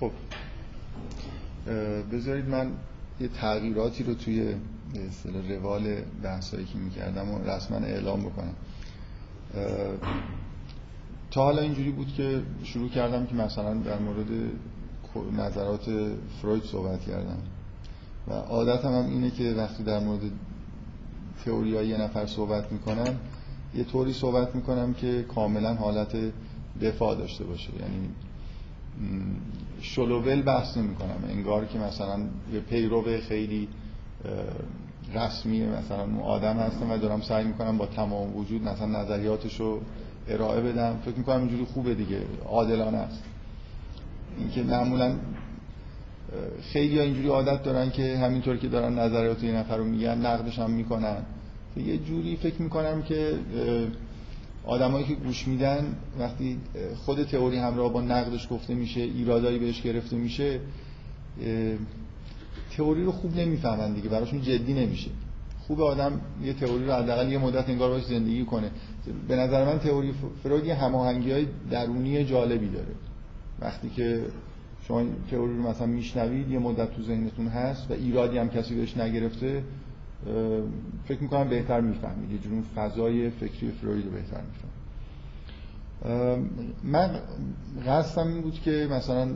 خب بذارید من یه تغییراتی رو توی روال بحثایی که می‌کردم و رسما اعلام بکنم. تا حالا اینجوری بود که شروع کردم که مثلا در مورد نظرات فروید صحبت کردم. و عادتم هم اینه که وقتی در مورد تئوری یه نفر صحبت می‌کنم یه طوری صحبت می‌کنم که کاملا حالت دفاع داشته باشه. یعنی شلوول بحث نمی کنم انگار که مثلا یه پیرو خیلی رسمی مثلا آدم هستم و دارم سعی می‌کنم با تمام وجود مثلا نظریاتش رو ارائه بدم. فکر می‌کنم اینجوری خوبه دیگه. عادلانه است. اینکه معمولا خیلی ها اینجوری عادت دارن که همینطور که دارن نظریات یه نفر رو میگن نقدش هم می‌کنن. یه جوری فکر می‌کنم که آدمایی که گوش میدن وقتی خود تئوری همراه با نقدش گفته میشه ایرادایی بهش گرفته میشه تئوری رو خوب نمی‌فهمن دیگه براشون جدی نمیشه. خوب آدم یه تئوری رو حداقل یه مدت انگار باش زندگی کنه. به نظر من تئوری فروید یه هماهنگی درونی جالبی داره. وقتی که شما تئوری رو مثلا میشنوید یه مدت تو ذهنتون هست و ایرادی هم کسی بهش نگرفته فکر می‌کنم بهتر می‌فهمید. یه جور فضای فکری فروید رو بهتر می‌فهمید. من قصدم این بود که مثلا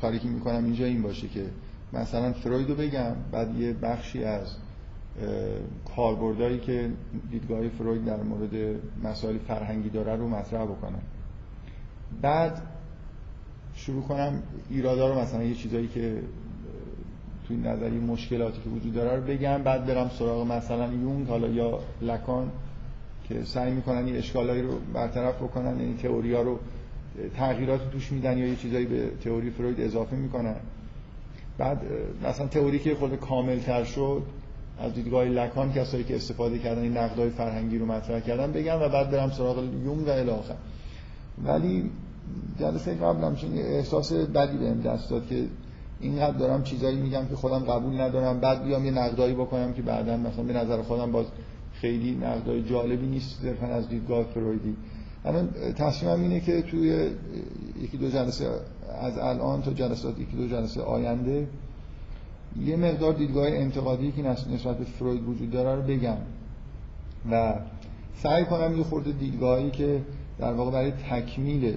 کاری که می‌کنم اینجا این باشه که مثلا فروید رو بگم بعد یه بخشی از کاربردهایی که دیدگاه فروید در مورد مسائل فرهنگی داره رو مطرح بکنم. بعد شروع کنم ایرادا رو مثلا یه چیزایی که توی نظری مشکلاتی که وجود داره رو بگم بعد برم سراغ مثلا یونگ حالا یا لکان که سعی می‌کنن یه اشکالایی رو برطرف بکنن یعنی تئوری ها رو تغییرات توش میدن یا یه چیزایی به تئوری فروید اضافه می‌کنن. بعد مثلا تئوری که خود کامل تر شد از دیدگاه لکان کسایی که استفاده کردن این نقدای فرهنگی رو مطرح کردن بگم و بعد برم سراغ یونگ و الاخر ولی جلسه قبلم چون احساس بدی بهم دست داد که اینقدر دارم چیزایی میگم که خودم قبول ندارم. بعد بیام یه نقدایی بکنم که بعدا مثلا به نظر خودم باز خیلی نقدای جالبی نیست صرفا از دیدگاه فرویدی. الان تصمیمم اینه که توی یکی دو جلسه از الان تا جلسات یکی دو جلسه آینده یه مقدار دیدگاه انتقادی که نسبت به فروید وجود داره رو بگم. و سعی کنم یه خورده دیدگاهی که در واقع برای تکمیل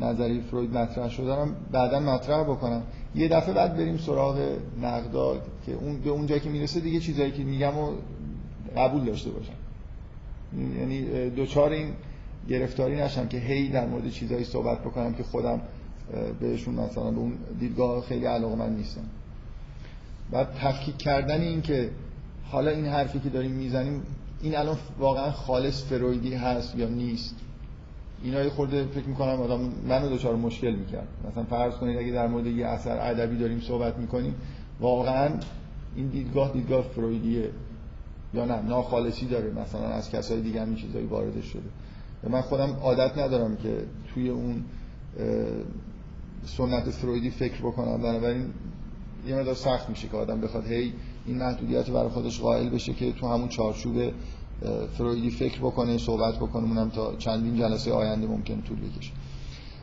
نظری فروید مطرح رو بعدا مطرح بکنم. یه دفعه بعد بریم سراغ نقدا که اون به اونجا که می‌رسه دیگه چیزایی که میگم و قبول داشته باشم. یعنی دوچار این گرفتاری نشم که هی در مورد چیزایی صحبت بکنم که خودم بهشون مثلا به اون دیدگاه خیلی علاقه من نیستم. بعد تفکیک کردن این که حالا این حرفی که داریم می‌زنیم این الان واقعا خالص فرویدی هست یا نیست؟ اینا یه خورده فکر می‌کنم آدم منو دچار مشکل می‌کرد. مثلا فرض کنید اگه در مورد یه اثر ادبی داریم صحبت می‌کنیم واقعا این دیدگاه دیدگاه فرویدیه یا نه؟ ناخالصی داره. مثلا از کسای دیگه هم چیزایی واردش شده. من خودم عادت ندارم که توی اون سنت فرویدی فکر بکنم. بنابراین یه مقدار سخت میشه که آدم بخواد هی این محدودیت رو برای خودش قائل بشه که تو همون چارچوب فرویدی فکر بکنه صحبت بکنه اونم تا چندین جلسه آینده ممکن طول بکشه.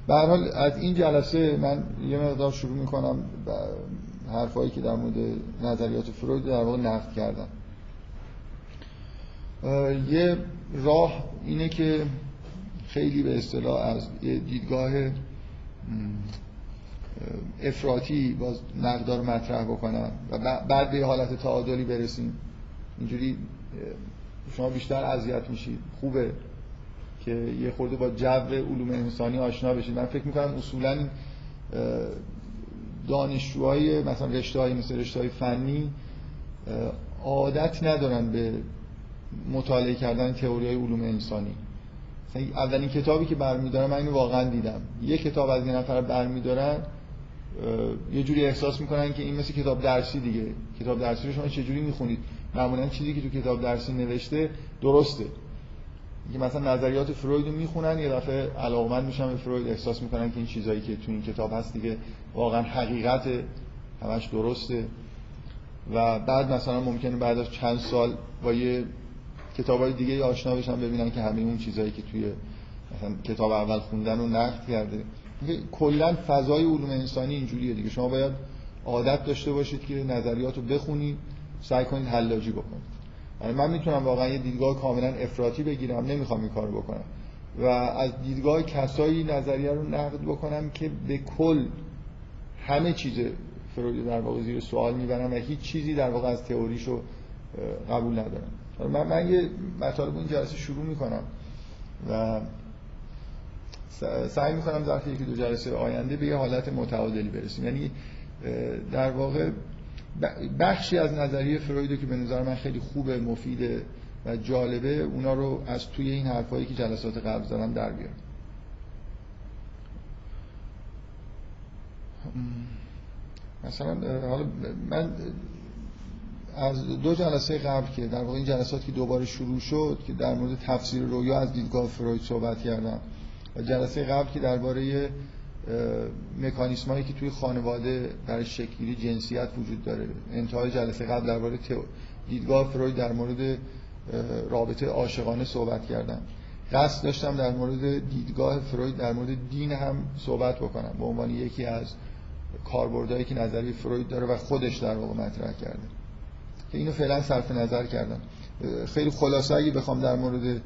به هر حال از این جلسه من یه مقدار شروع می‌کنم حرفایی که در مورد نظریات فروید در واقع نقد کردم یه راه اینه که خیلی به اصطلاح از دیدگاه افراطی باز نقدار مطرح بکنم و بعد به حالت تعادلی برسیم. اینجوری شما بیشتر اذیت میشید. خوبه که یه خورده با جو علوم انسانی آشنا بشید. من فکر می‌کنم اصولا دانشجوهای مثلا رشته های مثل رشته های فنی عادت ندارن به مطالعه کردن تئوری های علوم انسانی. اولین کتابی که برمیدارم من اینو واقعا دیدم. یه کتاب از یه نفر برمیدارن یه جوری احساس می‌کنن که این مثل کتاب درسی دیگه. کتاب درسی رو شما چجوری می‌خونید؟ معمولا چیزی که تو کتاب درسی نوشته درسته. که مثلا نظریات فروید رو می‌خونن یه دفعه علاقمند میشن به فروید احساس می‌کنن که این چیزایی که تو این کتاب هست دیگه واقعا حقیقت همش درسته. و بعد مثلا ممکنه بعد از چند سال با یه کتاب های دیگه آشنا بشن ببینن که همه اون چیزایی که توی مثلا کتاب اول خوندن رو نقد کرده. کلا فضای علوم انسانی اینجوریه دیگه. شما باید عادت داشته باشید که نظریات رو بخونید. سعی کنید حلاجی بکنید. یعنی من می‌تونم واقعا یه دیدگاه کاملا افراطی بگیرم نمی‌خوام این کارو بکنم. و از دیدگاه کسایی نظریه رو نقد بکنم که به کل همه چیز فروید در واقع زیر سوال می‌برم و هیچ چیزی در واقع از تئوریشو قبول ندارم. من, من یه مطالب این جلسه شروع می‌کنم و سعی می‌کنم در یکی دو جلسه آینده به یه حالت متعادلی برسیم. یعنی در واقع بخشی از نظریه فرویدو که به نظر من خیلی خوبه مفیده و جالبه اونا رو از توی این حرفایی که جلسات قبل زدم در بیارم. مثلا حالا من از دو جلسه قبل که در واقع این جلسات که دوباره شروع شد که در مورد تفسیر رویا از دیدگاه فروید صحبت کردم و جلسه قبل که درباره مکانیسم هایی که توی خانواده برای شکلی جنسیت وجود داره. انتهای جلسه قبل درباره دیدگاه فروید در مورد رابطه عاشقانه صحبت کردم. قصد داشتم در مورد دیدگاه فروید در مورد دین هم صحبت بکنم به عنوان یکی از کاربردهایی که نظری فروید داره و خودش در واقع مطرح کرده. که اینو فعلا صرف نظر کردم. خیلی خلاصه اگه بخوام در مورد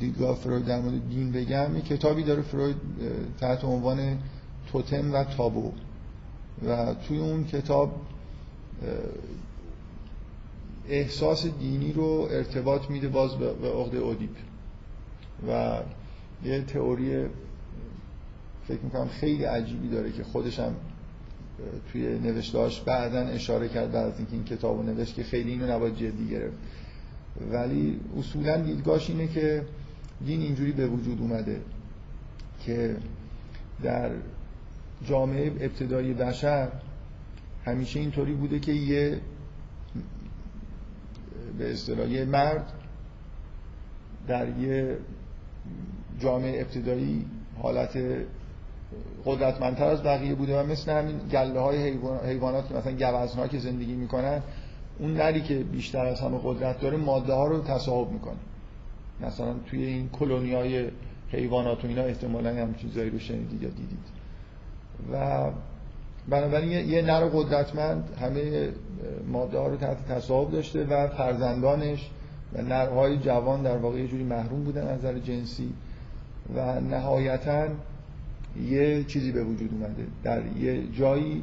دیدگاه فروید در مورد دین بگم یه کتابی داره فروید تحت عنوان توتم و تابو. و توی اون کتاب احساس دینی رو ارتباط میده باز به عقد اودیپ. و یه تئوری فکر می‌کنم خیلی عجیبی داره که خودشم توی نوشتهاش بعدا اشاره کرد بعد از اینکه این کتاب رو نوشت که خیلی اینو نباید جدی گرفت. ولی اصولا دیدگاهش اینه که دین اینجوری به وجود اومده که در جامعه ابتدایی بشر همیشه اینطوری بوده که یه به اصطلاح یه مرد در یه جامعه ابتدایی حالت قدرتمندتر از بقیه بوده و مثل همین گله های حیوانات که مثلا گوزنها که زندگی می‌کنن اون نری که بیشتر از همه قدرت داره ماده ها رو تصاحب می‌کنه. مثلا توی این کلونی های حیوانات و اینا احتمالا هم چیزایی رو شنیدید یا دیدید. و بنابراین یه نر قدرتمند همه ماده ها رو تحت تصاحب داشته و فرزندانش و نرهای جوان در واقع یه جوری محروم بودن از نظر جنسی و نهایتا یه چیزی به وجود اومده. در یه جایی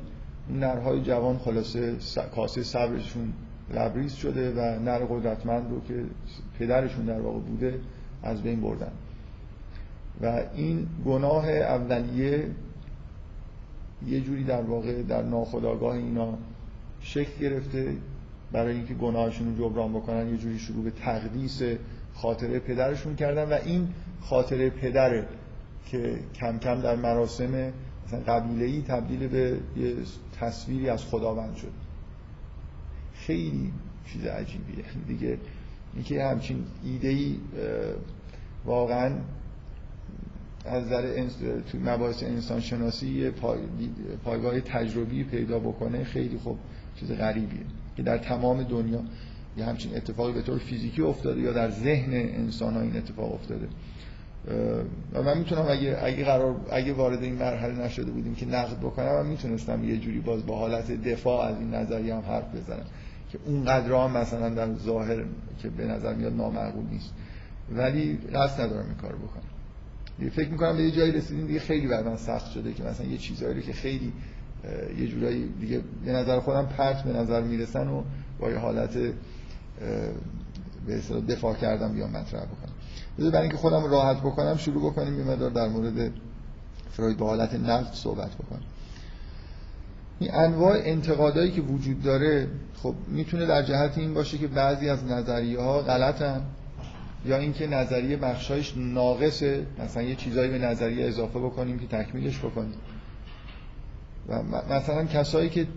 نرهای جوان خلاصه کاسه صبرشون لبریز شده و نر قدرتمند رو که پدرشون در واقع بوده از بین بردن. و این گناه اولیه یه جوری در واقع در ناخودآگاه اینا شکل گرفته برای اینکه گناهشون رو جبران بکنن یه جوری شروع به تقدیس خاطره پدرشون کردن و این خاطره پدره که کم کم در مراسم مثلا قبیله تبدیل به یه تصویری از خداوند شد. خیلی چیز عجیبیه. دیگه اینکه همچین ایده ای واقعا از نظر تو مباحث انسان شناسی پایگاه تجربی پیدا بکنه خیلی خوب چیز غریبیه. که در تمام دنیا یه همچین اتفاقی به طور فیزیکی افتاده یا در ذهن انسان ها این اتفاق افتاده. و من می‌تونم اگه اگه قرار اگه وارد این مرحله نشده بودیم که نقد بکنم من می‌تونستم یه جوری باز با حالت دفاع از این نظریه هم حرف بزنم. که اون قدر هم مثلا در ظاهر که به نظر میاد نامعقول نیست. ولی قصد ندارم این کار بکنم. فکر می‌کنم به یه جایی رسیدیم دیگه خیلی بر من سخت شده که مثلا یه چیزایی رو که خیلی یه جورایی دیگه به نظر خودم پرت به نظر می‌رسن و با یه حالت به اصطلاح دفاع کردم بیام مطرح بکنم. بذار برای اینکه خودم راحت بکنم شروع بکنیم یه مقدار در مورد فروید به حالت نقد صحبت بکنم این انواع انتقادایی که وجود داره خب می‌تونه در جهت این باشه که بعضی از نظریه ها غلطن یا اینکه نظریه بخشایش ناقصه. مثلا یه چیزایی به نظریه اضافه بکنیم که تکمیلش بکنیم. و مثلا کسایی که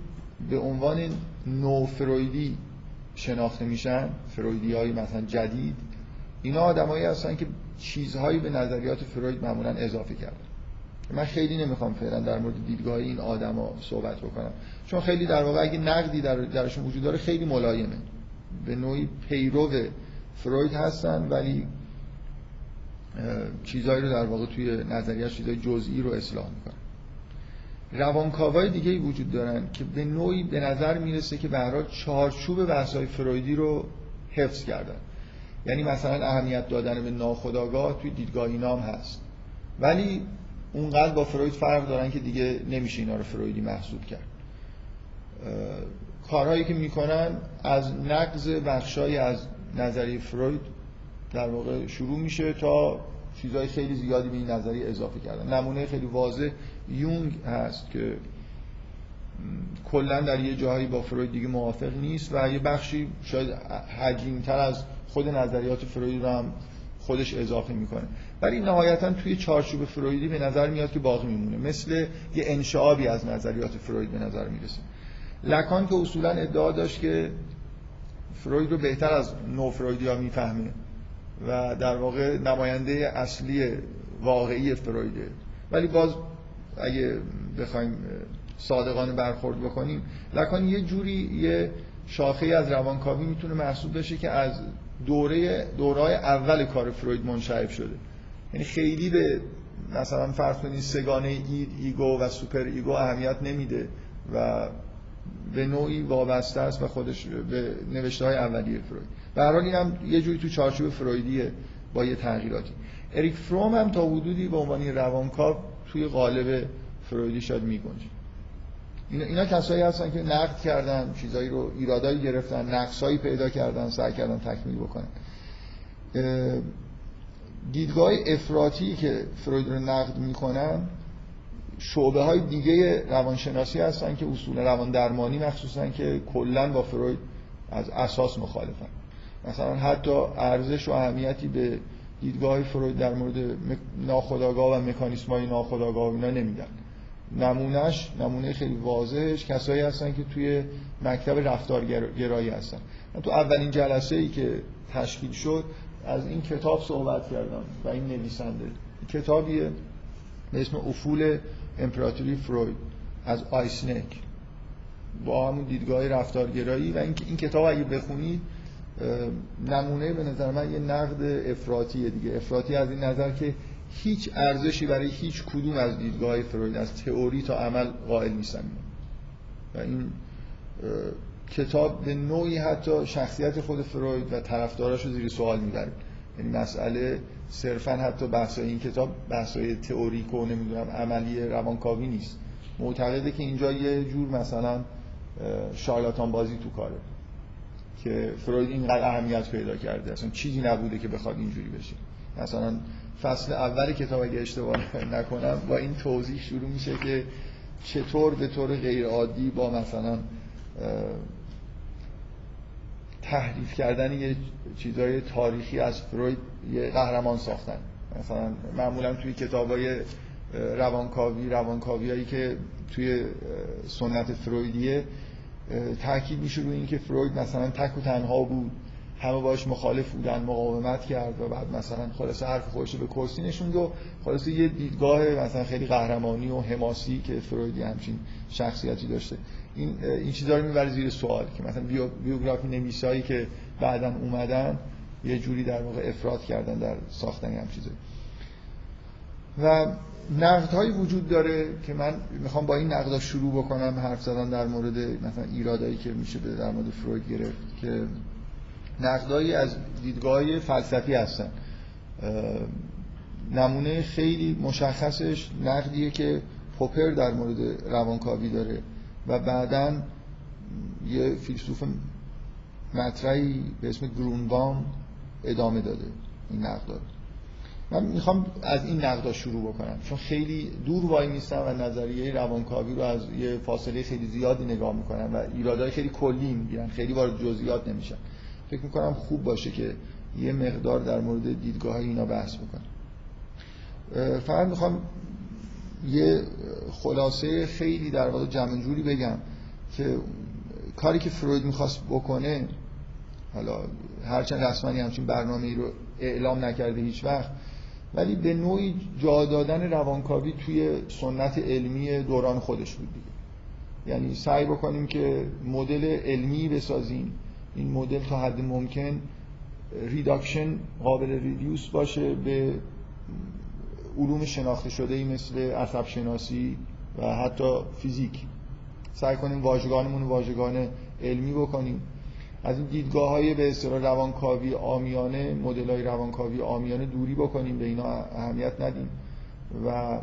به عنوان نو فرویدی شناخته میشن فرویدی های مثلا جدید اینا آدمایی هستن که چیزهایی به نظریات فروید معمولا اضافه کردن. من خیلی نمی‌خوام فعلا در مورد دیدگاه این آدما صحبت بکنم. چون خیلی در واقع اگه نقدی در درشون وجود داره خیلی ملایمه. به نوعی پیرو فروید هستن ولی چیزهایی رو در واقع توی نظریه چیزهای جزئی رو اصلاح می‌کنن. روانکاوای دیگه ای وجود دارن که به نوعی به نظر می‌رسه که به چهارچوب بحث‌های فرویدی رو حفظ کردن. یعنی مثلا اهمیت دادن به ناخودآگاه توی دیدگاه اینا هم هست. ولی اونقدر با فروید فرق دارن که دیگه نمیشه اینا رو فرویدی محسوب کرد. کارهایی که می‌کنن از نقض بخشایی از نظریه فروید در واقع شروع میشه تا چیزهای خیلی زیادی به این نظریه اضافه کردن. نمونه خیلی واضح یونگ هست که کلا در یه جاهایی با فروید دیگه موافق نیست و یه بخشی شاید حجیمتر از خود نظریات فروید رو هم خودش اضافه می‌کنه. ولی نهایتا توی چارچوب فرویدی به نظر میاد که باقی میمونه. مثل یه انشعابی از نظریات فروید به نظر می‌رسه. لکان که اصولا ادعا داشت که فروید رو بهتر از نو فرویدی ها می‌فهمه و در واقع نماینده اصلی واقعی فرویده. ولی باز اگه بخوایم صادقانه برخورد بکنیم لکان یه جوری یه شاخه از روانکاوی می‌تونه محسوب بشه که از دوره دورهای اول کار فروید منشعب شده. یعنی خیلی به مثلا فرض کنید سه‌گانه ego و super ego اهمیت نمیده و به نوعی وابسته است و خودش به نوشته های اولیه فروید. به هر حال اینم یه جوری تو چارچوب فرویدیه با یه تغییراتی. اریک فروم هم تا حدودی به عنوان روانکاو توی قالب فرویدی شاید میگنجه. اینا, کسایی هستن که نقد کردن چیزایی رو ایرادایی گرفتن نقصایی پیدا کردن سعی کردن تکمیل بکنن. دیدگاه افراطی که فروید رو نقد می‌کنن شعبه های دیگه روانشناسی هستن که اصول روان درمانی مخصوصا که کلا با فروید از اساس مخالفن. مثلا حتی ارزش و اهمیتی به دیدگاه فروید در مورد ناخودآگاه و مکانیسم های ناخودآگاه اینا نمیدن. نمونهش نمونه خیلی واضحش کسایی هستن که توی مکتب رفتارگرایی هستن. من تو اولین جلسه ای که تشکیل شد از این کتاب صحبت کردم و این نویسنده. کتابیه به اسم افول امپراتوری فروید از آیسنک. با همون دیدگاه رفتارگرایی و این, این کتاب اگه بخونید نمونه به نظر من یه نقد افراطیه دیگه. افراطی از این نظر که هیچ ارزشی برای هیچ کدوم از دیدگاه فروید از تئوری تا عمل قائل نیستن. و این کتاب به نوعی حتی شخصیت خود فروید و طرفداراش رو زیر سوال می‌بره. یعنی مسئله صرفا حتی بحثای این کتاب بحثای تئوریک و نمی‌دونم عملی روانکاوی نیست. معتقده که اینجا یه جور مثلا شارلاتان بازی تو کاره که فروید اینقدر اهمیت پیدا کرده. اصلا چیزی نبوده که بخواد اینجوری بشه. مثلا فصل اول کتاب اگه اشتباه نکنم با این توضیح شروع میشه که چطور به طور غیر عادی با مثلا تحریف کردن یه چیزای تاریخی از فروید یه قهرمان ساختن. مثلا معمولا توی کتابای روانکاوی روانکاوی هایی که توی سنت فرویدیه تاکید میشه روی اینکه فروید مثلا تک و تنها بود. همه باش مخالف بودن مقاومت کرد و بعد مثلا خلاص حرف خودش به کرسی نشوند و خلاص یه دیدگاه مثلا خیلی قهرمانی و حماسی که فرویدی همچین شخصیتی داشته. این این چیزا رو می‌بره زیر سوال که مثلا بیو، بیوگرافی نویسایی که بعدا اومدن یه جوری در واقع افراد کردن در ساختن هم چیزایی و نقد هایی وجود داره که من می‌خوام با این نقد شروع بکنم حرف زدن در مورد مثلا ایرادایی که میشه به در مورد فروید گرفت که نقدایی از دیدگاه فلسفی هستن. نمونه خیلی مشخصش نقدیه که پوپر در مورد روانکاوی داره و بعدا یه فیلسوف مطرحی به اسم گرونبام ادامه داده این نقد داره من می‌خوام از این نقدا شروع بکنم چون خیلی دور وای میستم و نظریه روانکاوی رو از یه فاصله خیلی زیادی نگاه می‌کنم و ایرادای خیلی کلی می‌گیرن خیلی وارد جزئیات نمیشن. فکر می‌کنم خوب باشه که یه مقدار در مورد دیدگاه اینا بحث بکنم فقط می‌خوام یه خلاصه خیلی در واقع جمع جوری بگم که کاری که فروید می‌خواست بکنه حالا هرچند رسما همچین برنامه ای رو اعلام نکرده هیچ وقت ولی به نوعی جا دادن روانکاوی توی سنت علمی دوران خودش بود دیگه. یعنی سعی بکنیم که مدل علمی بسازیم. این مدل تا حد ممکن reduction قابل reduce باشه به علوم شناخته شده ای مثل عصب شناسی و حتی فیزیک. سعی کنیم واژگانمون واژگان علمی بکنیم. از این دیدگاه های به اصطلاح روانکاوی عامیانه مدل های روانکاوی عامیانه دوری بکنیم به اینا اهمیت ندیم. و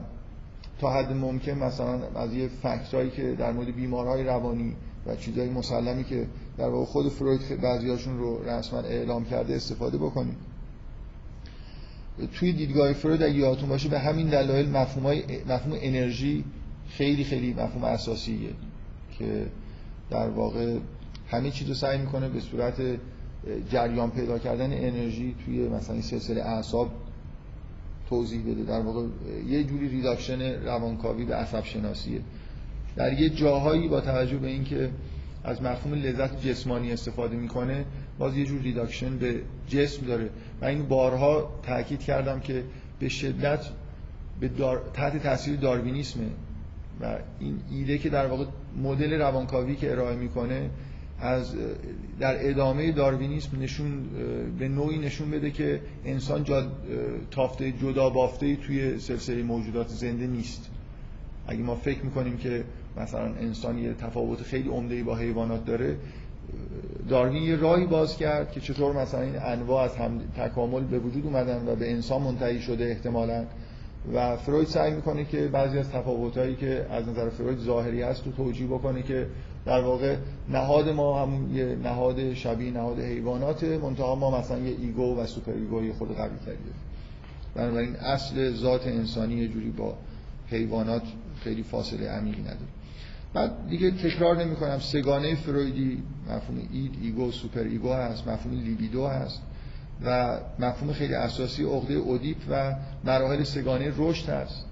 تا حد ممکن مثلا از یه fact ایی که در مورد بیمارهای روانی و چیزهای مسلمی که در واقع خود فروید بعضیاشون رو رسما اعلام کرده استفاده بکنیم. توی دیدگاه فروید اگه یادتون باشه به همین دلایل مفهوم, انرژی خیلی خیلی مفهوم اساسیه که در واقع همه چیز رو سعی می‌کنه به صورت جریان پیدا کردن انرژی توی مثلا سلسله اعصاب توضیح بده. در واقع یه جوری ریداکشن روانکاوی به عصب شناسیه. در یه جاهایی با توجه به اینکه از مفهوم لذت جسمانی استفاده می‌کنه باز یه جور ریداکشن به جسم داره. و این بارها تاکید کردم که به شدت به دار... تحت تاثیر داروینیسمه و این ایده که در واقع مدل روانکاوی که ارائه می‌کنه از در ادامه داروینیسم نشون به نوعی نشون بده که انسان جا تافته جدا بافته توی سلسله موجودات زنده نیست. اگه ما فکر می‌کنیم که مثلا انسان یه تفاوت خیلی عمده با حیوانات داره داروین یه راهی باز کرد که چطور مثلا این انواع از هم تکامل به وجود اومدن و به انسان منتهی شده احتمالاً. و فروید سعی می‌کنه که بعضی از تفاوتایی که از نظر فروید ظاهری هست رو توجیه بکنه که در واقع نهاد ما همون یه نهاد شبیه نهاد حیوانات منتها ما مثلا یه ego و super ego ی خود قوی کردیم بنابراین اصل ذات انسانی یه جوری با حیوانات خیلی فاصله عمیقی نداره. بعد دیگه تکرار نمی کنم سه‌گانه فرویدی مفهوم id ego super ego هست مفهوم لیبیدو هست و مفهوم خیلی اساسی عقده اودیپ و مراحل سه‌گانه رشد هست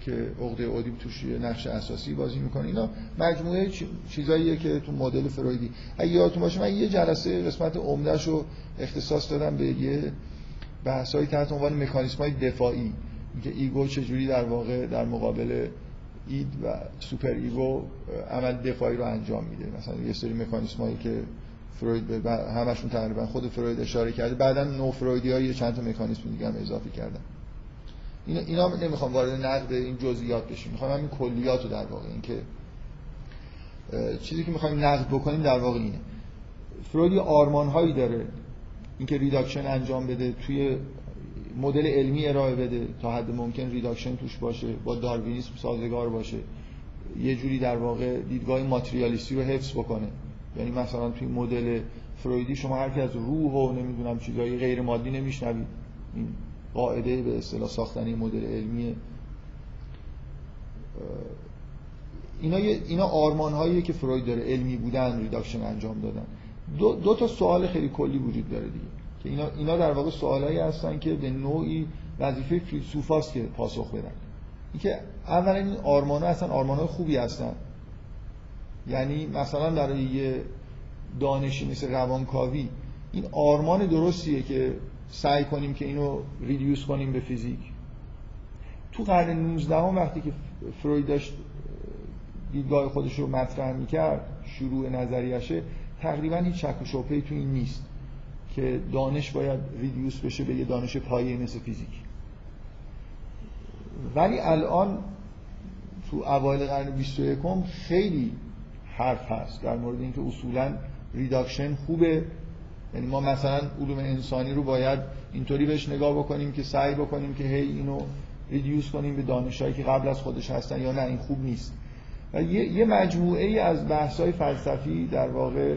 که عقده اودیپ توش نقش اساسی بازی می‌کنه. اینا مجموعه چیزاییه که تو مدل فرویدی. اگه یادتون باشه من یه جلسه قسمت عمدهش رو اختصاص دادم به یه بحثایی تحت عنوان مکانیسم های دفاعی. که ego چجوری در واقع در مقابل id و super ego عمل دفاعی رو انجام میده. مثلا یه سری مکانیسم هایی که فروید به همشون تقریبا خود فروید اشاره کرده بعدا نو فرویدی های چند تا مکانیسم دیگه هم اضافه کردن. اینا, اینا نمی‌خوام وارد نقد این جزئیات بشیم. می‌خوام همین کلیات رو در واقع این که چیزی که می‌خوایم نقد بکنیم در واقع اینه. فروید یه آرمان هایی داره اینکه reduction انجام بده توی مدل علمی ارائه بده تا حد ممکن reduction توش باشه با داروینیسم سازگار باشه. یه جوری در واقع دیدگاه ماتریالیستی رو حفظ بکنه. یعنی مثلا توی مدل فرویدی شما هر از روح و نمی‌دونم چیزای غیر مادی نمیشنوید. این قاعده به اصطلاح ساختنی مدل علمی. اینا اینا آرمان هایی که فروید داره علمی بودن reduction انجام دادن. دو, دو تا سوال خیلی کلی وجود داره دیگه. اینا اینا در واقع سوالایی هستن که به نوعی وظیفه فیلسوفاست که پاسخ بدن. اینکه اولا این آرمان ها اصلا آرمان های خوبی هستن. یعنی مثلا برای یه دانشی مثل روانکاوی این آرمان درستیه که سعی کنیم که اینو reduce کنیم به فیزیک. تو قرن 19 وقتی که فروید داشت دیدگاه خودش رو مطرح می‌کرد شروع نظریشه تقریبا هیچ شک و شبهه‌ای تو این نیست. که دانش باید reduce بشه به یه دانش پایه مثل فیزیک. ولی الان تو اوایل قرن 21 خیلی حرف هست در مورد اینکه اصولا reduction خوبه. یعنی ما مثلا علوم انسانی رو باید اینطوری بهش نگاه بکنیم که سعی بکنیم که هی اینو ریدیوس کنیم به دانشهایی که قبل از خودش هستن یا نه این خوب نیست. و یه, یه مجموعه ای از بحث های فلسفی در واقع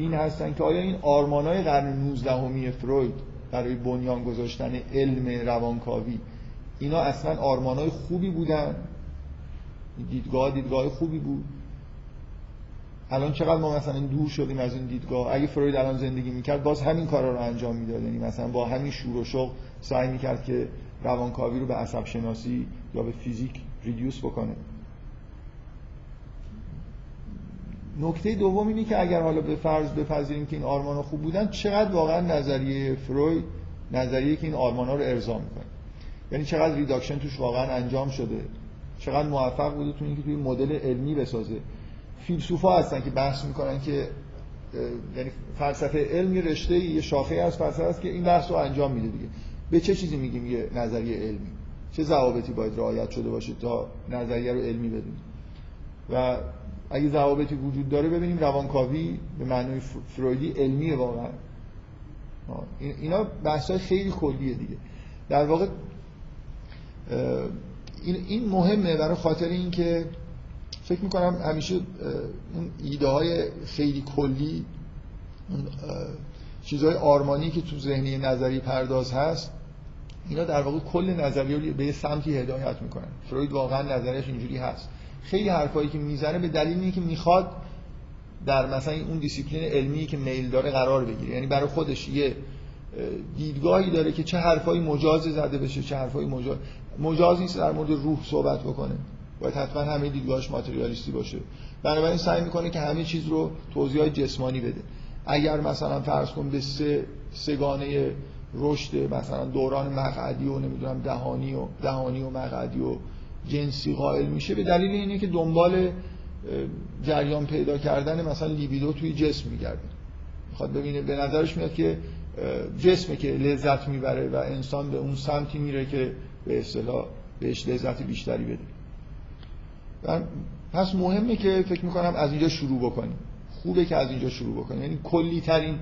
این هستن که آیا این آرمانای قرن 19 همی فروید برای بنیان گذاشتن علم روانکاوی اینا اصلا آرمانای خوبی بودن؟ دیدگاه دیدگاه خوبی بود؟ الان چقدر ما مثلا دور شدیم از این دیدگاه؟ اگه فروید الان زندگی می‌کرد باز همین کارا رو انجام می‌داد. یعنی مثلا با همین شور و شوق سعی می‌کرد که روانکاوی رو به عصب شناسی یا به فیزیک reduce بکنه. نکته دوم اینه که اگر حالا به فرض بپذیریم که این آرمان خوب بودن چقدر واقعا نظریه فروید نظریه که این آرمان ها رو ارضا می‌کنه. یعنی چقدر reduction توش واقعا انجام شده. چقدر موفق بوده تو اینکه توی مدل علمی بسازه. فیلسوفا هستن که بحث می‌کنن که یعنی فلسفه علم یه رشته یه شاخه از فلسفه است که این بحث رو انجام میده دیگه. به چه چیزی میگیم یه نظریه علمی؟ چه ضوابطی باید رعایت شده باشه تا نظریه رو علمی بدیم و اگه ضوابطی وجود داره ببینیم روانکاوی به معنای فرویدی علمیه واقعا. اینا بحث خیلی کلیه دیگه. در واقع این مهمه برای خاطر اینکه فکر می‌کنم همیشه اون ایده های خیلی کلی اون چیزهای آرمانی که تو ذهنی نظری پرداز هست اینا در واقع کل نظریه به سمتی هدایت می‌کنن. فروید واقعا نظریش اینجوری هست. خیلی حرفایی که می‌زنه به دلیل اینه که می‌خواد در مثلا اون دیسیپلین علمی که میل داره قرار بگیره. یعنی برای خودش یه دیدگاهی داره که چه حرفایی مجاز زده بشه چه حرفایی مجاز مجاز نیست در مورد روح صحبت بکنه. باید حتما همه دیدگاهش ماتریالیستی باشه. بنابراین سعی می‌کنه که همه چیز رو توضیح جسمانی بده. اگر مثلا فرض کن به سه سگانه رشد مثلا دوران مقعدی و نمی‌دونم دهانی و دهانی و مقعدی و جنسی قائل میشه به دلیل اینه که دنبال جریان پیدا کردن مثلا لیبیدو توی جسم میگرده. می‌خواد ببینه به نظرش میاد که جسمه که لذت می‌بره و انسان به اون سمتی میره که به اصطلاح بهش لذت بیشتری بده. پس مهمه که فکر می‌کنم از اینجا شروع بکنیم. خوبه که از اینجا شروع بکنیم. یعنی کلی ترین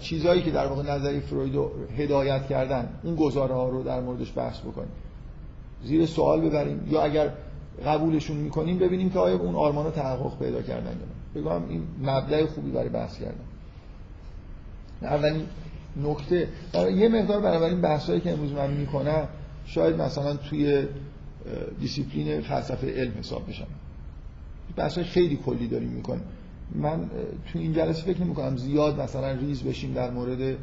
چیزهایی که در واقع نظری فروید رو هدایت کردن اون گزاره ها رو در موردش بحث بکنیم. زیر سوال ببریم یا اگر قبولشون می‌کنیم ببینیم که آیا اون آرمان تحقق پیدا کردن یا بگم این مبدأ خوبی برای بحث کردن. اولین نکته یه مقدار بنابراین بحثایی که امروز من می‌کنم شاید مثلا توی دیسیپلین فلسفه علم حساب بشن بحثای خیلی کلی داریم می‌کنیم. من تو این جلسه فکر نمی کنم زیاد مثلا ریز بشیم در مورد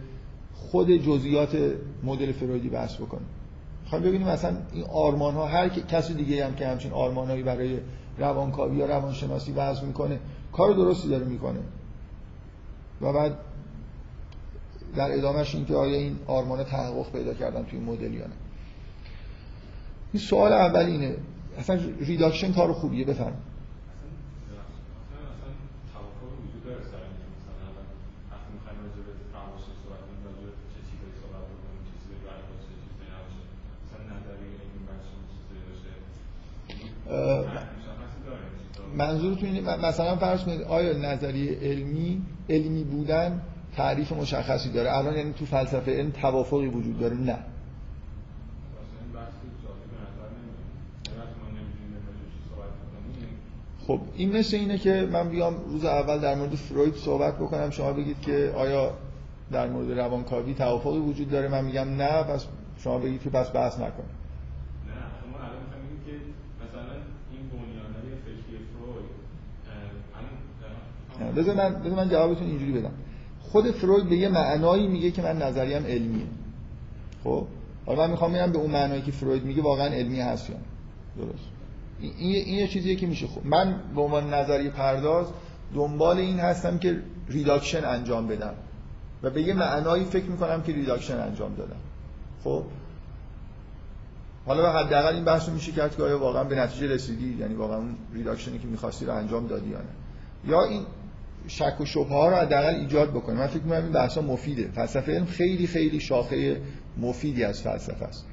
خود جزئیات مدل فرویدی بحث بکنیم. می‌خوام ببینیم مثلا این آرمان ها هر کسی دیگه هم که همچین آرمان هایی برای روانکاوی یا روانشناسی وضع می‌کنه کار درستی داره می‌کنه. و بعد در ادامهش این که آیا این آرمان تحقق پیدا کردن توی مدل یا نه. این سوال اول اینه. اصلا ریداکشن کار خوبیه؟ بفرم منظورتون اینه مثلا فرض کنید آیا نظریه علمی علمی بودن تعریف مشخصی داره؟ الان یعنی تو فلسفه علم توافقی وجود داره نه. خب این مثل اینه که من بیام روز اول در مورد فروید صحبت بکنم. شما بگید که آیا در مورد روانکاوی توافقی وجود داره؟ من میگم نه پس شما بگید که پس بحث نکنید. بذار من بذار من جوابتون اینجوری بدم. خود فروید به یه معنایی میگه که من نظریم علمیه. خب؟ حالا من می‌خوام ببینم به اون معنایی که فروید میگه واقعا علمی هست یا درست. این این یه چیزیه که میشه خب من به عنوان نظریه پرداز دنبال این هستم که reduction انجام بدم. و به یه معنایی فکر می‌کنم که reduction انجام دادم. خب؟ حالا حداقل این بحث میشه کرد که آیا واقعا به نتیجه رسیدی؟ یعنی واقعا اون reduction ی که می‌خواستی رو انجام دادی یا نه. یا این شک و شبهه ها رو حداقل ایجاد بکنیم. من فکر می‌کنم این بحثا مفیده. فلسفه علم خیلی خیلی شاخه مفیدی از فلسفه است.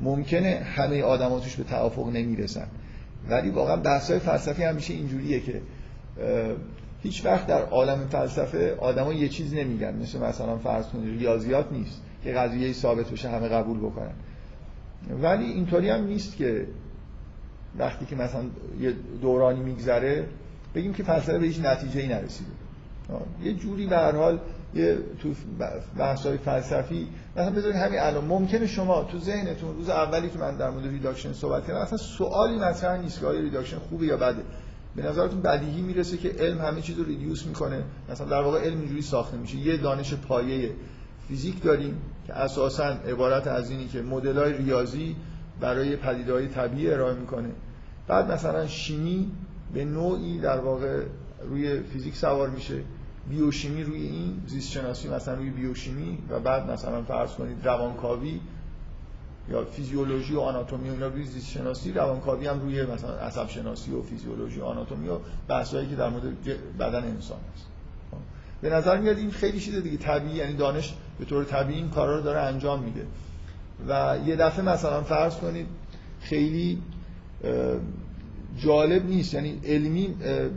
ممکنه همه آدما توش به توافق نمی‌رسن. ولی واقعا بحث‌های فلسفی همیشه اینجوریه که هیچ وقت در عالم فلسفه آدما یه چیز نمیگن. مثل مثلا فرض کنید ریاضیات نیست که قضیه ثابت بشه همه قبول بکنن. ولی اینطوری هم نیست که وقتی که مثلا یه دورانی میگذره بگیم که فلسفه به هیچ نتیجه ای نرسیده یه جوری به هر حال یه تو بحث های فلسفی مثلا بذارید همین الان ممکنه شما تو ذهنتون روز اولی که من در مورد reduction صحبت کردم اصلا سوالی مطرح نیست که آیا reduction خوبه یا بده. به نظرتون بدیهی می‌رسه که علم همه چیز رو reduce می‌کنه؟ مثلا در واقع علم اینجوری ساخته میشه. یه دانش پایه فیزیک داریم که اساسا عبارت از اینی که مدل های ریاضی برای پدیده‌های طبیعی ارائه می‌کنه. بعد مثلا شیمی به نوعی در واقع روی فیزیک سوار میشه. بیوشیمی روی این زیست شناسی مثلا روی بیوشیمی و بعد مثلا فرض کنید روانکاوی یا فیزیولوژی و آناتومی و روی زیست شناسی روانکاوی هم روی مثلا عصب شناسی و فیزیولوژی و آناتومی و بحثایی که در مورد بدن انسان است به نظر میاد این خیلی چیز دیگه طبیعی یعنی دانش به طور طبیعی این کارا رو داره انجام میده. و یه دفعه مثلا فرض کنید خیلی جالب نیست. یعنی علمی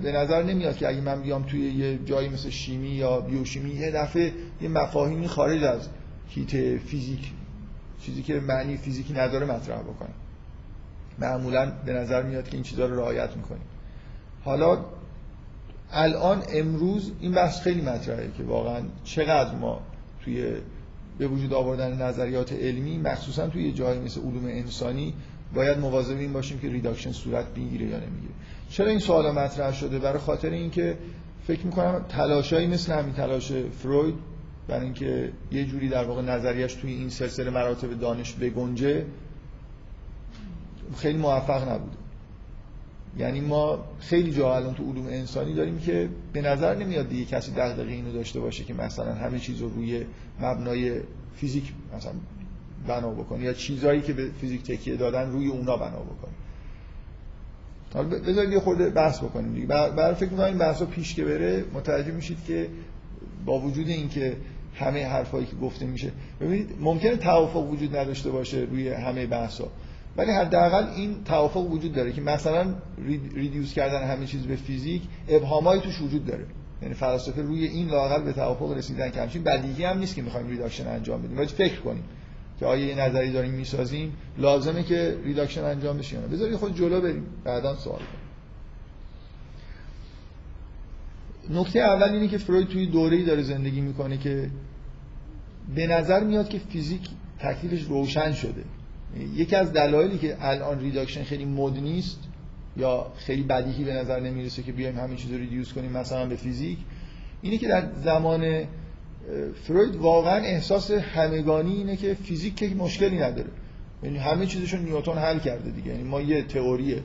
به نظر نمیاد که اگه من بیام توی یه جایی مثل شیمی یا بیوشیمی یه دفعه یه مفاهیمی خارج از کیت فیزیک چیزی که معنی فیزیکی نداره مطرح بکنم معمولا به نظر میاد که این چیزها رو رعایت می‌کنیم حالا الان امروز این بحث خیلی مطرحه که واقعا چقدر ما توی به وجود آوردن نظریات علمی مخصوصا توی جایی مثل علوم انسانی باید مواظب این باشیم که ریداکشن صورت بگیره یا نمی‌گیره. چرا این سوال مطرح شده؟ برای خاطر اینکه فکر می‌کنم تلاشایی مثل همین تلاش فروید برای اینکه یه جوری در واقع نظریش توی این سلسله مراتب دانش بگنجه خیلی موفق نبوده. یعنی ما خیلی جا الان تو علوم انسانی داریم که به نظر نمیاد دیگه کسی دغدغه اینو داشته باشه که مثلا همه چیز رو روی مبنای فیزیک مثلا بنا بکنه یا چیزایی که به فیزیک تکیه دادن روی اونا بنا بکنه حالا بذارید یه خورده بحث بکنیم دیگه. برای فکر می‌کنم این بحثا پیش که بره متوجه میشید که با وجود اینکه همه حرفایی که گفته میشه ببینید ممکنه توافق وجود نداشته باشه روی همه بحثا. ولی حداقل این توافق وجود داره که مثلا ریدیوس کردن همه چیز به فیزیک ابهامایی توش وجود داره. یعنی فلاسفه روی این لااقل به توافق رسیدن که همچین بدیهی هم نیست که می‌خوایم reduction انجام بدیم. باید فکر کنیم. که آیا یه نظریه داریم می‌سازیم لازمه که reduction انجام بشه یا نه. بذارید خود جلو بریم بعدا سوال کنیم. نکته اول اینه که فروید توی دوره‌ای داره زندگی می‌کنه که به نظر میاد که فیزیک تکلیفش روشن شده. یکی از دلایلی که الان reduction خیلی مد نیست یا خیلی بدیهی به نظر نمی‌رسه که بیایم همین چیز رو ریدیوس کنیم مثلا به فیزیک اینه که در زمان فروید واقعا احساس همگانی اینه که فیزیک که مشکلی نداره. یعنی همه چیزشو نیوتن حل کرده دیگه. یعنی ما یه تئوری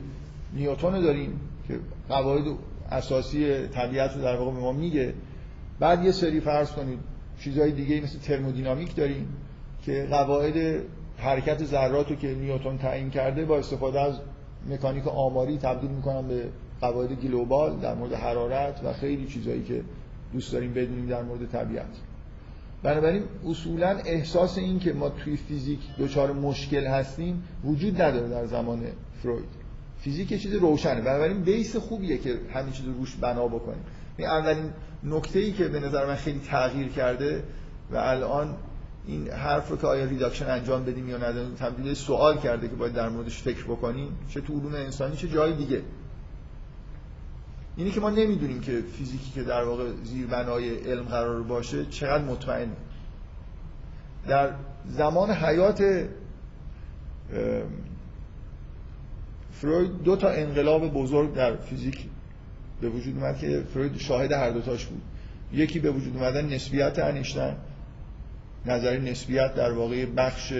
نیوتن داریم که قواعد اساسی طبیعت رو در واقع به ما میگه. بعد یه سری فرض کنید چیزهای دیگه مثل ترمودینامیک داریم که قواعد حرکت ذرات رو که نیوتن تعیین کرده با استفاده از مکانیک آماری تبدیل می‌کنن به قواعد گلوبال در مورد حرارت و خیلی چیزهایی که دوست داریم بدونیم در مورد طبیعت. بنابراین اصولا احساس این که ما توی فیزیک دچار مشکل هستیم وجود نداره در زمان فروید. فیزیک یه چیز روشنه. بنابراین بیس خوبیه که همین چیز رو روش بنا بکنیم. این اولین نکته ای که به نظر من خیلی تغییر کرده و الان این حرف رو که آیا reduction انجام بدیم یا نداریم تبدیل سوال کرده که باید در موردش فکر بکنیم چه تو علوم انسانی چه جای دیگه. اینی که ما نمی‌دونیم که فیزیکی که در واقع زیربنای علم قرار باشه چقدر مطمئن. در زمان حیات فروید دو تا انقلاب بزرگ در فیزیک به وجود اومد که فروید شاهد هر دوتاش بود. یکی به وجود اومدن نسبیت انیشتین نظری نسبیت در واقع بخش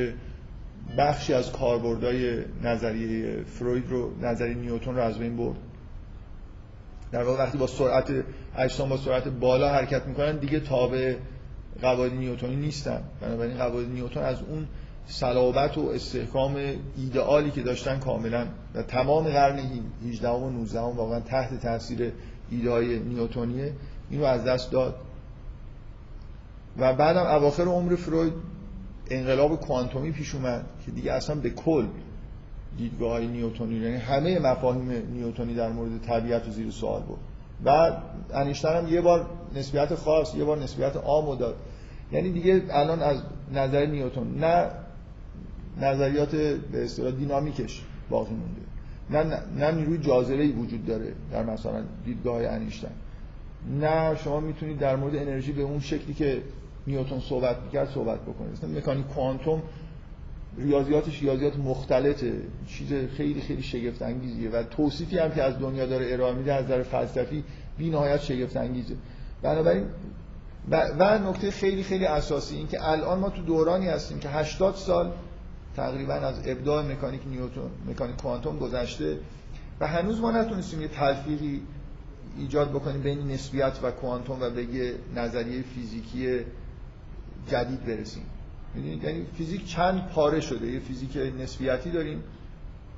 بخشی از کاربردهای نظریه فروید رو نظری نیوتن رو از بین برد. در واقع وقتی با سرعت اجسام با سرعت بالا حرکت می‌کنن دیگه تابع قواعد نیوتنی نیستن. بنابراین قواعد نیوتن از اون صلابت و استحکام ایدئالی که داشتن کاملا و تمام قرن 18 و 19 واقعا تحت تاثیر ایده های نیوتونیه اینو از دست داد. و بعدم اواخر عمر فروید انقلاب کوانتومی پیش اومد که دیگه اصلا به کل دیدگاه های نیوتونی یعنی همه مفاهیم نیوتونی در مورد طبیعت و زیر سوال بود و انیشتین هم یه بار نسبیت خاص یه بار نسبیت عام داد. یعنی دیگه الان از نظر نیوتن نه نظریات به اصطلاح دینامیکش باقی مونده. نه نه نیروی جاذبه وجود داره در مثلا دیدگاه انیشتین نه شما می‌تونید در مورد انرژی به اون شکلی که نیوتن صحبت می‌کرد صحبت بکنید. مثلا مکانیک کوانتوم ریاضیاتش ریاضیات مختلطه. چیز خیلی خیلی شگفت انگیزیه و توصیفی هم که از دنیا داره ارائه میده از نظر فلسفی بی نهایت شگفت انگیزه بنابراین و, و نکته خیلی خیلی اساسی این که الان ما تو دورانی هستیم که 80 سال تقریبا از ابداع مکانیک نیوتن مکانیک کوانتوم گذشته و هنوز ما نتونستیم یه تلفیقی ایجاد بکنیم بین نسبیت و کوانتوم و به یه نظریه فیزیکی جدید برسیم. یعنی فیزیک چند پاره شده. یه فیزیک نسبیتی داریم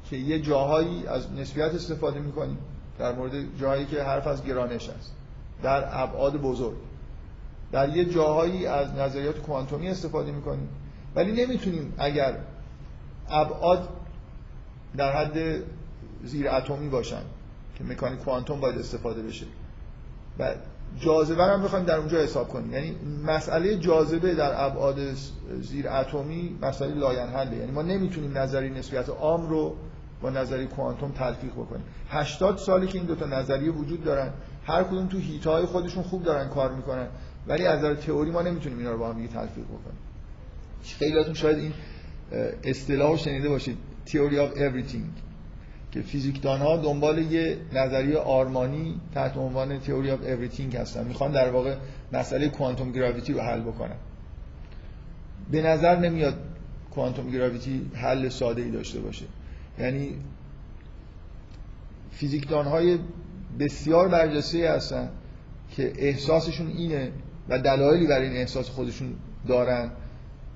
که یه جاهایی از نسبیت استفاده می‌کنیم در مورد جاهایی که حرف از گرانش است در ابعاد بزرگ. در یه جاهایی از نظریات کوانتومی استفاده می‌کنیم. ولی نمی‌تونیم اگر ابعاد در حد زیر اتمی باشن که مکانیک کوانتوم باید استفاده بشه. و جاذبه هم بخوایم در اونجا حساب کنیم. یعنی مسئله جاذبه در ابعاد زیر اتمی مسئله لاینحله یعنی ما نمی‌تونیم نظریه نسبیت عام رو با نظریه کوانتوم تلفیق بکنیم. 80 سالی که این دوتا نظریه وجود دارن هر کدوم تو هیتای خودشون خوب دارن کار می‌کنن ولی از نظر تئوری ما نمی‌تونیم اینا رو با هم تلفیق بکنیم. خیلیاتون شاید این اصطلاح شنیده باشید. Theory of everything. که فیزیکدان ها دنبال یه نظریه آرمانی تحت عنوان theory of everything هستن. می‌خوان در واقع مسئله quantum gravity رو حل بکنن. به نظر نمیاد quantum gravity حل ساده ای داشته باشه. یعنی فیزیکدان های بسیار برجسته هستن که احساسشون اینه و دلایلی برای این احساس خودشون دارن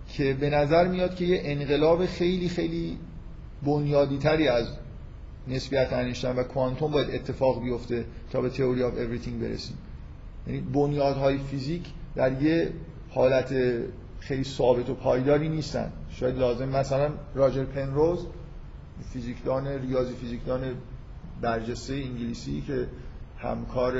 که به نظر میاد که یه انقلاب خیلی خیلی بنیادی تری از نسبیت انیشتین و کوانتوم باید اتفاق بیفته تا به theory of everything برسیم. یعنی بنیادهای فیزیک در یه حالت خیلی ثابت و پایداری نیستن. شاید لازم مثلا راجر پنروز فیزیکدان ریاضی فیزیکدان برجسته انگلیسی که همکار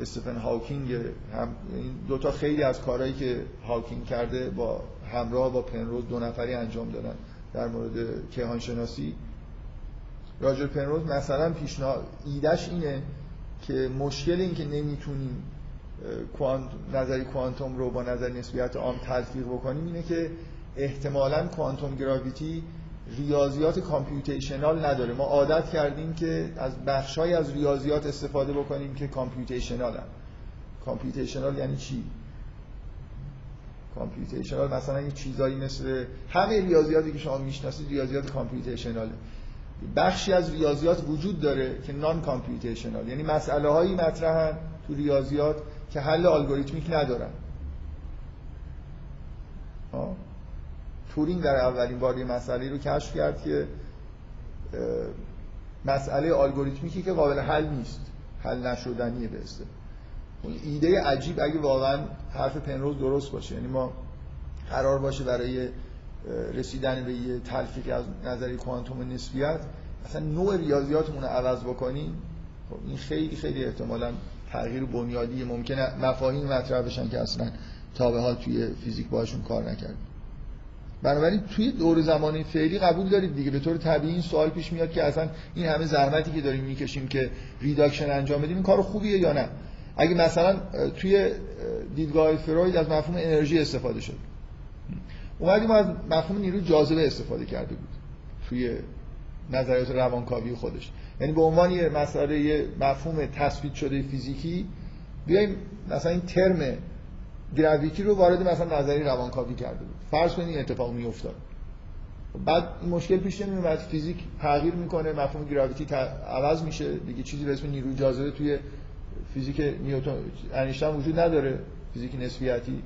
استفن هاوکینگ هم این دوتا خیلی از کارهایی که هاوکینگ کرده با همراه با پنروز دو نفری انجام دادن در مورد کیهان‌شناسی راجر پنروز مثلا پیشنهاد ایدش اینه که مشکل این که نمی‌تونیم کوانت... نظریه کوانتوم رو با نظریه نسبیت عام تلفیق بکنیم اینه که احتمالا quantum gravity ریاضیات computational نداره. ما عادت کردیم که از بخشای از ریاضیات استفاده بکنیم که computational ان. computational یعنی چی؟ computational مثلا یه چیزایی مثل همه ریاضیاتی که شما می‌شناسید ریاضیات computational ه. بخشی از ریاضیات وجود داره که non-computational یعنی مسئله هایی مطرحن تو ریاضیات که حل الگوریتمیک ندارن. تورینگ در اولین بار یه مسئله رو کشف کرد که مسئله الگوریتمیکی که قابل حل نیست. حل نشدنیه به اون ایده عجیب اگه واقعا حرف پنروز درست باشه. یعنی ما قرار باشه برای رسیدن به یه تلفیق از نظری کوانتوم نسبیت اصلا نوع ریاضیاتمون رو عوض بکنیم خب این خیلی خیلی احتمالا تغییر بنیادی ممکنه. مفاهیم مطرح بشن که اصلا تا به حال توی فیزیک باشون کار نکردیم بنابراین توی دوره زمانی فعلی قبول دارید دیگه. به طور طبیعی این سوال پیش میاد که اصلا این همه زحمتی که داریم می‌کشیم که reduction انجام بدیم این کار خوبیه یا نه؟ اگه مثلا توی دیدگاه فروید از مفهوم انرژی استفاده شد. اومدیم از مفهوم نیروی جاذبه استفاده کرده بود توی نظریات روانکاوی خودش. یعنی به عنوان یه مسئله یه مفهوم تثبیت شده فیزیکی بیایم مثلا این ترم گراویتی رو وارد مثلا نظری روانکاوی کرده بود. فرض کنید این اتفاق میافتاد. بعد این مشکل پیش نمیاد فیزیک تغییر می‌کنه مفهوم گراویتی عوض میشه. دیگه چیزی به اسم نیروی جاذبه توی فیزیک نیوتن انیشتین وجود نداره. فیزیک نسبیتی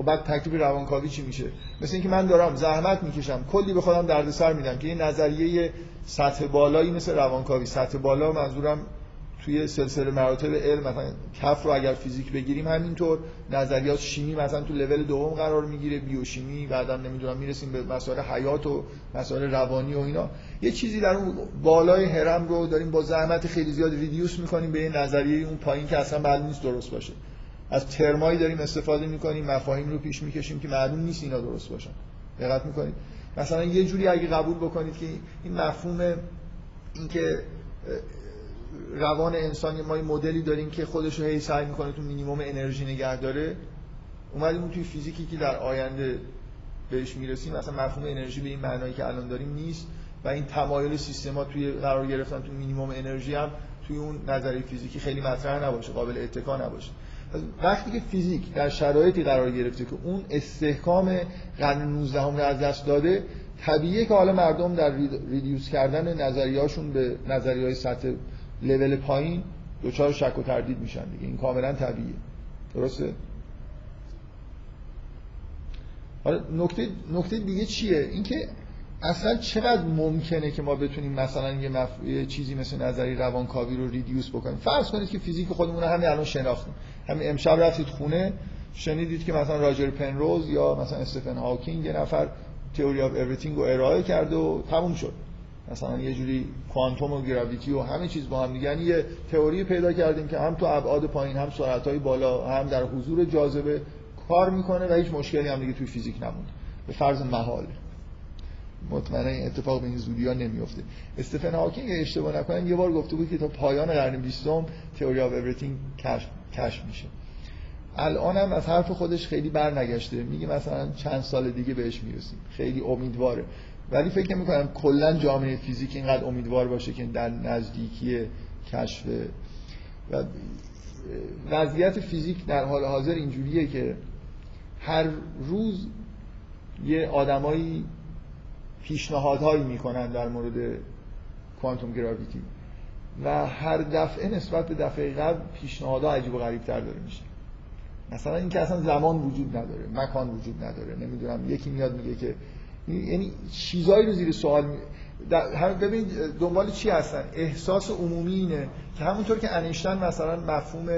خب بعد تکلیف روانکاوی چی میشه؟ مثل اینکه من دارم زحمت می‌کشم کلی به خودم دردسر میدم که این نظریه سطح بالایی مثل روانکاوی. سطح بالا منظورم توی سلسله مراتب علم مثلا کف رو اگر فیزیک بگیریم همینطور. نظریات شیمی مثلا تو لول دوم قرار می‌گیره بیوشیمی بعدا نمی‌دونم می‌رسیم به مسائل حیات و مسائل روانی و اینا. یه چیزی در اون بالای هرم رو داریم با زحمت خیلی زیاد ریدیوس می‌کنیم به نظریه اون پایین که اصلا معلوم نیست درست باشه. از ترمایی داریم استفاده می‌کنیم مفاهیم رو پیش می‌کشیم که معلوم نیست اینا درست باشن. دقت می‌کنید. مثلا یه جوری اگه قبول بکنید که این مفهوم اینکه روان انسانی ما یه مدلی داریم که خودش رو هی سعی می‌کنه تو مینیمم انرژی نگه داره اومدیم توی فیزیکی که در آینده بهش می‌رسیم مثلا مفهوم انرژی به این معنایی که الان داریم نیست و این تمایل سیستما توی قرار گرفتن تو مینیمم انرژی هم توی اون نظریه فیزیکی خیلی مطرح نباشه قابل اتکا نباشه. وقتی که فیزیک در شرایطی قرار گرفته که اون استحکام قرن 19 رو از دست داده طبیعیه که حالا مردم در ریدیوس کردن نظریهاشون به نظریه های سطح لول پایین دچار شک و تردید میشن دیگه. این کاملا طبیعیه. درسته؟ حالا نکته نکته دیگه چیه؟ اینکه اصلا چقدر ممکنه که ما بتونیم مثلا یه, مف... یه چیزی مثل نظریه روانکاوی رو reduce بکنیم؟ فرض کنید که فیزیک خودمون همین الان شناختیم. همین امشب رفتید خونه شنیدید که مثلا راجر پنروز یا مثلا استفن هاکینگ یه نفر theory of everything رو ارائه کرد و تموم شد. مثلا یه جوری کوانتوم و gravity و همه چیز با هم دیگه. یعنی یه تئوری پیدا کردیم که هم تو ابعاد پایین هم سرعت‌های بالا هم در حضور جاذبه کار می‌کنه و هیچ مشکلی هم دیگه توی فیزیک نمونده. به فرض محال مطمئنا این اتفاق به این زودی ها نمیفته استفن هاکینگ اشتباه نکنم یه بار گفته بود که تا پایان قرن بیستم theory of everything کشف میشه. الان هم از حرف خودش خیلی برنگشته. میگه مثلا چند سال دیگه بهش می‌رسیم. خیلی امیدواره. ولی فکر نمی کنم کلا جامعه فیزیک اینقدر امیدوار باشه که در نزدیکی کشف. و وضعیت فیزیک در حال حاضر اینجوریه که هر روز یه آدمایی پیشنهادهایی می‌کنن در مورد کوانتوم گراویتی. و هر دفعه نسبت به دفعه قبل پیشنهادها عجیب و غریب تر داره میشه. مثلا اینکه اصلا زمان وجود نداره مکان وجود نداره نمی‌دونم یکی میاد میگه که یعنی چیزایی رو زیر سوال می... ببین دنبال چی هستن؟ احساس عمومی اینه که همونطور که انیشتن مثلا مفهوم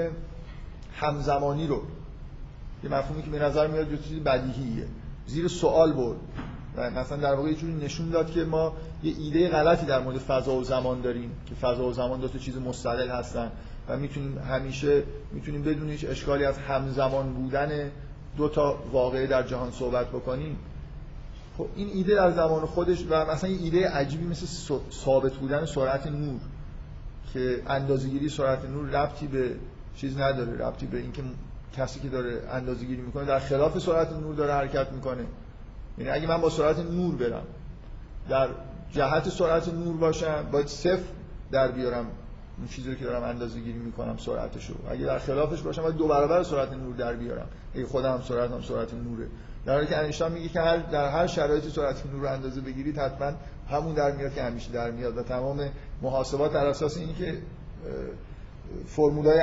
همزمانی رو یه مفهومی که به نظر میاد یه چیز بدیهیه زیر سوال برد. و مثلا در واقع یه جوری نشون داد که ما یه ایده غلطی در مورد فضا و زمان داریم که فضا و زمان دو تا چیز مستقل هستن و می‌تونیم همیشه می‌تونیم بدون هیچ اشکالی از همزمان بودن دو تا واقعه در جهان صحبت بکنیم. خب این ایده در زمان خودش و مثلا این ایده عجیبی مثل ثابت بودن سرعت نور که اندازه‌گیری سرعت نور ربطی به چیز نداره ربطی به اینکه کسی که داره اندازه‌گیری می‌کنه در خلاف سرعت نور داره حرکت می‌کنه. یعنی اگه من با سرعت نور برم در جهت سرعت نور باشم باید صفر در بیارم. اون چیزی که دارم اندازه گیری می‌کنم سرعتش رو اگه در خلافش باشم باید دو برابر سرعت نور در بیارم. اگه خودم سرعتم سرعت نوره. در حالی که انیشتین میگه که هر در هر شرایطی سرعت نور رو اندازه بگیرید حتما همون در میاد که همیشه در میاد. و تمام محاسبات در اساس اینی که فرمولای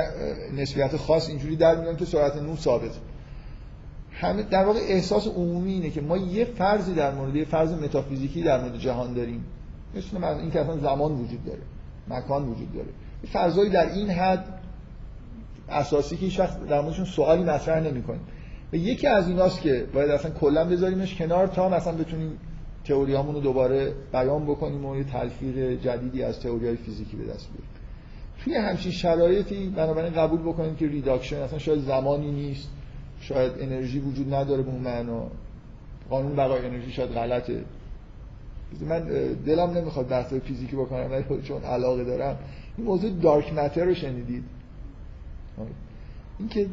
نسبیت خاص اینجوری در میاد که سرعت نور ثابت. همه در واقع احساس عمومی اینه که ما یه فرضی در مورد یه فرض متافیزیکی در مورد جهان داریم. مثل من این که اصلا زمان وجود داره مکان وجود داره. فرضایی در این حد اساسی که هیچوقت در موردشون سوالی مطرح نمی‌کنیم. و یکی از ایناست که باید اصلا کلا بذاریمش کنار تا مثلا بتونیم تئوریامون رو دوباره بیان بکنیم و یه تلفیق جدیدی از تئوریای فیزیکی به دست بیاریم. توی همچین شرایطی بنابراین قبول بکنیم که reduction اصلا شاید زمانی نیست. شاید انرژی وجود نداره به اون معنا. قانون بقای انرژی شاید غلطه. من دلم نمی‌خواد بحث فیزیکی بکنم ولی چون علاقه دارم. این موضوع دارک متر رو شنیدید. اینکه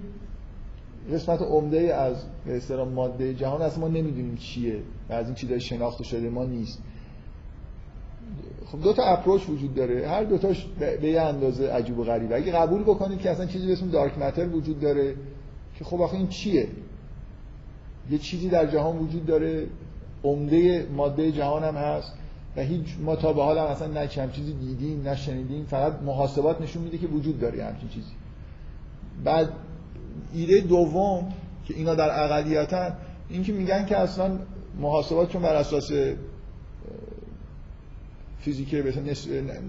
قسمت عمده از به ماده جهان اصلا ما نمی‌دونیم چیه و از این چیزای شناخته شده ما نیست. خب دو تا اپروچ وجود داره. هر دوتاش به یه اندازه عجیب و غریبه. اگه قبول بکنید که اصلا چیزی به اسم دارک متر وجود داره که خب آخه این چیه؟ یه چیزی در جهان وجود داره عمده ماده جهان هم هست و هیچ ما تا به حال اصلا نه چیزی دیدیم نه فقط محاسبات نشون میده که وجود داره همچین چیزی. بعد ایده دوم که اینا در اقلیتن این که میگن که اصلا محاسبات چون بر اساس فیزیک به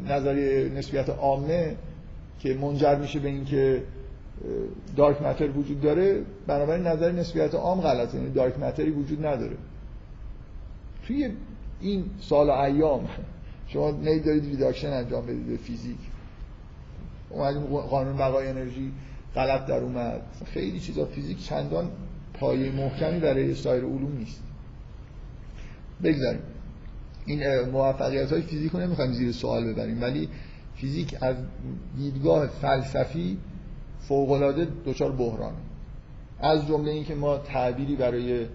نظریه نسبیت عامه که منجر میشه به اینکه دارک متر وجود داره بنابراین نظر نسبیت عام غلطه. یعنی دارک متری وجود نداره. توی این سال و ایام شما need دارید reduction انجام بدید به فیزیک. اومدیم قانون بقای انرژی غلط در اومد. خیلی چیزا فیزیک چندان پایه محکمی برای سایر علوم نیست. بگذاریم. این موفقیت های فیزیک رو نمی‌خوایم زیر سوال ببریم ولی فیزیک از دیدگاه فلسفی فوقالعاده دچار بحرانه. از جمله اینکه ما تعبیری برای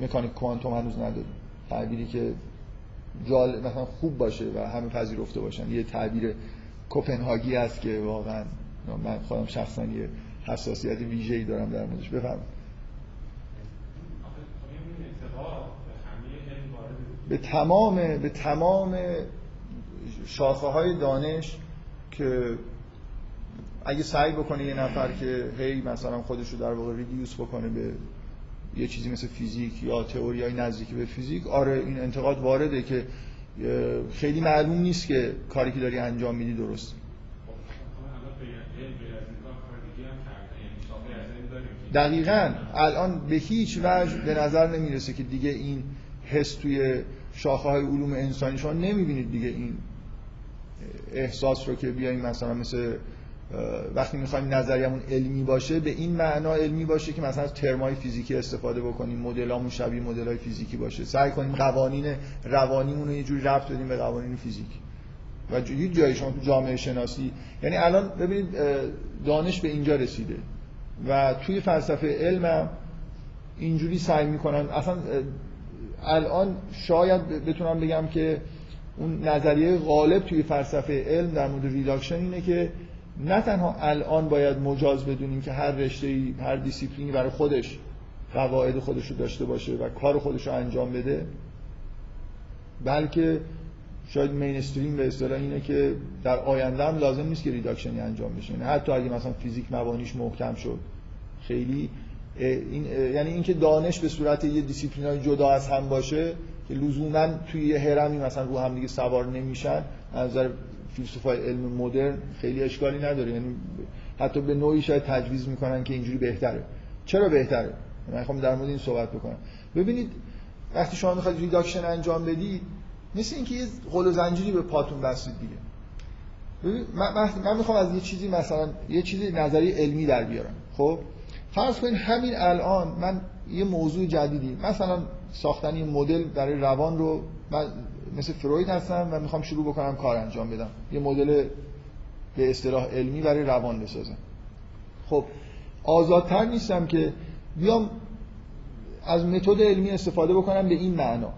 مکانیک کوانتوم هنوز نداریم. تعبیری که جال مثلا خوب باشه و همه پذیرفته باشن. یه تعبیر کوپنهاگی است که واقعا من خودم شخصا یه حساسیت ویژه‌ای دارم در موردش. بفرمایید. به تمام به تمام شاخه های دانش که اگه سعی بکنه یه نفر که هی مثلا خودش رو در واقع ریدیوس بکنه به یه چیزی مثل فیزیک یا تئوری های نزدیکی به فیزیک آره این انتقاد وارده که خیلی معلوم نیست که کاری که داری انجام میدی درست. دقیقا. الان به هیچ وجه به نظر نمی‌رسه که دیگه این حس توی شاخه های علوم انسانی شما نمی‌بینید دیگه این احساس رو که بیایم مثلا مثل وقتی می‌خوایم نظریمون علمی باشه به این معنا علمی باشه که مثلا از ترمای فیزیکی استفاده بکنیم مدلامون شبیه مدلای فیزیکی باشه. سعی کنیم قوانین روانیمون رو یه جوری ربط بدیم به قوانین فیزیکی. و هیچ جایی شما تو جامعه شناسی یعنی الان ببینید دانش به اینجا رسیده. و توی فلسفه علم اینجوری سعی می‌کنن. اصلا الان شاید بتونم بگم که اون نظریه غالب توی فلسفه علم در مورد reduction اینه که نه تنها الان باید مجاز بدونیم که هر رشته ای هر دیسیپلینی برای خودش قواعد خودش رو داشته باشه و کار خودش رو انجام بده بلکه شاید mainstream به اصطلاح اینه که در آینده هم لازم نیست که reduction ی انجام بشه. یعنی حتی اگه مثلا فیزیک مبانیش محکم شد خیلی این یعنی اینکه دانش به صورت یه دیسیپلینای جدا از هم باشه که لزوما توی یه هرمی مثلا رو هم دیگه سوار نمیشن از نظر فیلسوفای علم مدرن خیلی اشکالی نداره. یعنی حتی به نوعی شاید تجویز می‌کنن که اینجوری بهتره. چرا بهتره؟ من می‌خوام در مورد این صحبت بکنم. ببینید وقتی شما می‌خواید reduction انجام بدید مثل اینکه یه غل زنجیری به پاتون بستید دیگه. من, من می‌خوام از یه چیزی مثلا یه چیزی نظری علمی در بیارم. خب؟ فرض کنید همین الان من یه موضوع جدیدی مثلا ساختن یه مدل برای روان رو من مثل فروید هستم و می‌خوام شروع بکنم کار انجام بدم. یه مدل به اصطلاح علمی برای روان بسازم. خب آزادتر نیستم که بیام از متد علمی استفاده بکنم به این معنا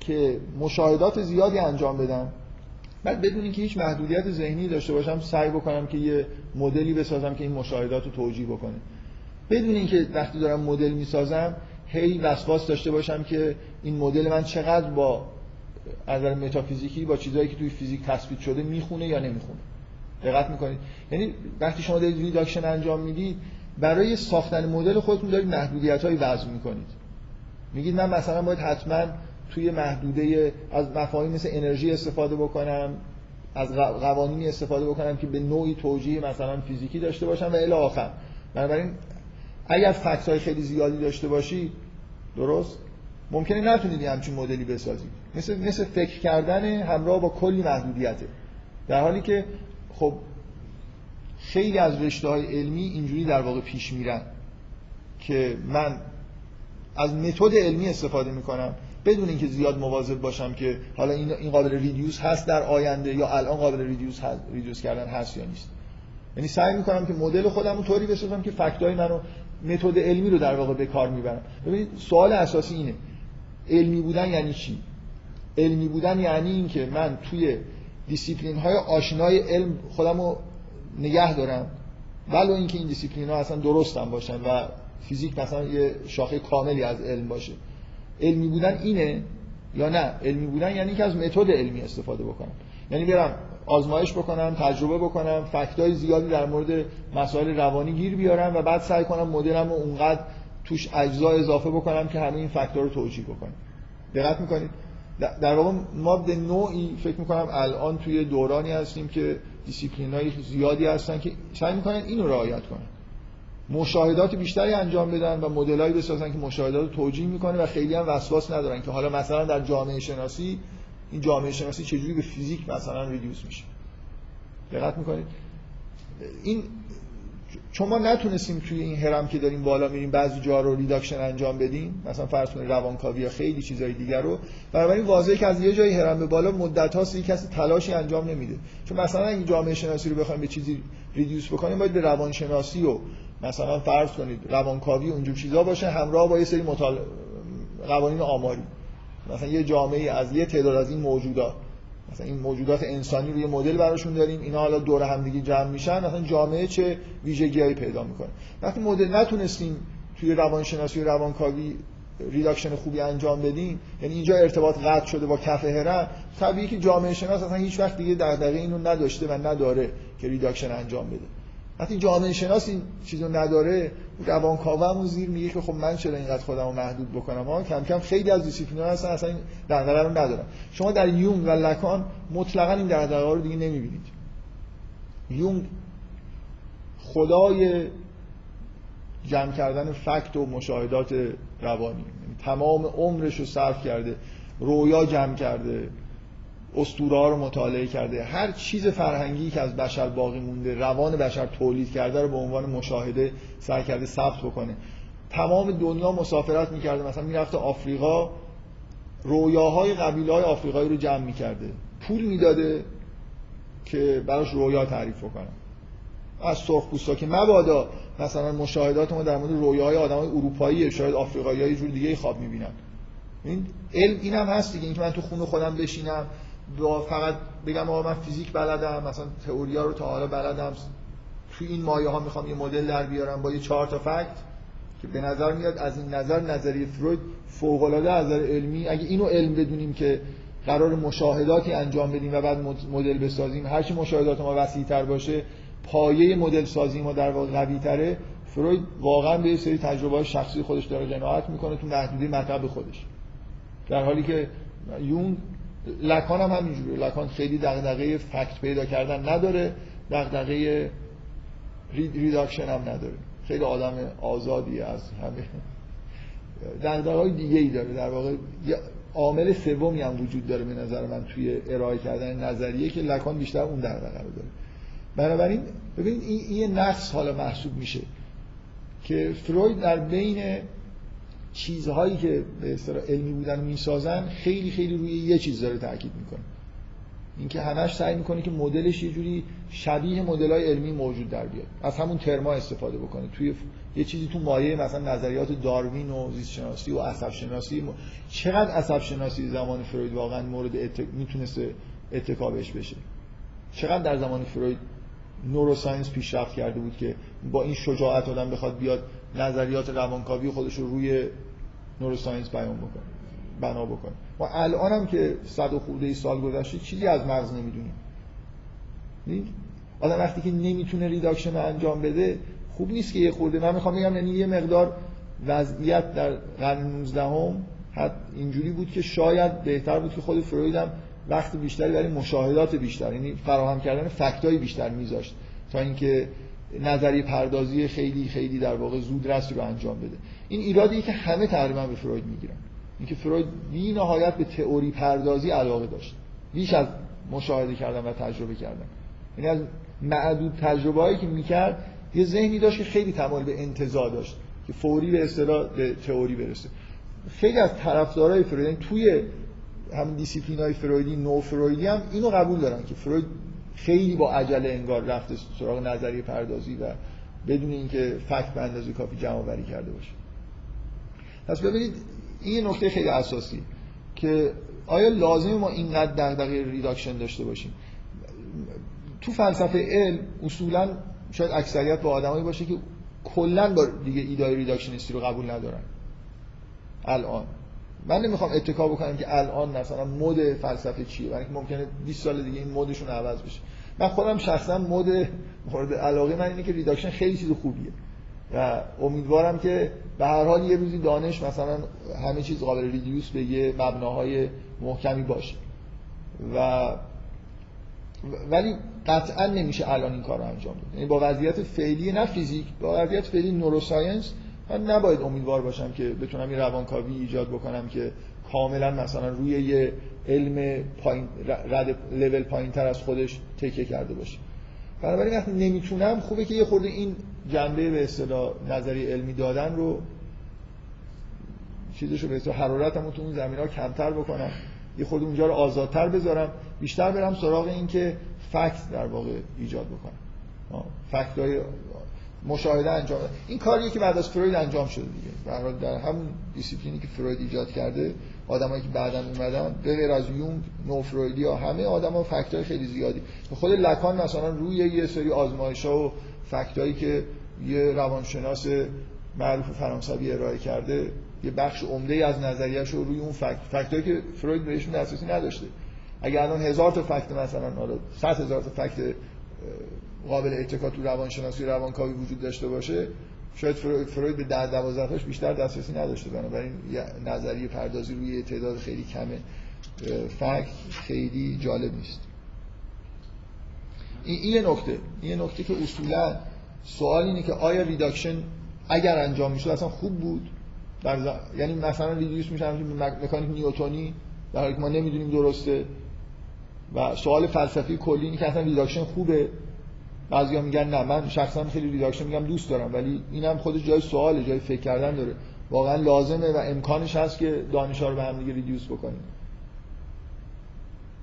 که مشاهدات زیادی انجام بدم. بعد بدون اینکه هیچ محدودیت ذهنی داشته باشم سعی بکنم که یه مدلی بسازم که این مشاهدات رو توجیه بکنه. بدون اینکه وقتی دارم مدل می‌سازم هی وسواس داشته باشم که این مدل من چقدر با از نظر متافیزیکی با چیزهایی که توی فیزیک تثبیت شده می‌خونه یا نمی‌خونه. دقت می‌کنید. یعنی وقتی شما دارید reduction انجام می‌دید برای ساختن مدل خودتون دارید محدودیت هایی وضع می‌کنید. میگید من مثلا باید حتما توی محدوده از مفاهیم مثل انرژی استفاده بکنم از قوانینی استفاده بکنم که به نوعی توجیه مثلا فیزیکی داشته باشم و الی آخر. بنابراین اگر فکت های خیلی زیادی داشته باشی درست؟ ممکنه نتونید همچین مدلی بسازید. مثل مثل فکر کردن همراه با کلی محدودیته. در حالی که خب خیلی از رشته های علمی اینجوری در واقع پیش میرن که من از متد علمی استفاده می‌کنم بدون اینکه زیاد مواظب باشم که حالا این این قابل reduce هست در آینده یا الان قابل reduce هست reduce کردن هست یا نیست. یعنی سعی می‌کنم که مدل خودم رو طوری بسازم که fact ای منو متد علمی رو در واقع به کار می‌برم. ببینید سوال اساسی اینه. علمی بودن یعنی چی؟ علمی بودن یعنی اینکه من توی دیسیپلین های آشنای علم خودم رو نگه دارم. ولو اینکه این دیسیپلین ها اصلا درستم باشن و فیزیک مثلا یه شاخه کاملی از علم باشه. علمی بودن اینه یا نه؟ علمی بودن یعنی که از متد علمی استفاده بکنم یعنی برم آزمایش بکنم تجربه بکنم fact ای زیادی در مورد مسائل روانی گیر بیارم و بعد سعی کنم مدلم رو اونقدر توش اجزا اضافه بکنم که همه این fact ها رو توجیه بکنم دقت می‌کنید؟ در واقع ما به نوعی فکر می‌کنم الان توی دورانی هستیم که دیسیپلین های زیادی هستن که سعی می‌کنن اینو رعایت کنن. مشاهدات بیشتری انجام بدن و مدلایی بسازن که مشاهدات رو توجیه می‌کنه و خیلی هم وسواس ندارن که حالا مثلا در جامعه شناسی این جامعه شناسی چجوری به فیزیک مثلا reduce میشه. دقت می‌کنید؟ این چون ما نتونستیم توی این هرم که داریم بالا میریم بعضی جا رو reduction انجام بدیم مثلا فرض کنید روانکاوی یا خیلی چیزای دیگر رو بنابراین واضحه که از یه جایی هرم به بالا مدت هاست کسی تلاشی انجام نمیده. چون مثلا این جامعه شناسی رو بخوایم به چیزی reduce بکنیم باید به روانشناسی و مثلا فرض کنید روانکاوی اونجور چیزا باشه همراه با یه سری مطال... قوانین آماری. مثلا یه جامعه از یه تعداد از این موجودات. مثلا این موجودات انسانی رو یه مدل براشون داریم اینا حالا دور هم دیگه جمع میشن مثلا جامعه چه ویژگیهایی پیدا می‌کنه. وقتی مدل نتونستیم توی روانشناسی و روانکاوی reduction خوبی انجام بدیم یعنی اینجا ارتباط قطع شده با کف هرم طبیعی که جامعه شناس اصلا هیچ وقت دیگه دغدغه اینو نداشته و نداره که reduction انجام بده. وقتی جامعه شناس این چیزو نداره روانکاو اون زیر میگه که خب من چرا اینقدر خودم رو محدود بکنم؟ ها کم کم خیلی از دیسیپلین هستن اصلا این دغدغه رو ندارن. شما در یونگ و لکان مطلقا این دغدغه رو دیگه نمی‌بینید. یونگ خدای جمع کردن fact و مشاهدات روانی. یعنی تمام عمرش رو صرف کرده رویا جمع کرده. اسطوره ها رو مطالعه کرده. هر چیز فرهنگی که از بشر باقی مونده روان بشر تولید کرده رو به عنوان مشاهده سعی کرده ثبت بکنه. تمام دنیا مسافرت می‌کرده. مثلا می‌رفته آفریقا رویاهای قبیله های آفریقایی رو جمع می‌کرده. پول می‌داده که براش رویا تعریف بکنن از سرخ که مبادا مثلا مشاهدات ما در مورد رویاهای آدم های اروپایی شاید آفریقایی های جور دیگه خواب می‌بینن. این علم این هم هست دیگه. اینکه من تو خونه خودم بشینم فقط بگم آقا من فیزیک بلدم مثلا تئوریا رو تا حالا بلدم. توی این مایه ها می‌خوام یه مدل در بیارم با یه چهار تا فکت که به نظر میاد از این نظر نظریه فروید فوق العاده از نظر علمی اگه اینو علم بدونیم که قرار مشاهداتی انجام بدیم و بعد مدل بسازیم هر چی مشاهدات ما وسیع‌تر باشه پایه مدل سازی ما در واقع قوی تره فروید واقعا یه سری تجربه شخصی خودش داره قناعت می‌کنه تو محدوده مطلب خودش. در حالی که یونگ لکان هم همینجوره لکان خیلی دغدغه fact پیدا کردن نداره دغدغه reduction هم نداره. خیلی آدم آزادی از همه. دغدغه های دیگه ای داره. در واقع عامل سومی هم وجود داره به نظر من توی ارائه کردن نظریه که لکان بیشتر اون دغدغه رو داره. بنابراین ببینید این یه نقص حالا محسوب میشه که فروید در بین چیزهایی که به اصطلاح علمی بودن می‌سازن خیلی خیلی روی یه چیز داره تاکید می‌کنه. اینکه همش سعی می‌کنه که مدلش یه جوری شبیه مدلای علمی موجود در بیاد. از همون ترما استفاده بکنه. توی یه چیزی تو مایه مثلا نظریات داروین و زیست شناسی و عصب شناسی چقدر عصب شناسی زمان فروید واقعا مورد اتک... می‌تونسته اتکا بشه؟ چقدر در زمان فروید neuroscience پیشرفت کرده بود که با این شجاعت آدم بخواد بیاد نظریات روانکاوی خودش رو روی neuroscience بیان بکنه بنا بکنه. ما الان هم که صد و خورده سال گذشته چیزی از مغز نمی‌دونیم. آدم وقتی که نمی‌تونه reduction انجام بده خوب نیست که یه خورده. من می‌خوام بگم یعنی یه مقدار وضعیت در قرن 19 هم حد اینجوری بود که شاید بهتر بود که خود فروید هم وقت بیشتری برای مشاهدات بیشتر یعنی فراهم کردن فکتای بیشتر میذاشت تا اینکه نظری پردازی خیلی خیلی در واقع زود رس رو انجام بده. این ایرادی که همه تقریبا به فروید می‌گیرن. اینکه فروید بی نهایت به تئوری پردازی علاقه داشت بیش از مشاهده کردن و تجربه کردن. یعنی از معدود تجربه که می‌کرد یه ذهنی داشت که خیلی تمایل به انتزاع داشت که فوری به اصطلاح به تئوری برسه. خیلی از طرفدارای فروید یعنی توی همین دیسیپلین های فرویدی نو فرویدی هم اینو قبول دارن که فروید خیلی با عجله انگار رفته سراغ نظریه پردازی و بدون اینکه fact به اندازه کافی جمع آوری کرده باشه. پس ببینید این نکته خیلی اساسی که آیا لازم ما اینقدر دغدغه reduction داشته باشیم؟ تو فلسفه علم اصولا شاید اکثریت با آدمایی باشه که کلا با دیگه ایده‌ی reductionistی رو قبول ندارن. الان. من نمی‌خوام اتکا بکنم که الان مثلا مد فلسفه چیه. برای اینکه ممکنه 20 سال دیگه این مدشون عوض بشه. من خودم شخصا مد مورد علاقه من اینه که reduction خیلی چیز خوبیه. و امیدوارم که به هر حال یه روزی دانش مثلا همه چیز قابل reduce به یه مبناهای محکمی باشه. و ولی قطعا نمیشه الان این کار رو انجام داد. یعنی با وضعیت فعلی نه فیزیک با وضعیت فعلی نوروساینس من نباید امیدوار باشم که بتونم این روانکاوی ایجاد بکنم که کاملا مثلا روی یه علم پایین رد لول پایین تر از خودش تکیه کرده باشه. بنابراین وقتی نمی‌تونم خوبه که یه خورده این جنبه به اصطلاح نظری علمی دادن رو چیزشو به اصطلاح حرارتمو تو اون زمین کمتر بکنم. یه خورده اونجا رو آزادتر بذارم. بیشتر برم سراغ این که فکت در واقع ایجاد بکنم. فکت های مشاهده انجام این کاریه که بعد از فروید انجام شده دیگه. در در همون دیسیپلینی که فروید ایجاد کرده آدمایی که بعدا اومدن به غیر از یونگ نو فرویدی ها همه آدما فکتای خیلی زیادی. خود لکان مثلا روی یه سری آزمایش ها و فکتایی که یه روانشناس معروف فرانسوی ارائه کرده یه بخش عمده از نظریه‌اش رو روی اون فکت فکتایی که فروید بهشون دسترسی نداشته. اگر الان هزار تا فکت مثلا حالا 100 هزار تا فکت قابل اتکا تو روانشناسی روانکاوی وجود داشته باشه شاید فروید به ده دوازدهش بیشتر دسترسی نداشته بنابراین نظریه پردازی روی تعداد خیلی کمه. فکت خیلی جالب نیست. این یه نکته. این نکته که اصولا سوال اینه که آیا reduction اگر انجام می‌شد اصلا خوب بود؟ در. یعنی مثلا reduce میشه مکانیک نیوتونی در حالی که ما نمی‌دونیم درسته. و سوال فلسفی کلی اینه که اصلا reduction خوبه؟ بعضیا میگن نه من شخصا خیلی reduction میگم دوست دارم ولی اینم خودش جای سواله جای فکر کردن داره. واقعا لازمه و امکانش هست که دانش‌ها رو به هم دیگه reduce بکنیم.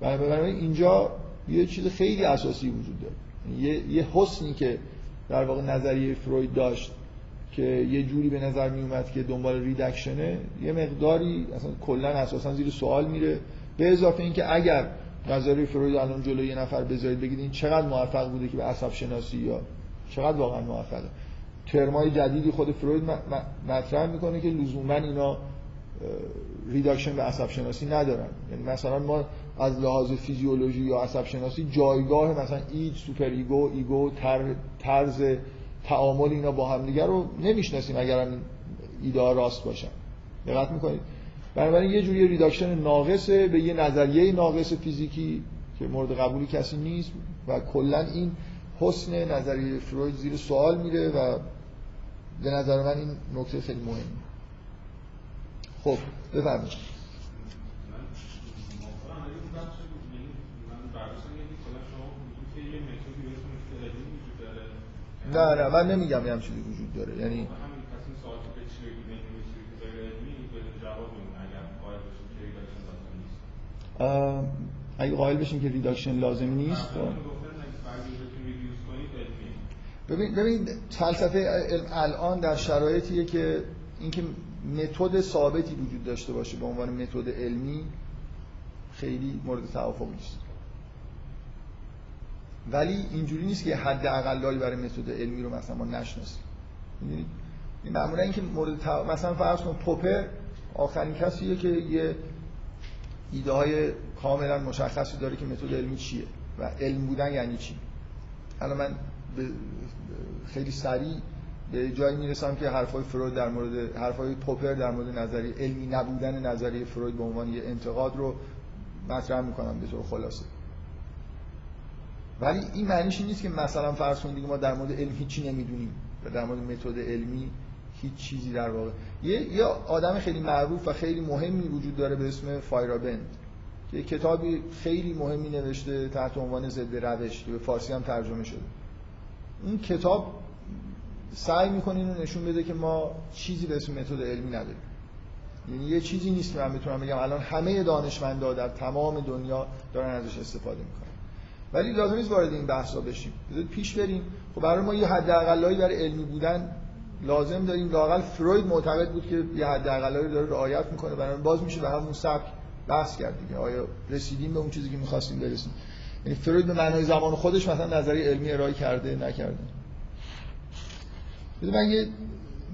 بنابراین اینجا یه چیز خیلی اساسی وجود داره. یه, یه حسنی که در واقع نظریه فروید داشت که یه جوری به نظر می اومد که دنبال ریدکشنه یه مقداری اصلا کلا اساسا زیر سوال میره. به اضافه اینکه اگر نظریه فروید الان جلوی یه نفر بذارید بگید این چقدر موفق بوده که به عصب شناسی یا چقدر واقعا موفقه. ترمای جدیدی خود فروید مطرح می‌کنه که لزوما اینا reduction به عصب شناسی ندارن. یعنی مثلا ما از لحاظ فیزیولوژی یا عصب شناسی جایگاه مثلا id super ego ego طرز، طرز تعامل اینا با هم دیگر رو نمی‌شناسیم اگر این ایده راست باشن. دقت می‌کنید؟ بنابراین یه جوری reduction ناقصه به یه نظریه ناقص فیزیکی که مورد قبول کسی نیست و کلا این حسن نظریه فروید زیر سوال میره و به نظر من این نکته خیلی مهمه. خب بفرمایید. نه نه من نمیگم یه چیزی وجود داره. یعنی اگه قائل بشیم که ریداکشن لازمی نیست ببین ببین فلسفه الان در شرایطیه که اینکه متد ثابتی وجود داشته باشه به عنوان متد علمی خیلی مورد توافق نیست. ولی اینجوری نیست که حد اقلایی برای متد علمی رو مثلا ما نشناسیم. می‌دونید این معمولا اینکه مورد. مثلا فرض کن پوپر آخرین کسیه که یه ایده های کاملا مشخصی داره که متد علمی چیه و علم بودن یعنی چی. الان من خیلی سریع به جایی می‌رسم که حرفای فروید در مورد حرفای پوپر در مورد نظریه علمی نبودن نظریه فروید به عنوان یه انتقاد رو مطرح می‌کنم به طور خلاصه. ولی این معنیش نیست که مثلا فرض کنید ما در مورد علم هیچی نمی‌دونیم و در مورد متد علمی هیچ چیزی در واقع. یه یا آدم خیلی معروف و خیلی مهمی وجود داره به اسم فایرابند. که کتابی خیلی مهمی نوشته تحت عنوان ضد روش که به فارسی هم ترجمه شده. این کتاب سعی می‌کنه اینو نشون بده که ما چیزی به اسم متد علمی نداریم. یعنی یه چیزی نیست که من بتونم بگم. الان همه دانشمندا در تمام دنیا دارن ازش استفاده می‌کنن. ولی لازم نیست وارد این بحثا بشیم. بذارید پیش بریم. خب برای ما یه حد اقلایی برای علمی بودن لازم داریم لاقل فروید معتقد بود که یه حد اقلایی داره رعایت می‌کنه. برای باز میشه به همون سبک بحث کرد دیگه. آیا رسیدیم به اون چیزی که می‌خواستیم برسیم؟ یعنی فروید به معنای زمان خودش مثلا نظری علمی ارائه کرده نکرده. من یه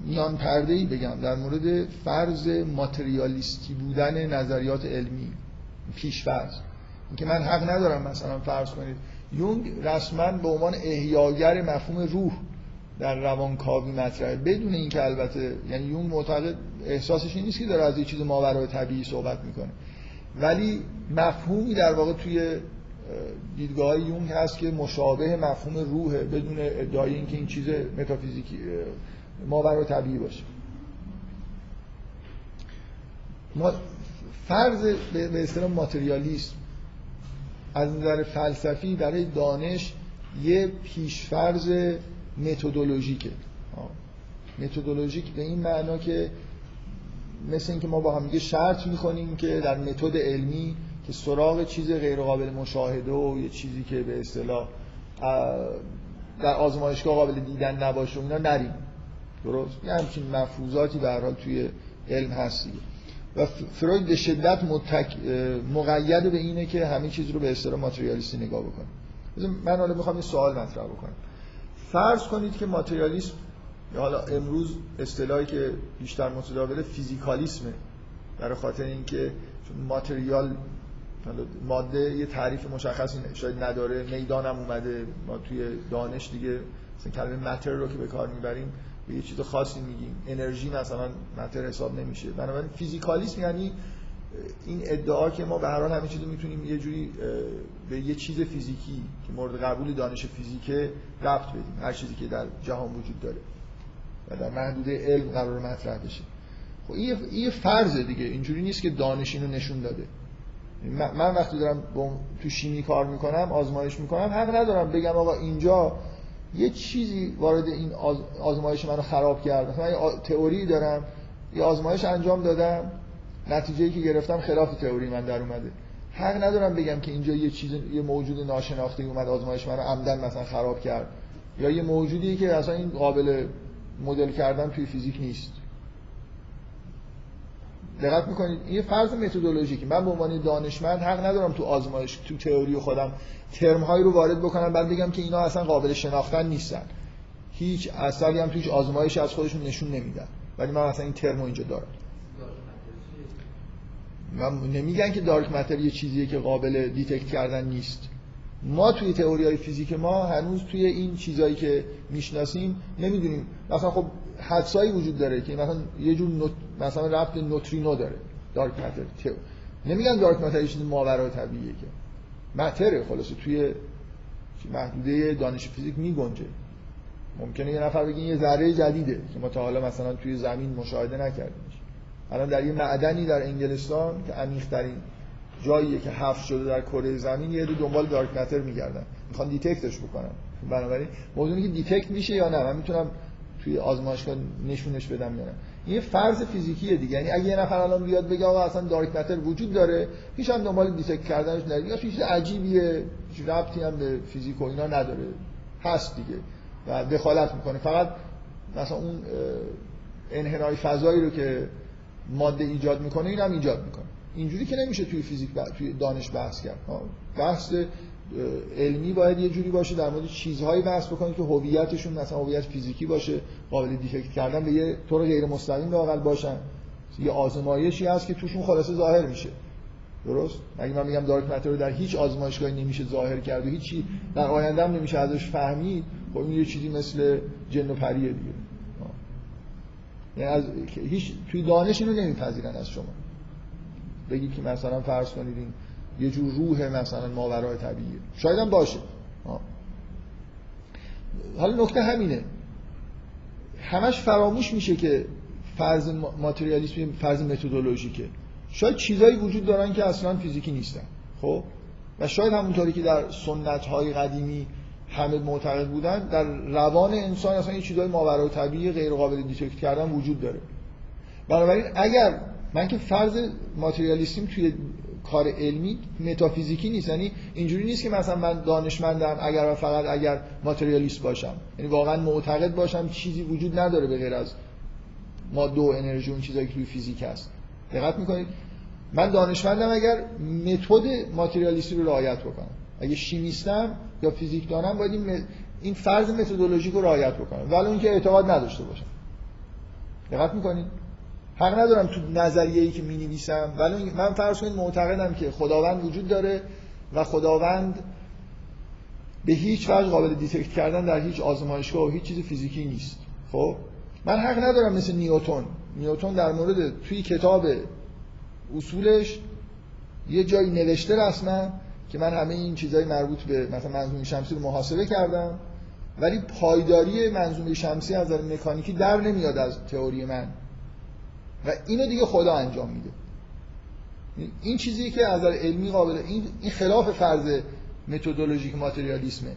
میان پرده ای بگم در مورد فرض ماتریالیستی بودن نظریات علمی پیش فرض اینکه من حق ندارم مثلا فرض کنید. یونگ رسما به عنوان احیاگر مفهوم روح در روانکاوی مطرحه. بدون اینکه البته یعنی یونگ معتقد احساسش این نیست که داره از یه چیز ماورای طبیعی صحبت می‌کنه. ولی مفهومی در واقع توی دیدگاه یونگ هست که مشابه مفهوم روحه بدون ادعای اینکه این چیز متافیزیکی ماورای طبیعی باشه. فرض به اصطلاح ماتریالیسم از نظر فلسفی برای دانش یه پیشفرز متدولوژیکه متدولوژیک به این معنا که مثل اینکه ما با هم دیگه شرط می‌کنیم که در متد علمی که سراغ چیز غیر قابل مشاهده و یه چیزی که به اصطلاح در آزمایشگاه قابل دیدن نباشه اینا نریم. درست؟ یه همچین مفروضاتی به حال توی علم هستی و فروید به شدت متک... مقید به اینه که همه چیز رو به اصطلاح ماتریالیستی نگاه بکنه من حالا می‌خوام یه سوال مطرح بکنم. فرض کنید که ماتریالیسم یا حالا امروز اصطلاحی که بیشتر متداوله فیزیکالیسمه. برای خاطر اینکه ماتریال ماده یه تعریف مشخصی شاید نداره می‌دانم اومده ما توی دانش دیگه مثلا کلمه متر رو که به کار می‌بریم به یه چیز خاصی میگیم. انرژی مثلا متر حساب نمیشه. بنابراین فیزیکالیسم یعنی این ادعا که ما به هر حال همه چیزو می‌تونیم یه جوری به یه چیز فیزیکی که مورد قبول دانش فیزیکه ربط بدیم. هر چیزی که در جهان وجود داره و در محدوده علم قرار مطرح بشه. خب این یه فرضه دیگه. اینجوری نیست که دانش اینو نشون داده. من وقتی دارم تو شیمی کار می‌کنم آزمایش می‌کنم حق ندارم بگم آقا اینجا یه چیزی وارد این آزمایش منو خراب کرد. یه تئوری دارم یه آزمایش انجام دادم نتیجه که گرفتم خلاف تئوری من در اومده. حق ندارم بگم که اینجا یه چیز یه موجود ناشناخته اومد آزمایش منو عمدن مثلا خراب کرد. یا یه موجودی که اصلا این قابل مدل کردن توی فیزیک نیست. دقت می‌کنید یه فرض متدولوژیکی. من به عنوان دانشمند حق ندارم تو آزمایش تو تئوری خودم ترم هایی رو وارد بکنم بعد بگم که اینا اصلا قابل شناختن نیستن. هیچ اثری هم توش آزمایش از خودشون نشون نمیدن. ولی من اصلا این ترم اینجا دارم. من نمیگن که dark matter یه چیزیه که قابل detect کردن نیست. ما توی تئوری های فیزیک ما هنوز توی این چیزایی که می‌شناسیم نمی‌دونیم. مثلا خب حدسایی وجود داره که مثلا یه جور نوت... مثلا ربط نوترینو داره dark matter نمیگن dark matter یه چیز ماورای طبیعیه که. matter ه خلاصه توی محدوده دانش فیزیک میگنجه. ممکنه یه نفر بگه یه ذره جدیده که ما تا حالا مثلا توی زمین مشاهده نکردیمش الان در یه معدنی در انگلستان که عمیق‌ترین جاییه که حفظ شده در کره زمین یه دو دنبال dark matter میگردن. می‌خوان detect ش بکنن. بنابراین موضوعی که detect میشه یا نه. من می‌تونم توی آزمایشگاه نشونش بدم یا نه. این فرض فیزیکیه دیگه. یعنی اگه یه نفر الان بیاد بگه آقا اصلا dark matter وجود داره هیچ هم دنبال detect کردنش نره. چیز عجیبیه ربطی هم به فیزیک و اینا نداره. هست دیگه. و دخالت می‌کنه. فقط مثلا اون انحنای فضایی رو که ماده ایجاد می‌کنه این هم ایجاد می‌کنه. اینجوری که نمیشه توی فیزیک توی دانش بحث کرد. بحث علمی باید یه جوری باشه در مورد چیزهایی بحث بکنید که هویتشون مثلا هویت فیزیکی باشه قابل detect کردن به یه طور غیر مستقیم لاقل باشن. یه آزمایشی هست که توشون خلاصه ظاهر میشه. درست؟ اگه من میگم دارک متر در هیچ آزمایشگاهی نمیشه ظاهر کرد و هیچی در آینده هم نمیشه ازش فهمید خب این یه چیزی مثل جن و پریه دیگه. یعنی از هیچ توی دانش اینو نمیپذیرن از شما. بگید که مثلا فرض کنید این یه جور روح مثلا ماورای طبیعیه. شاید هم باشه. حالا نکته همینه. همش فراموش میشه که فرض ماتریالیسم فرض methodologic ه. شاید چیزایی وجود دارن که اصلا فیزیکی نیستن. خب؟ و شاید همونطوری که در سنت های قدیمی همه معتقد بودن در روان انسان اصلا یه چیزای ماورای طبیعی غیر قابل detect کردن وجود داره. بنابراین اگر من که فرض ماتریالیسم توی کار علمی متافیزیکی نیست یعنی اینجوری نیست که مثلا من دانشمندم اگر و فقط اگر ماتریالیست باشم. یعنی واقعا معتقد باشم چیزی وجود نداره به غیر از ماده و انرژی اون چیزایی که توی فیزیک هست. دقت می‌کنید؟ من دانشمندم اگر متد ماتریالیستی رو رعایت بکنم. اگه شیمیستم یا فیزیک دانم باید این, فرض methodologic رو رعایت بکنم ولی اون که اعتقاد نداشته باشم دقت می‌کنید حق ندارم تو نظریه ای که می نویسم ولی من فرض کنید معتقدم که خداوند وجود داره و خداوند به هیچ وجه قابل detect کردن در هیچ آزمایشگاه و هیچ چیز فیزیکی نیست. خب؟ من حق ندارم مثل نیوتون نیوتون در مورد توی کتاب اصولش یه جایی نوشته رسما که من همه این چیزهای مربوط به مثلا منظومه شمسی رو محاسبه کردم ولی پایداری منظومه شمسی از نظر مکانیکی در نمیاد از تئوری من. و اینو دیگه خدا انجام میده. این چیزی که از علمی قابل این این خلاف فرض متدولوژیک ماتریالیسمه.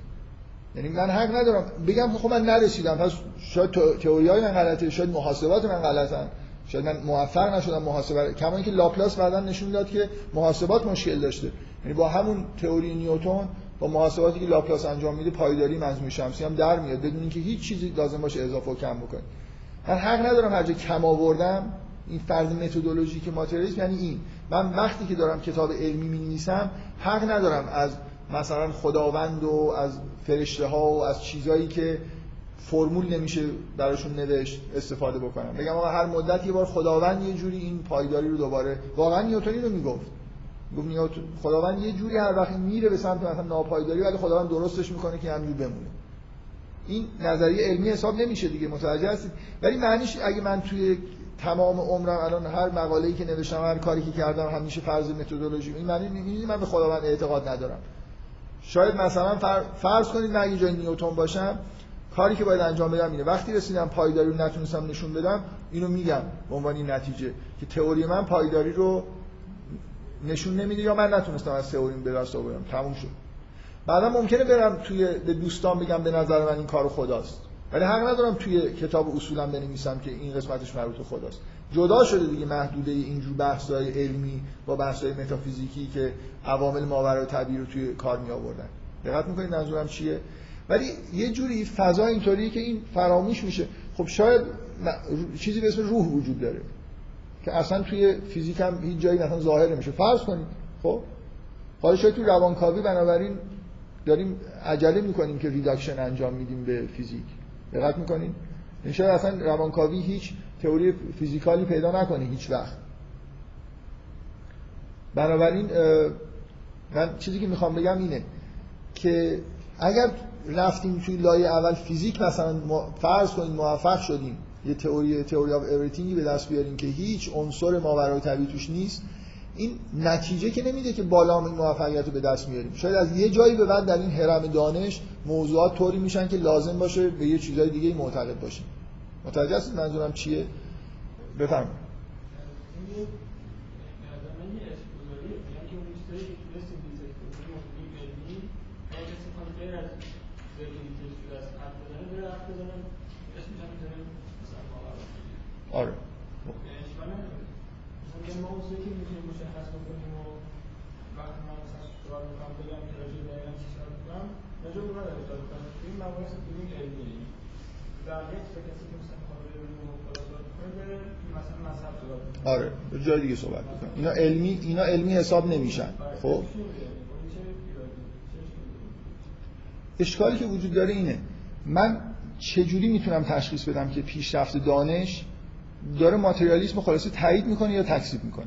یعنی من حق ندارم. بگم خب من نرسیدم. پس شاید تئوری های من غلطه شاید محاسبات من غلطن. شاید من موفق نشدم محاسبه کما اینکه لاپلاس بعدا نشون داد که محاسبات مشکل داشته. یعنی با همون تئوری نیوتن با محاسباتی که لاپلاس انجام میده پایداری منظومه شمسی هم در میاد. بدون اینکه هیچ چیزی لازم باشه اضافه و کم بکنه. من حق ندارم هر کم آوردم. این فرض methodologic ماتریالیسم یعنی این. من وقتی که دارم کتاب علمی می حق ندارم از مثلا خداوند و از فرشته ها و از چیزایی که فرمول نمیشه براشون نوشت استفاده بکنم. بگم آقا هر مدت یه بار خداوند یه جوری این پایداری رو دوباره واقعا نیوتنی رو می‌گفت. گفت خداوند یه جوری هر وقت میره به سمت مثلا ناپایداری ولی خداوند درستش می‌کنه که همینجور بمونه. این نظریه علمی حساب نمیشه دیگه متوجه هستید؟ ولی معنیش اگه من توی تمام عمرم الان هر مقاله‌ای که نوشتم هر کاری که کردم همیشه فرض متدولوژی این معنی من به خداوند اعتقاد ندارم. شاید مثلا فرض کنید من اگه جای نیوتن باشم کاری که باید انجام بدم اینه. وقتی رسیدم پایداری رو نتونستم نشون بدم اینو میگم به عنوان نتیجه که تئوری من پایداری رو نشون نمیده یا من نتونستم از تئوریم به دست آوردم تموم شد. بعدا ممکنه برم توی به دوستان بگم به نظر من این کار خداست. ولی حق ندارم توی کتاب اصولا بنویسم که این قسمتش مربوط خداست. جدا شده دیگه محدوده اینجور بحث‌های علمی با بحث‌های متافیزیکی که عوامل ماورای طبیعی رو توی کار می آوردن دقت می‌کنید منظورم چیه؟ ولی یه جوری فضا اینطوریه که این فراموش میشه. خب شاید چیزی به اسم روح وجود داره. که اصلا توی فیزیک هم هیچ جایی مثلا ظاهر نمیشه. فرض کنید خب؟ حالا شاید تو روانکاوی بنابراین داریم عجله می‌کنیم که reduction انجام میدیم به فیزیک. دقت می‌کنین؟ این شاید اصلا روانکاوی هیچ تئوری physical ی پیدا نکنه هیچ وقت. بنابراین من چیزی که می‌خوام بگم اینه که اگر رفتیم توی لایه اول فیزیک مثلا فرض کنیم موفق شدیم یه تئوری تئوری آف اوریثینگی به دست بیاریم که هیچ عنصر ماورای طبیعی توش نیست. این نتیجه که نمیده که بالا این موفقیت رو به دست میاریم شاید از یه جایی به بعد در این حرم دانش موضوعات طوری میشن که لازم باشه به یه چیزای دیگه معتقد باشیم. متوجه هستید منظورم چیه؟ بفرمایید آره یعنی ما موضوعی که می‌تونیم مشخص بکنیم و وقتی من مثلا سوال می‌کنم بگم که راجع به علم چی سوال می‌کنم راجع به نداره سوال می‌کنم این مباحث بدون علمی در یک کسی که مثلا کامل علم و سوال می‌کنه بره مثلا مذهب سوال آره. به جای دیگه صحبت می‌کنم. اینا علمی اینا علمی حساب نمیشن. خب؟ اشکالی که وجود داره اینه. من چجوری می‌تونم تشخیص بدم که پیشرفت دانش داره ماتریالیسم خلاصه تایید می‌کنه یا تکذیب می‌کنه.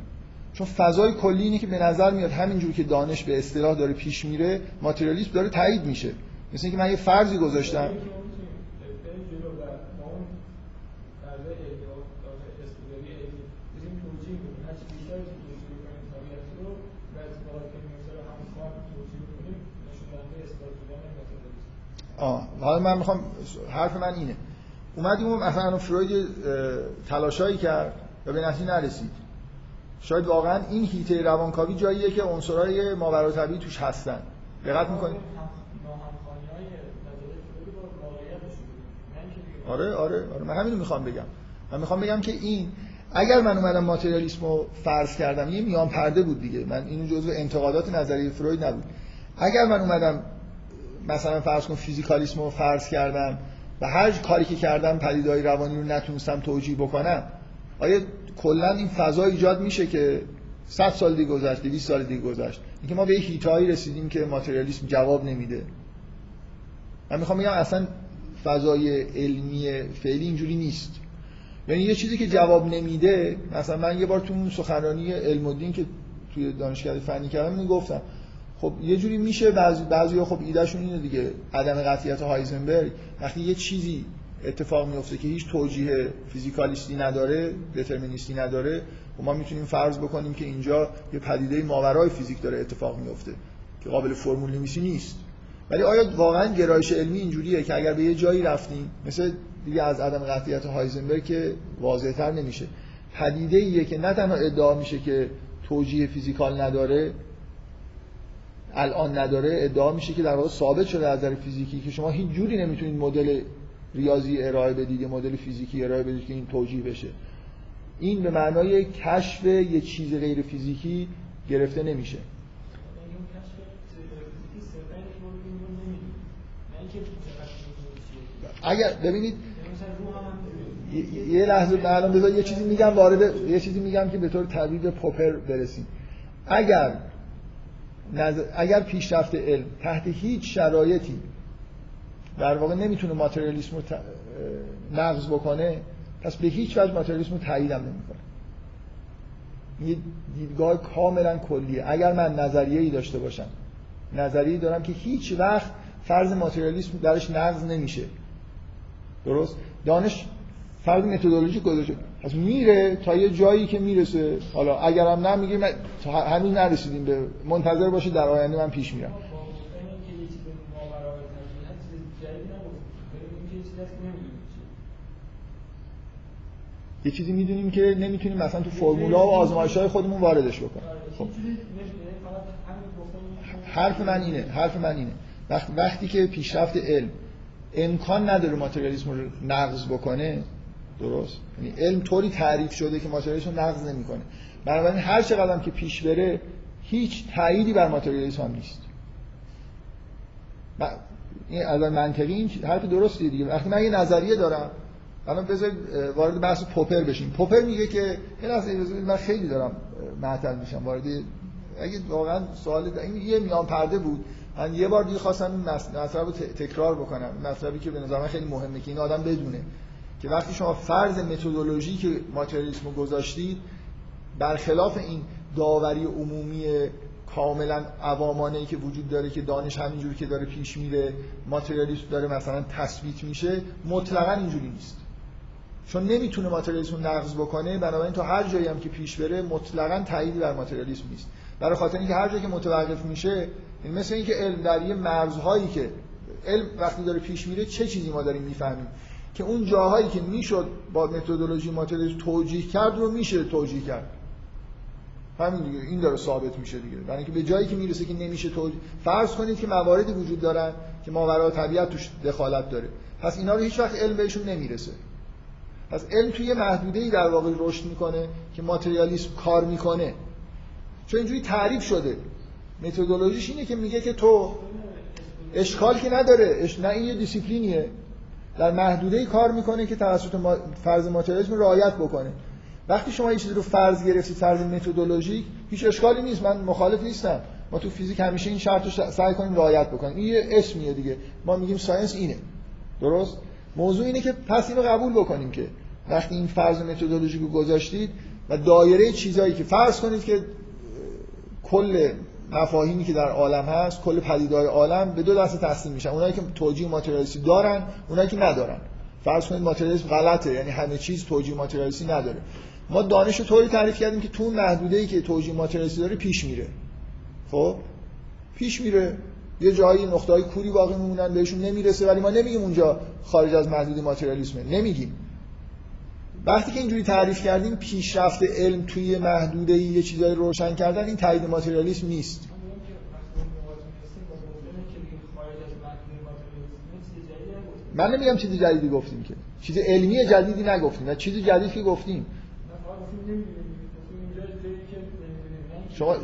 چون فضای کلی اینه که به نظر میاد همینجور که دانش به اصطلاح داره پیش میره ماتریالیسم داره تایید میشه. مثل اینکه من یه فرضی گذاشتم. آه حالا من می‌خوام حرف من اینه. اومدیم مثلا فروید تلاشایی کرد و به نتیجه نرسید. شاید واقعا این هیته روانکاوی جاییه که عنصرهای ماورای طبیعی توش هستن. دقت می‌کنید آره آره آره. من همینو می‌خوام بگم. من می‌خوام بگم که این اگر من اومدم ماتریالیسم رو فرض کردم یه میان پرده بود دیگه. من اینو جزو انتقادات نظریه فروید نبود. اگر من اومدم مثلا فرض کن فیزیکالیسم رو فرض کردم و هر کاری که کردم پدیدهای روانی رو نتونستم توجیه بکنم آیا کلا این فضا ایجاد میشه که 100 سال دیگه گذشت 200 سال دیگه گذشت اینکه ما به هیتایی رسیدیم که ماتریالیسم جواب نمیده. من می‌خوام بگم اصلا فضای علمی فعلی اینجوری نیست. یعنی یه چیزی که جواب نمیده مثلا من یه بار تو اون سخنرانی علم و دین که توی دانشکده فنی کردم اینو گفتم. خب یه جوری میشه بعضی بعضیا خب ایدهشون اینه دیگه عدم قطعیت هایزنبرگ. وقتی یه چیزی اتفاق میفته که هیچ توجیه فیزیکالیستی نداره دترمینیستی نداره و خب ما می‌تونیم فرض بکنیم که اینجا یه پدیده ماورای فیزیک داره اتفاق میفته که قابل فرمول نویسی نیست. ولی آیا واقعا گرایش علمی اینجوریه که اگر به یه جایی رفتیم مثل دیگه از عدم قطعیت هایزنبرگ که واضحتر نمیشه. پدیده ایه که نه تنها ادعا میشه که توجیه فیزیکال نداره الان نداره ادعا میشه که در واقع ثابت شده از نظر فیزیکی که شما هیچ جوری نمی‌تونید مدل ریاضی ارائه بدید مدل فیزیکی ارائه بدید که این توجیه بشه. این به معنای کشف یه چیز غیر فیزیکی گرفته نمیشه. اگر ببینید یه لحظه الان بذار یه چیزی میگم وارد یه چیزی میگم که به طور طبیب پوپر برسیم. اگر اگر پیشرفت علم تحت هیچ شرایطی در واقع نمی‌تونه ماتریالیسم رو نقض بکنه پس به هیچ وجه ماتریالیسم رو تایید هم نمی‌کنه. یه دیدگاه کاملا کلیه. اگر من نظریه ای داشته باشم نظریه دارم که هیچ وقت فرض ماتریالیسم درش نقض نمیشه. درست؟ دانش فرض متدولوژی گذاشته پس میره تا یه جایی که می‌رسه. حالا اگرم نمیگه من هنوز نرسیدیم به منتظر باشه در آینده من پیش میرم. یه چیزی می‌دونیم که نمی‌تونیم مثلا تو فرمولا و آزمایش های خودمون واردش بکنیم. خب. حرف من اینه حرف من اینه. وقت وقتی که پیشرفت علم امکان نداره ماتریالیسم رو نقض بکنه درست. یعنی علم طوری تعریف شده که ماتریالیسم نقض نمی‌کنه. بنابراین هر چقدر که پیش بره هیچ تأییدی بر ماتریالیسم هم نیست این از منطقی این حرف درستیه دیگه. وقتی من یه نظریه دارم الان بذارید وارد بحث پوپر بشیم. پوپر میگه که اجازه بدید، من خیلی دارم معطل میشم. وارد اگه واقعا سوال این یه میان پرده بود. من یه بار دیگه خواستم این مطلب رو تکرار بکنم. مطلبی که به نظر من خیلی مهمه که این آدم بدونه. که وقتی شما فرض متدولوژی که ماتریالیسم گذاشتید برخلاف این داوری عمومی کاملا عوامانه ای که وجود داره که دانش همینجوری که داره پیش میره ماتریالیسم داره مثلا تثبیت میشه مطلقا اینجوری نیست. چون نمی‌تونه ماتریالیسم نقض بکنه بنابراین تا هر جایی هم که پیش بره مطلقا تأییدی بر ماتریالیسم نیست. برای خاطر اینکه هر جایی که متوقف میشه این مثل اینکه علم در یه مرزهایی که علم وقتی داره پیش میره چه چیزی ما داریم می‌فهمیم؟ که اون جاهایی که می‌شد با متدولوژی ماتریالیسم توجیه کرد رو میشه توجیه کرد. همین دیگه این داره ثابت میشه دیگه. برای اینکه به جایی که می‌رسه که نمیشه توجیه فرض کنید که مواردی وجود دارن که ماورای طبیعت توش دخالت داره. پس اینا رو هیچ وقت علم بهشون نمی‌رسه. پس علم توی محدوده‌ای در واقع رشد می‌کنه که ماتریالیسم کار می‌کنه. چون اینجوری تعریف شده. متدولوژیش اینه که میگه که تو اشکال که نداره اش... نه این یه دیسیپلینیه. در محدوده کار می‌کنه که توسط ما... فرض ماتریالیسم رعایت بکنه. وقتی شما یه چیزی رو فرض گرفتید فرض متدولوژیک هیچ اشکالی نیست. من مخالف نیستم. ما تو فیزیک همیشه این شرط رو سعی کنیم رعایت بکنیم. این یه اسمیه دیگه. ما میگیم science اینه. درست؟ موضوع اینه که پس اینو قبول بکنیم که وقتی این فرض methodologic رو گذاشتید و دایره چیزایی که فرض کنید که کل مفاهیمی که در عالم هست کل پدیده‌های عالم به دو دسته تقسیم میشن. اونایی که توجیه ماتریالیستی دارن اونایی که ندارن. فرض کنید ماتریالیسم غلطه یعنی همه چیز توجیه ماتریالیستی نداره. ما دانش رو طوری تعریف کردیم که تو اون محدوده‌ای که توجیه ماتریالیستی داره پیش میره. خب؟ پیش میره. یه جایی نقطه‌های کوری باقی میمونن بهشون نمی‌رسه ولی ما نمیگیم اونجا خارج از محدوده ماتریالیسمه. نمیگیم. وقتی که اینجوری تعریف کردیم پیشرفت علم توی محدوده یه چیزایی رو روشن کردن این تایید ماتریالیسم نیست. من نمیگم چیز جدیدی گفتیم که. چیز علمی جدیدی نگفتیم و چیز جدیدی که گفتیم. نه شما-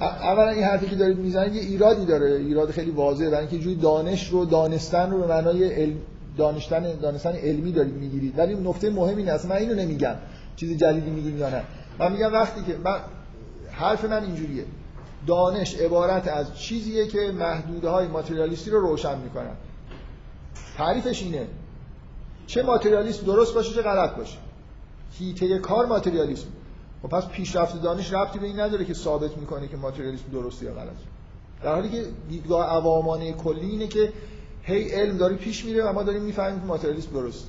اولا این حرفی که دارید می‌زنید یه ایرادی داره. ایراد خیلی واضحه. برای اینکه جوری دانش رو دانستن رو به معنای علم دانشتن دانستن علمی دارید می‌گیرید ولی نکته مهم این است من اینو نمیگم. چیز جدیدی میگیم یا نه. من میگم وقتی که من حرف من اینجوریه. دانش عبارت از چیزیه که محدوده های ماتریالیستی رو روشن می‌کنن. تعریفش اینه. چه ماتریالیسم درست باشه چه غلط باشه. هیته کار ماتریالیسم. و پس پیشرفت دانش ربطی به این نداره که ثابت می‌کنه که ماتریالیسم درسته یا غلطه. در حالی که دیدگاه عوامانه کلی اینه که هی علم داره پیش میره و ما داریم می‌فهمیم که ماتریالیسم درسته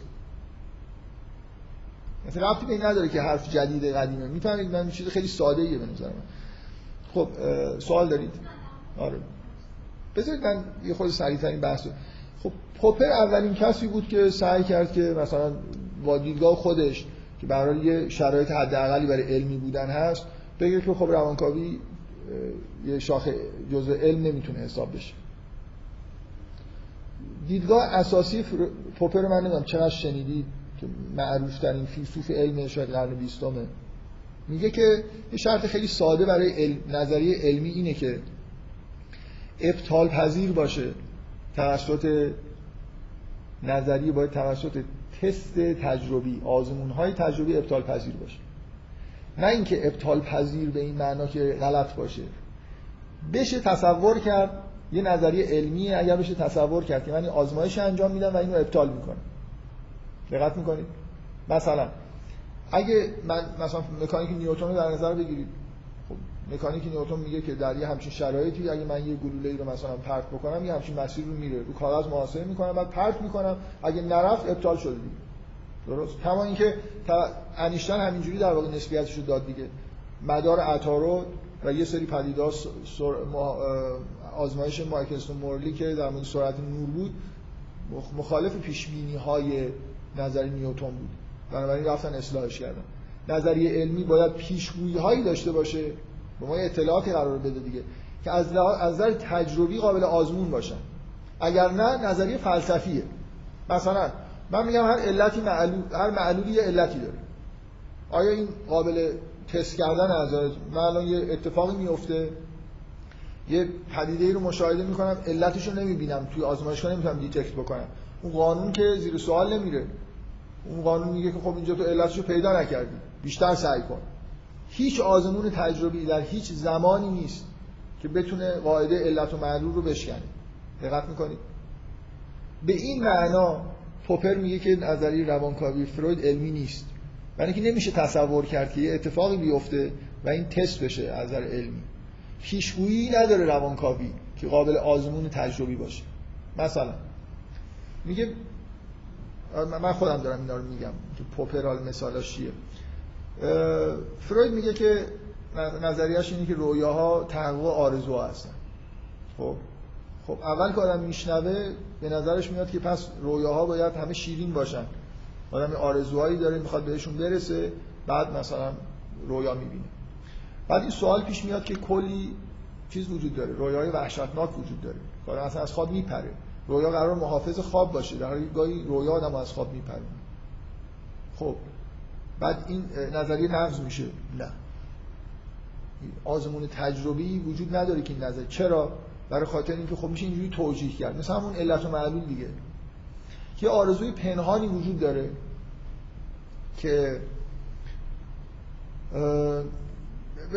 مثلا ربطی به نداره که حرف جدید قدیمه. می‌فهمید من چیز خیلی ساده ایه به نظر من. خب سوال دارید؟ آره. بذارید من یه خود سریعتر این بحث خب پوپر اولین کسی بود که سعی کرد که مثلا با خودش که برای یه شرایط حداقلی برای علمی بودن هست بگه که خب روانکاوی یه شاخه جزء علم نمی‌تونه حساب بشه. دیدگاه اساسی پوپر من نمی‌دونم چقدر شنیدید که معروف ترین فیلسوف علم شاید قرن بیستمه. میگه که یه شرط خیلی ساده برای علم، نظریه علمی اینه که ابطال پذیر باشه توسط نظریه باید توسط تست تجربی آزمون های تجربی ابطال پذیر باشه. نه اینکه ابطال پذیر به این معنا که غلط باشه. بشه تصور کرد یه نظریه علمی اگر بشه تصور کرد که من آزمایش انجام میدم و اینو ابطال می‌کنم. دقت می‌کنید؟ مثلا اگه من مثلا مکانیک نیوتن رو در نظر بگیرید. خب مکانیک نیوتن میگه که در یه همچین شرایطی اگه من یه گلوله رو مثلا پرت بکنم یه همچین مسیر رو میره. رو کاغذ محاسبه می‌کنم بعد پرت می‌کنم. اگه نرفت ابطال شده دیگه. درست؟ کما اینکه انیشتین همینجوری در واقع نسبیتش رو داد دیگه. مدار عطارد و یه سری اه، آزمایش مایکلستون مورلی که در مورد سرعت نور بود مخالف پیش های نظری نیوتن بود. بنابراین رفتن اصلاحش کردن. نظریه علمی باید پیشگویی هایی داشته باشه. به ما اطلاعاتی قرار بده دیگه که از نظر تجربی قابل آزمون باشن. اگر نه نظریه فلسفیه. مثلا من میگم هر علتی معلول هر معلولی یه علتی داره. آیا این قابل تست کردن از من الان یه اتفاقی میفته یه پدیده ای رو مشاهده می‌کنم علتش رو نمی‌بینم. توی آزمایشگاه نمی‌تونم detect بکنم. اون قانون که زیر سوال نمیره. اون قانون میگه که خب اینجا تو علتش رو پیدا نکردی. بیشتر سعی کن. هیچ آزمون تجربی در هیچ زمانی نیست که بتونه قاعده علت و معلول رو بشکنه. دقت می‌کنید به این معنا پوپر میگه که نظریه روانکاوی فروید علمی نیست. برای اینکه نمیشه تصور کرد که یه اتفاقی بیفته و این تست بشه از نظر علمی. پیشگویی نداره روانکاوی که قابل آزمون تجربی باشه. مثلا میگه من خودم دارم اینا رو میگم که پوپرال مثالاش چیه. فروید میگه که نظریهش اینه که رویاها تحقق آرزوها هستن. خب؟ خب اول که آدم میشنوه به نظرش میاد که پس رویاها باید همه شیرین باشن. آدم آرزوهایی داره می‌خواد بهشون برسه بعد مثلا رویا می‌بینه. بعد این سوال پیش میاد که کلی چیز وجود داره. رویای وحشتناک وجود داره. که اصلا از خواب میپره. رویا قرار محافظ خواب باشه. در حالی گاهی رویا آدم از خواب میپره. خب. بعد این نظریه نقض میشه. نه. آزمون تجربی وجود نداره که این نظر چرا؟ برای خاطر اینکه خب میشه اینجوری توجیه کرد. مثلا همون علت و معلول دیگه. که آرزوی پنهانی وجود داره که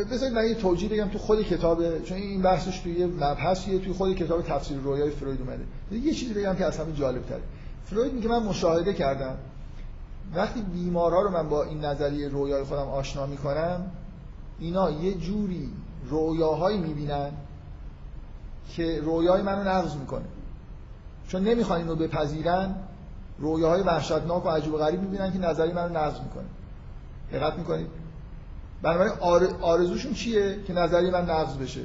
بذارید من یه توجیه بگم تو خود کتاب چون این بحثش توی مبحثیه توی خود کتاب تفسیر رویای فروید اومده. یه چیزی بگم که از همین جالب تره فروید میگه من مشاهده کردم. وقتی بیمارا رو من با این نظریه رویای خودم آشنا می‌کنم اینا یه جوری رویاهایی می‌بینن که رویای منو نقض می‌کنه. چون نمی‌خوان اینو بپذیرن رویاهای وحشتناک و عجیب و غریب می‌بینن که نظری منو نقض می‌کنه. دقت می‌کنید؟ بنابراین آرزوشون چیه که نظری من نقض بشه؟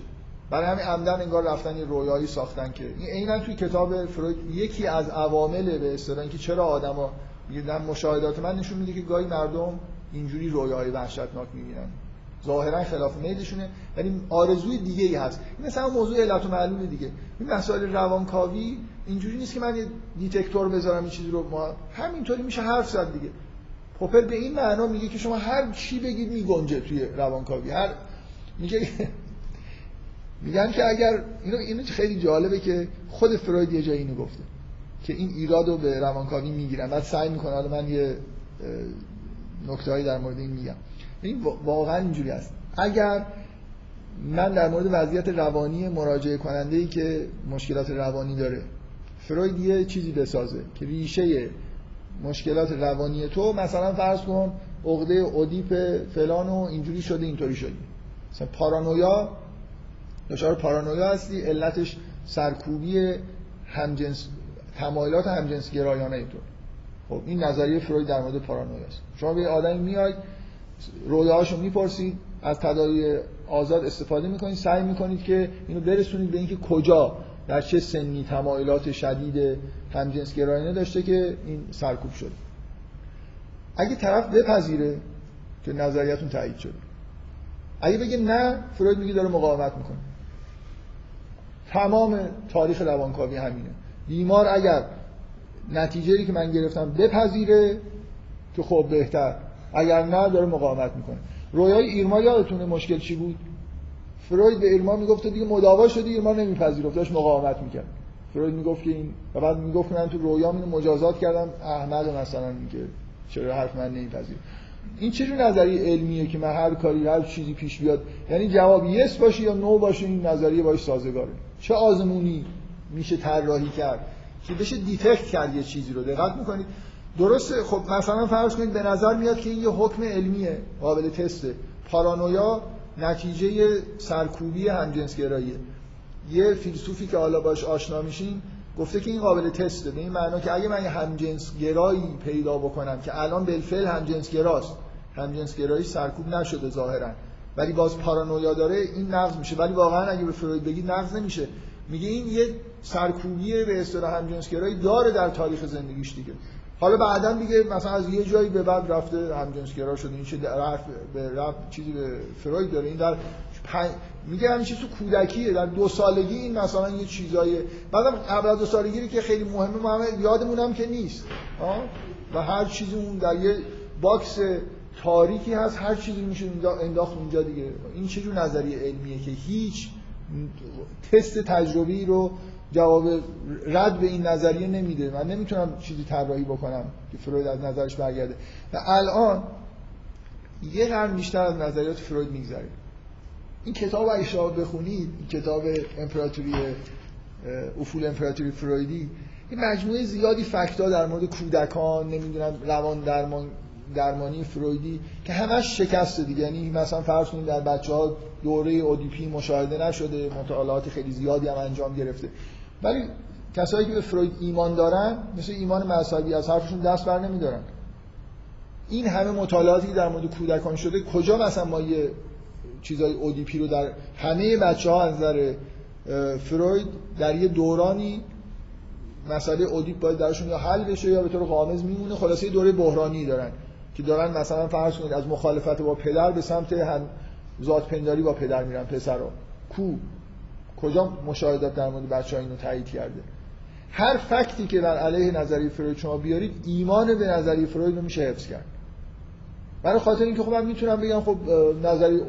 برای همین عمدن انگار رفتن یه رویایی ساختن که این عینا توی کتاب فروید یکی از عوامل به اصطلاح که چرا آدما میگن مشاهدات من نشون میده که گاهی مردم اینجوری رویاهای وحشتناک می‌بینن. ظاهرا خلاف میلشونه ولی آرزوی دیگه ای هست. این مثلا موضوع علت و معلول دیگه. این مسائل روانکاوی اینجوری نیست که من یه دیتکتور بذارم این چیزی رو. ما همینطوری میشه حرف زد دیگه. پوپر به این معنا میگه که شما هر چی بگید میگنجه توی روانکاوی. هر میگه میگن که اگر اینو اینو خیلی جالبه که خود فروید یه جایی اینو گفته که این ایراد رو به روانکاوی می‌گیرن. بعد سعی می‌کنه حالا من یه نکتهایی در مورد این میگم. این واقعا اینجوری است. اگر من در مورد وضعیت روانی مراجعه کننده ای که مشکلات روانی داره فروید یه چیزی بسازه که ریشه مشکلات روانی تو مثلا فرض کن عقده اودیپ فلان و اینجوری شده اینطوری شدی مثلا پارانویا دچار پارانویا هستی علتش سرکوبی همجنس تمایلات همجنس گرایانه تو. خب این نظریه فروید در مورد پارانویا است. شما به آدمی میاید رویاهاشو می‌پرسید از تداعی آزاد استفاده می‌کنید سعی می‌کنید که اینو برسونید به اینکه کجا در چه سنی تمایلات شدید همجنس گرایانه داشته که این سرکوب شده. اگه طرف بپذیره که نظریتون تایید شده. اگه بگه نه فروید میگه داره مقاومت می‌کنه. تمام تاریخ روانکاوی همینه. بیمار اگر نتیجه که من گرفتم بپذیره که خب بهتر. اگر نه داره مقاومت می‌کنه. رویای ایرما یادتونه مشکل چی بود؟ فروید به ایرما می‌گفت دیگه مداوا شدی ایرما نمیپذیرفت داشت مقاومت می‌کرد. فروید می‌گفت که این و بعد می‌گفت من تو رویام اینو مجازات کردم احمد مثلا میگه چرا حرف من نمیپذیر این چه جور نظریه علمیه که من هر کاری هر چیزی پیش بیاد؟ یعنی جواب yes باشه یا no باشه این نظریه باش سازگاره. چه آزمونی میشه طراحی کرد؟ که بشه detect کرد یه چیزی رو؟ دقت می‌کنید. درسته خب مثلا فرض کنید به نظر میاد که این یه حکم علمیه قابل تسته. پارانویا نتیجه سرکوبی همجنسگراییه یه فیلسوفی که حالا باش آشنا میشین گفته که این قابل تسته. به این معنا که اگه من یه همجنسگرایی پیدا بکنم که الان بالفعل همجنسگراست همجنسگرایی سرکوب نشده ظاهرا. ولی باز پارانویا داره این نقض میشه. ولی واقعا اگه به فروید بگید نقض نمیشه. میگه این یه سرکوبی به اصطلاح همجنسگرایی داره در تاریخ زندگیش دیگه. حالا بعدا دیگه مثلا از یه جایی به بعد رفته همجنسگرا شده این چه به رفت چیزی به فروید داره. این در پن... میگه همین چیز تو کودکیه. در دو سالگی این مثلا یه چیزای بعدم قبل از دو سالگی که خیلی مهمه ما یادمون هم که نیست؟ و هر چیزی اون در یه box تاریکی هست هر چیزی میشه انداخت اونجا دیگه. این چه جور نظریه علمیه که هیچ تست تجربی رو جواب رد به این نظریه نمیده. من نمی‌تونم چیزی طراحی بکنم که فروید از نظرش برگرده. و الان یه قرن بیشتر از نظریات فروید میگذره. این کتاب اگه شما بخونید این کتاب امپراتوری افول امپراتوری فرویدی این مجموعه زیادی فکتا در مورد کودکان نمی‌دونم روان درمان درمانی فرویدی که همش شکسته دیگه. یعنی مثلا فرض کنید در بچه ها دوره اودیپی مشاهده نشده مطالعات خیلی زیادی هم انجام گرفته. ولی کسایی که به فروید ایمان دارن مثل ایمان مذهبی از حرفشون دست بر نمیدارن. این همه مطالعاتی در مورد کودکان شده کجا مثلا ما یه چیزای اودیپی رو در همه بچه ها از نظر فروید در یه دورانی مسئله اودیپ باید درشون یا حل بشه یا به طور قامز میمونه. خلاصه دوره بحرانی دارن که دارن مثلا فرض کنید از مخالفت با پدر به سمت هم ذات پنداری با پدر میرن پسرا. کو؟ کجا مشاهدات در مورد بچه اینو تایید کرده. هر فکتی که در علیه نظریه فروید شما بیارید ایمان به نظریه فروید رو میشه حفظ کرد. برای خاطر اینکه خب من می‌تونم بگم خب نظریه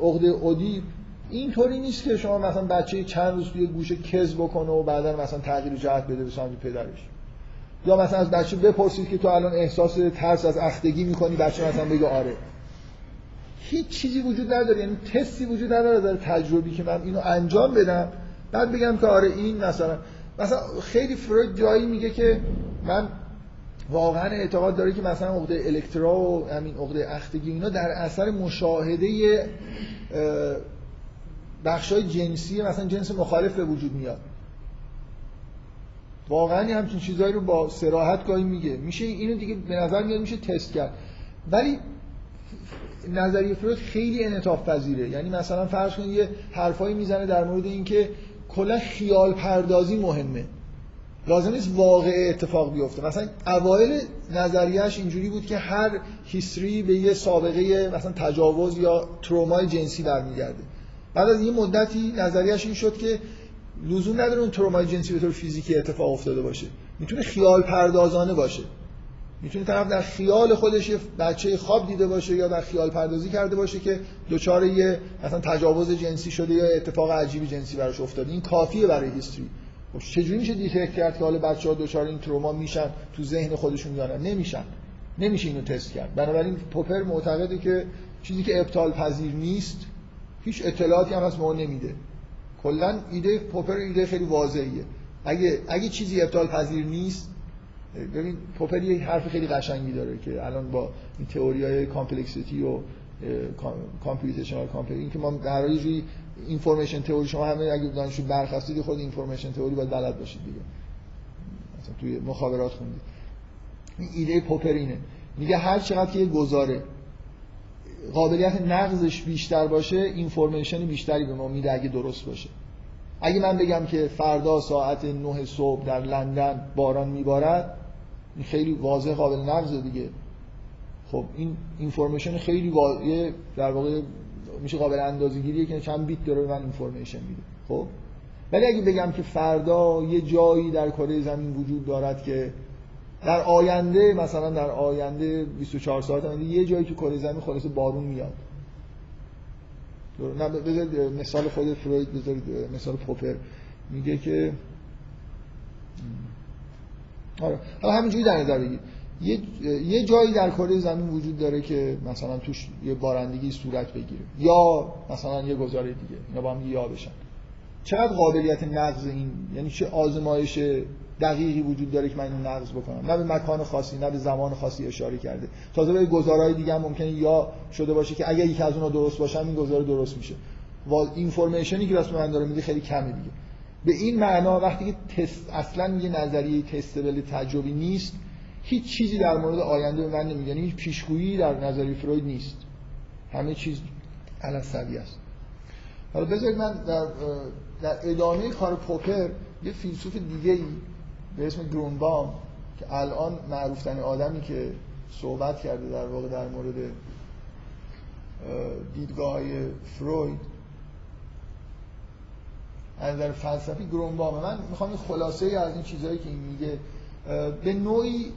عقده اودی اینطوری نیست که شما مثلا بچه چند روز توی گوشه کز بکنه و بعدا مثلا تغییر جهت بده به سمت پدرش. یا مثلا از بچه بپرسید که تو الان احساس ترس از اختگی می‌کنی بچه مثلا بگه آره. هیچ چیزی وجود نداره. یعنی تستی وجود نداره در تجربی که من اینو انجام بدم. بعد بگم که آره این مثلا مثلا خیلی فروید جایی میگه که من واقعا اعتقاد داره که مثلا عقده الکترا و همین عقده اختگی اینا در اثر مشاهده بخشای جنسی مثلا جنس مخالف به وجود میاد. واقعا همچین چیزهایی رو با سراحت گاهی میگه. میشه اینو دیگه به نظر میاد میشه تست کرد. ولی نظریه فروید خیلی انعطاف پذیره. یعنی مثلا فرض کنید یه حرفایی می‌زنه در مورد اینکه کلا خیال پردازی مهمه. لازم نیست واقع اتفاق بیفته. مثلا اوایل نظریهش اینجوری بود که هر هیستری به یه سابقه مثلا تجاوز یا ترومای جنسی برمیگرده. بعد از یه مدتی نظریهش این شد که لزوم نداره اون ترومای جنسی به طور فیزیکی اتفاق افتاده باشه. می‌تونه خیال پردازانه باشه. می‌تونه طرف در خیال خودش یه بچه خواب دیده باشه یا در خیال پردازی کرده باشه که دچار یه مثلا تجاوز جنسی شده یا اتفاق عجیبی جنسی براش افتاده. این کافیه برای هیستری. خب چجوری میشه detect کرد که حالا بچه‌ها دچار این تروما میشن تو ذهن خودشون یا نمیشن. نمیشه اینو تست کرد. بنابراین پوپر معتقده که چیزی که ابطال پذیر نیست هیچ اطلاعاتی هم از ما نمیده. کلا ایده پوپر ایده خیلی واضحیه. اگه اگه چیزی ابطال پذیر نیست ببین پوپر یه حرف خیلی قشنگی داره که الان با این تئوری های complexity و computational کامپیوتر این که ما در یه جوری information theory شما همه اگه دانشجو برخواستید خود information theory باید بلد باشید دیگه. مثلا توی مخابرات خوندید. این ایده پوپر اینه. میگه هر چقدر که یه گزاره قابلیت نقضش بیشتر باشه information بیشتری به ما میده اگه درست باشه. اگه من بگم که فردا ساعت 9 صبح در لندن باران میبارد این خیلی واضح قابل نقضه دیگه. خب این اینفورمیشن خیلی واضحه در واقع میشه قابل اندازه گیریه که چند بیت داره من اینفورمیشن میده. خب؟ ولی اگه بگم که فردا یه جایی در کره زمین وجود دارد که در آینده مثلا در آینده 24 ساعت آینده یه جایی تو کره زمین خلاص بارون میاد. نه بذارید مثال خود فروید بذارید مثال پوپر میگه که آره. حالا همینجوری در نظر بگید یه یه جایی در کره زمین وجود داره که مثلا توش یه بارندگی صورت بگیره. یا مثلا یه گزاره دیگه. اینا با هم یا بشن. چقدر قابلیت نقض این؟ یعنی چه آزمایش دقیقی وجود داره که من اینو نقض بکنم؟ نه به مکان خاصی نه به زمان خاصی اشاره کرده. تازه به گزارهای دیگه هم ممکنه یا شده باشه که اگر یکی از اونها درست باشه این گزاره درست میشه. و اینفورمیشنی که راست من داره میده خیلی کمه دیگه. به این معنا وقتی که تست اصلا یه نظریه تستبل تجربی نیست هیچ چیزی در مورد آینده به من نمیگه هیچ پیشگویی در نظریه فروید نیست. همه چیز على است. حالا بذارید من در در ادامه کار پوپر یه فیلسوف دیگه ای به اسم گرونبام که الان معروفترین آدمی که صحبت کرده در واقع در مورد دیدگاه فروید از نظر فلسفی گرونبام من می‌خوام خلاصه ای از این چیزهایی که این میگه به نوعی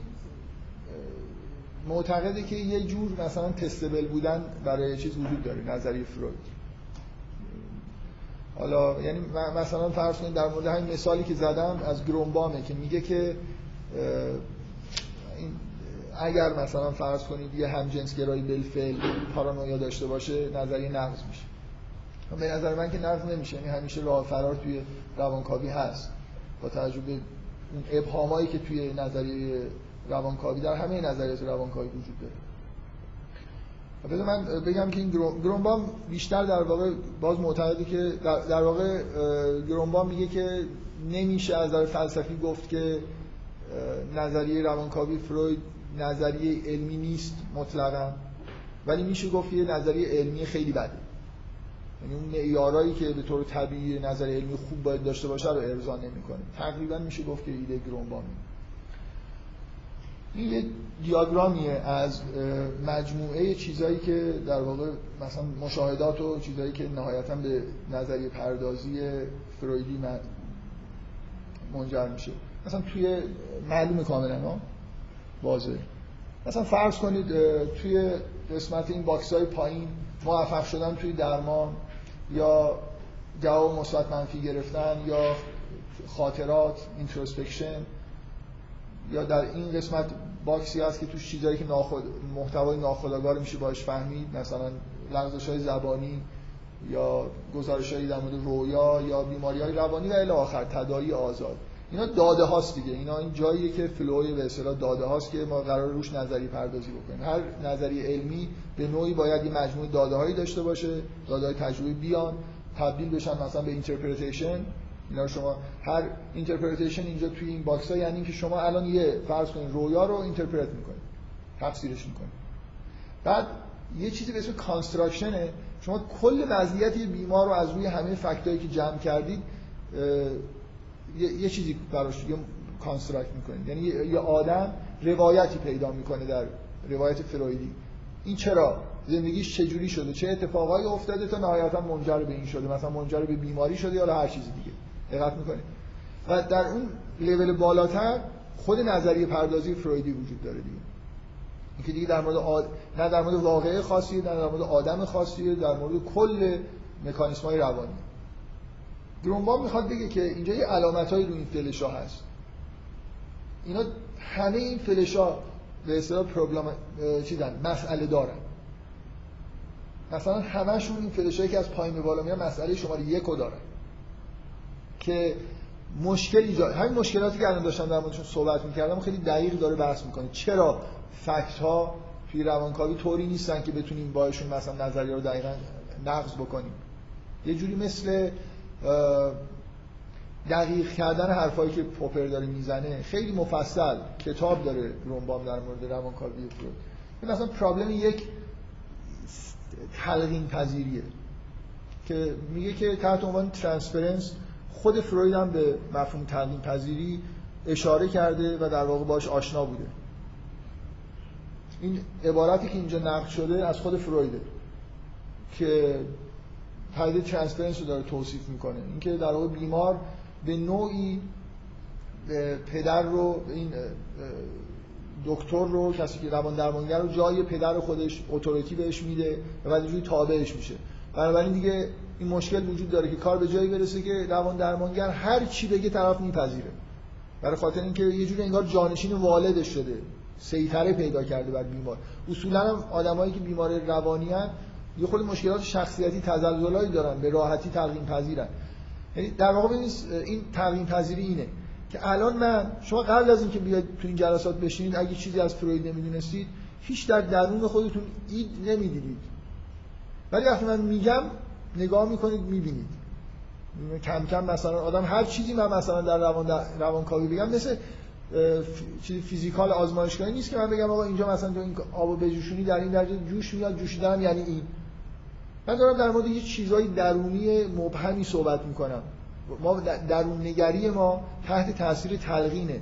معتقده که یه جور مثلا تستبل بودن برای چیز وجود داره نظریه فروید. حالا یعنی مثلا فرض کنید در مورد همین مثالی که زدم از گرونبامه که میگه که اگر مثلا فرض کنید یه همجنسگرایی بالفعل پارانویا داشته باشه نظریه نقض میشه. به نظر من که نقض نمیشه. یعنی همیشه راه فرار توی روانکاوی هست. با توجه به اون ابهامایی که توی نظریه روانکاوی در همه نظریات روانکاوی وجود داره. بذار من بگم که این گرونبام بیشتر در واقع باز معتقده که در, واقع گرونبام میگه که نمیشه از نظر فلسفی گفت که نظریه روانکاوی فروید نظریه علمی نیست مطلقا. ولی میشه گفت یه نظریه علمی خیلی بده. یعنی اون معیارایی که به طور طبیعی نظر علمی خوب باید داشته باشه رو ارضا نمی‌کنه. تقریبا میشه گفت که ایده گرونبامی این یه دیاگرامیه از مجموعه چیزایی که در واقع مثلا مشاهدات و چیزایی که نهایتا به نظریه پردازی فرویدی منجر میشه. مثلا توی معلوم کاملا ها؟ واضح مثلا فرض کنید توی قسمت این box های پایین موفق شدن توی درمان یا جواب مثبت منفی گرفتن یا خاطرات introspection یا در این قسمت box ی هست که توش چیزایی که ناخود... محتوای ناخودآگاه میشه باش فهمید مثلا لغزش های زبانی یا گزارش های در مورد رویا یا بیماری های روانی و الی آخر تداعی آزاد. اینا داده هاست دیگه. اینا این جاییه که flow ی به اصطلاح داده هاست که ما قرار روش نظریه پردازی بکنیم. هر نظریه علمی به نوعی باید یه مجموعه داده هایی داشته باشه داده های تجربی بیان تبدیل بشن مثلا به interpretation اینا شما هر interpretation اینجا توی این box ها یعنی که شما الان یه فرض کنید رویا رو interpret می‌کنید. تفسیرش می‌کنید. بعد یه چیزی به اسم construction ه شما کل وضعیت بیمار رو از روی همه fact ایی که جمع کردید یه, یه چیزی براش یه construct می‌کنید. یعنی یه آدم روایتی پیدا می‌کنه در روایت فرویدی. این چرا؟ زندگیش چجوری شده؟ چه اتفاقایی افتاده تا نهایتا منجر به این شده؟ مثلا منجر به بیماری شده یا هر چیزی دیگه؟ دقت می‌کنید. و در اون لول بالاتر خود نظریه پردازی فرویدی وجود داره دیگه. اینکه دیگه در مورد آد... نه در مورد واقعه خاصی نه در مورد آدم خاصی در مورد کل مکانیسم های روانی. گرونبام می‌خواد بگه که اینجا یه علامت های روی این فلشا هست. اینا همه این فلشا به اصطلاح پروبلم چیزن مسئله دارن. مثلا همشون این فلشایی که از پایین به بالا میان مسئله شماره یک رو دارن. که مشکل ایجاد همین مشکلاتی که الان داشتم در موردشون صحبت می‌کردم خیلی دقیق داره بحث می‌کنه. چرا فکت ها توی روانکاوی طوری نیستن که بتونیم باشون مثلا نظریه رو دقیقا نقض بکنیم؟ یه جوری مثل دقیق کردن حرفایی که پوپر داره می‌زنه خیلی مفصل کتاب داره رومبام در مورد روانکاوی فروید. مثلا پرابلم یک تلقین پذیریه که میگه که تحت عنوان transference خود فروید هم به مفهوم تلقین پذیری اشاره کرده و در واقع باش آشنا بوده. این عبارتی که اینجا نقل شده از خود فرویده که پدیده transference رو داره توصیف می‌کنه. اینکه در واقع بیمار به نوعی پدر رو این دکتر رو کسی که روان درمانگر رو جای پدر خودش اتوریتی بهش میده و بعد جوری تابعش میشه. بنابراین دیگه این مشکل وجود داره که کار به جایی برسه که روان درمانگر هر چی بگه طرف میپذیره. برای خاطر اینکه یه جوری انگار جانشین والدش شده. سیطره پیدا کرده بر بیمار. اصولا هم آدمایی که بیمار روانی هن یه خود مشکلات شخصیتی تزلزلایی دارن به راحتی تلقین پذیرن. یعنی در واقع این تلقین پذیری اینه که الان من شما قبل از اینکه بیاید تو این جلسات بشینید اگه چیزی از فروید نمی‌دونستید هیچ در درون خودتون اید نمی‌دیدید. ولی وقتی من میگم نگاه می‌کنید می‌بینید. کم کم مثلا آدم هر چیزی من مثلا در روان در روانکاوی بگم مثل چیزی فیزیکال آزمایشگاهی نیست که من بگم آقا اینجا مثلا تو این آبو بجوشونی در این درجه جوش میاد جوشیدن یعنی این. من دارم در مورد یه چیزای درونی مبهمی صحبت می‌کنم. ما درون نگری ما تحت تاثیر تلقینه.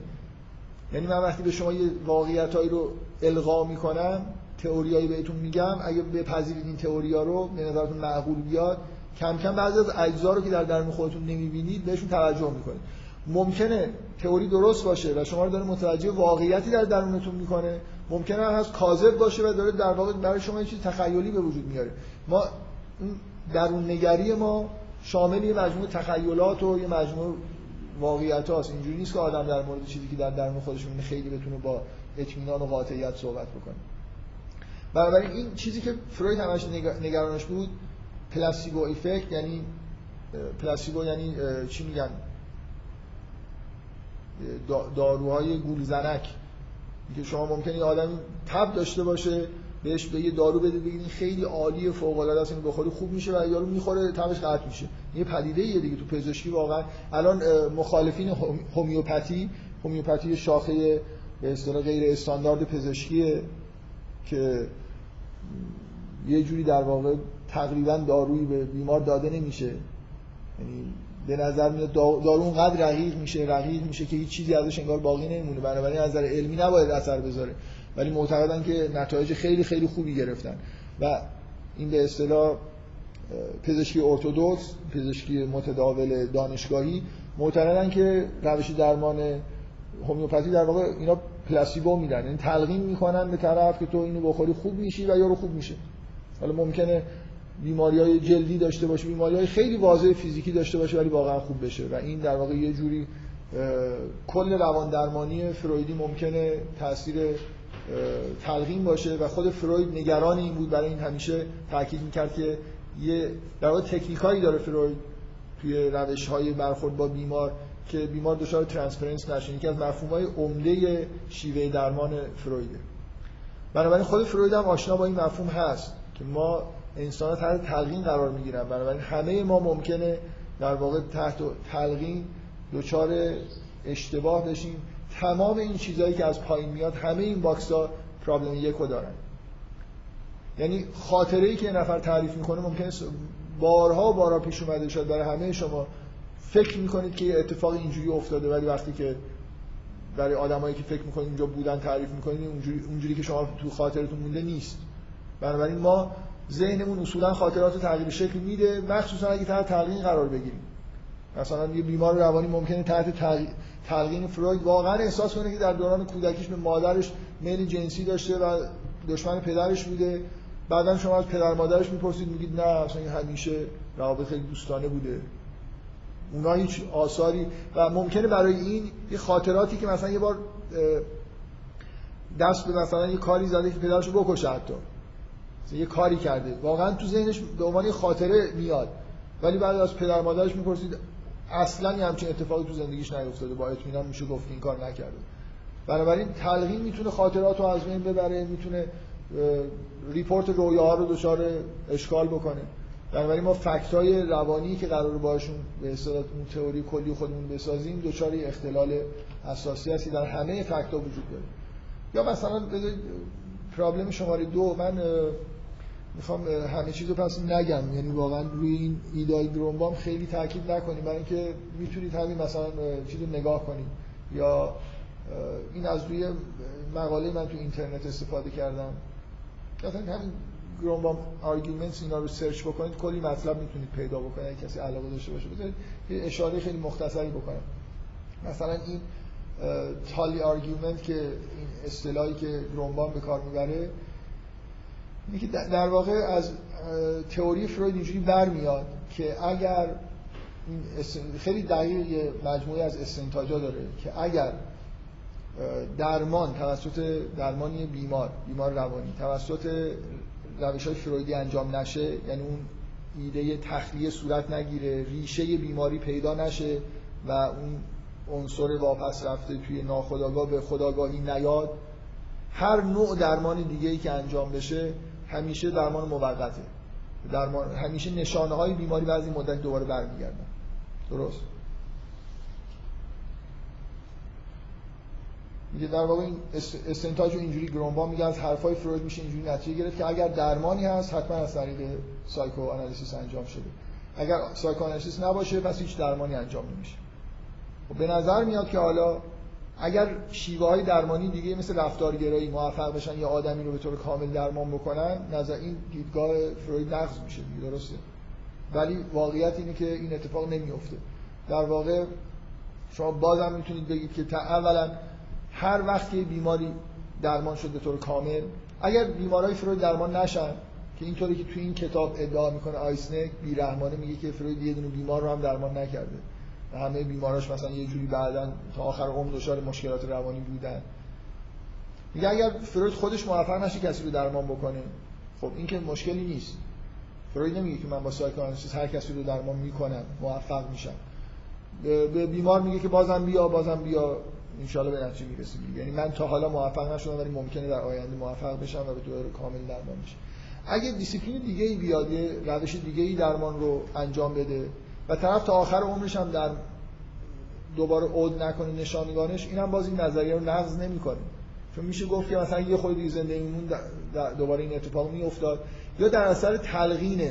یعنی من وقتی به شما یه واقعیتایی رو القا می‌کنم تئوریایی بهتون میگم اگه بپذیرید این تئوریا رو به نظرتون معقول بیاد کم کم بعضی از اجزا رو که در درون خودتون نمی‌بینید بهشون توجه می‌کنید. ممکنه تئوری درست باشه و شما رو داره متوجه واقعیتی در درونتون می‌کنه. ممکنه هست کاذب باشه و داره در واقع برای شما یه چیز تخیلی به وجود میاره. ما درون نگری ما شامل یه مجموعه تخیلات و یه مجموعه واقعیت هاست. اینجوری نیست که آدم در مورد چیزی که در درون خودش می‌بینه خیلی بتونه با اطمینان و قاطعیت صحبت بکنه. بنابراین این چیزی که فروید همش نگرانش بود پلاسیبو افکت یعنی پلاسیبو یعنی چی میگن؟ داروهای گولزنک که شما ممکنه یه آدمی تب داشته باشه بهش به یه دارو بده بگید این خیلی عالی فوق العاده است اینو بخوری خوب میشه و یارو می‌خوره تبش قطع میشه. یه پدیده یه دیگه تو پزشکی واقعا. الان مخالفین هومیوپاتی هومیوپاتی شاخه به اصطلاح غیر استاندارد پزشکیه که یه جوری در واقع تقریبا دارویی به بیمار داده نمیشه. یعنی به نظر میاد دارو اونقدر رقیق میشه رقیق میشه که هیچ چیزی ازش انگار باقی نمیمونه. بنابراین از نظر علمی نباید اثر بذاره. ولی معتقدن که نتایج خیلی خیلی خوبی گرفتن. و این به اصطلاح پزشکی ارتودکس پزشکی متداول دانشگاهی معتقدن که روش درمان هومیوپاتی در واقع اینا پلاسیبو میدن. یعنی تلقین می‌کنن به طرف که تو اینو بخوری خوب میشی و یارو خوب میشه. حالا ممکنه بیماری های جلدی داشته باشه بیماری های خیلی واضح فیزیکی داشته باشه ولی واقعا خوب بشه. و این در واقع یه جوری کل روان درمانی فرویدی ممکنه تاثیر تلقین باشه و خود فروید نگران این بود برای این همیشه تاکید می‌کرد که یه در واقع تکنیکایی داره فروید توی روش های برخورد با بیمار که بیمار دچار transference نشه. یکی از مفهوم های عمده شیوه درمان فرویده. بنابراین خود فروید هم آشنا با این مفهوم هست که ما انسان تحت تلقین قرار می‌گیرن. بنابراین همه ما ممکنه در واقع تحت تلقین دچار اشتباه بشیم تمام این چیزهایی که از پایین میاد همه این box ها problem یکو دارن. یعنی خاطره ای که نفر تعریف می‌کنه ممکنه بارها بارها پیش اومده باشه برای همه شما فکر می‌کنید که یه اتفاق اینجوری افتاده ولی وقتی که برای آدمایی که فکر می‌کنید اینجا بودن تعریف می‌کنید اونجوری, اونجوری که شما تو خاطرتون مونده نیست. بنابراین ما ذهنمون اصولا خاطرات رو تغییر شکل میده مخصوصا اگه تحت تلقین قرار بگیریم. مثلا یه بیمار روانی ممکنه تحت تلقین فروید واقعا احساس کنه که در دوران کودکیش به مادرش میل جنسی داشته و دشمن پدرش بوده. بعدا شما از پدر مادرش می‌پرسید میگید نه اصلا همیشه روابط دوستانه بوده. اونا هیچ آثاری و ممکنه برای این یه خاطراتی که مثلا یه بار دست به مثلا یه کاری زده که پدرش رو بکشه حتی. یه کاری کرده. واقعا تو ذهنش به عنوان خاطره میاد. ولی بعد از پدر مادرش می‌پرسید اصلا یه همچین اتفاقی تو زندگیش نیفتاده. با اطمینان میشه گفت این کار نکرده. بنابراین تلقین می‌تونه خاطرات رو از بین ببره می‌تونه ریپورت رویاها رو دچار اشکال بکنه. بنابراین ما فکت های روانی که قرار باشون به اصطلاح اون تئوری کلی خودمون بسازیم دچار اختلال اساسی هستی. در همه fact ها وجود داره. یا مثلا problem شماره دو من می‌خوام همه چیز رو پس نگم. یعنی واقعا روی این ایده‌ال گرونبام خیلی تاکید نکنیم. برای اینکه می‌تونید همین مثلا چیز رو نگاه کنید یا این از روی مقاله من تو اینترنت استفاده کردم. مثلا همین گرونبام arguments اینا رو search بکنید کلی مطلب می‌تونید پیدا بکنید. کسی علاقه داشته باشه بذارید یه اشاره خیلی مختصری بکنم. مثلا این تالی آرگومنت که این اصطلاحی که گرومبام به کار می‌بره اینه که در واقع از تئوری فروید اینجوری برمیاد که اگر خیلی دقیق یه مجموعه از استنتاجا داره که اگر درمان توسط درمانی بیمار بیمار روانی توسط روش های فرویدی انجام نشه یعنی اون ایده تخلیه صورت نگیره ریشه بیماری پیدا نشه و اون عنصر واپس رفته توی ناخودآگاه به خداگاهی نیاد هر نوع درمان دیگه ای که انجام بشه همیشه درمان موقته. درمان همیشه نشانه های بیماری بعضی مدت دوباره برمیگردن. درست. میگه در واقع این استنتاج رو اینجوری گرونبا میگه از حرفای فروید میشه اینجوری نتیجه گرفت که اگر درمانی هست حتما از طریق سایکو آنالیسیس انجام شده. اگر سایکوآنالیسیس نباشه پس هیچ درمانی انجام نمیشه. و به نظر میاد که حالا اگر شیوه های درمانی دیگه مثل رفتارگرایی موفق بشن یا آدمی رو به طور کامل درمان بکنن نظر این دیدگاه فروید نقض میشه دیگه درسته؟ ولی واقعیت اینه که این اتفاق نمیفته در واقع شما بازم می‌تونید بگید که اولا هر وقت که بیماری درمان شد به طور کامل اگر بیمارای فروید درمان نشن که اینطوری که توی این کتاب ادعا می‌کنه آیسنک بیرحمانه میگه که فروید یه دونه بیمار رو هم درمان نکرده. همه بیماراش مثلا یه جوری بعدا تا آخر عمر دچار مشکلات روانی بودن. میگه اگر فروید خودش موفق نشه کسی رو درمان بکنه خب این که مشکلی نیست. فروید نمیگه که من با psychoanalysis هر کسی رو درمان می‌کنم موفق میشم. به بیمار میگه که بازم بیا بازم بیا. انشالله به نتیجه می‌رسیم یعنی من تا حالا موفق نشدم ولی ممکنه در آینده موفق بشم و به طور کامل درمان بشم. اگه دیسیپلین دیگه ای بیاد یه روش دیگه ای درمان رو انجام بده و طرف تا آخر عمرش هم در دوباره عود نکنه نشانگانش اینم باز این نظریه رو نقض نمی‌کنه. چون میشه گفت که مثلا یه خورده دیگه زنده می‌موند دوباره این اتفاق میافتاد. یا در اثر تلقین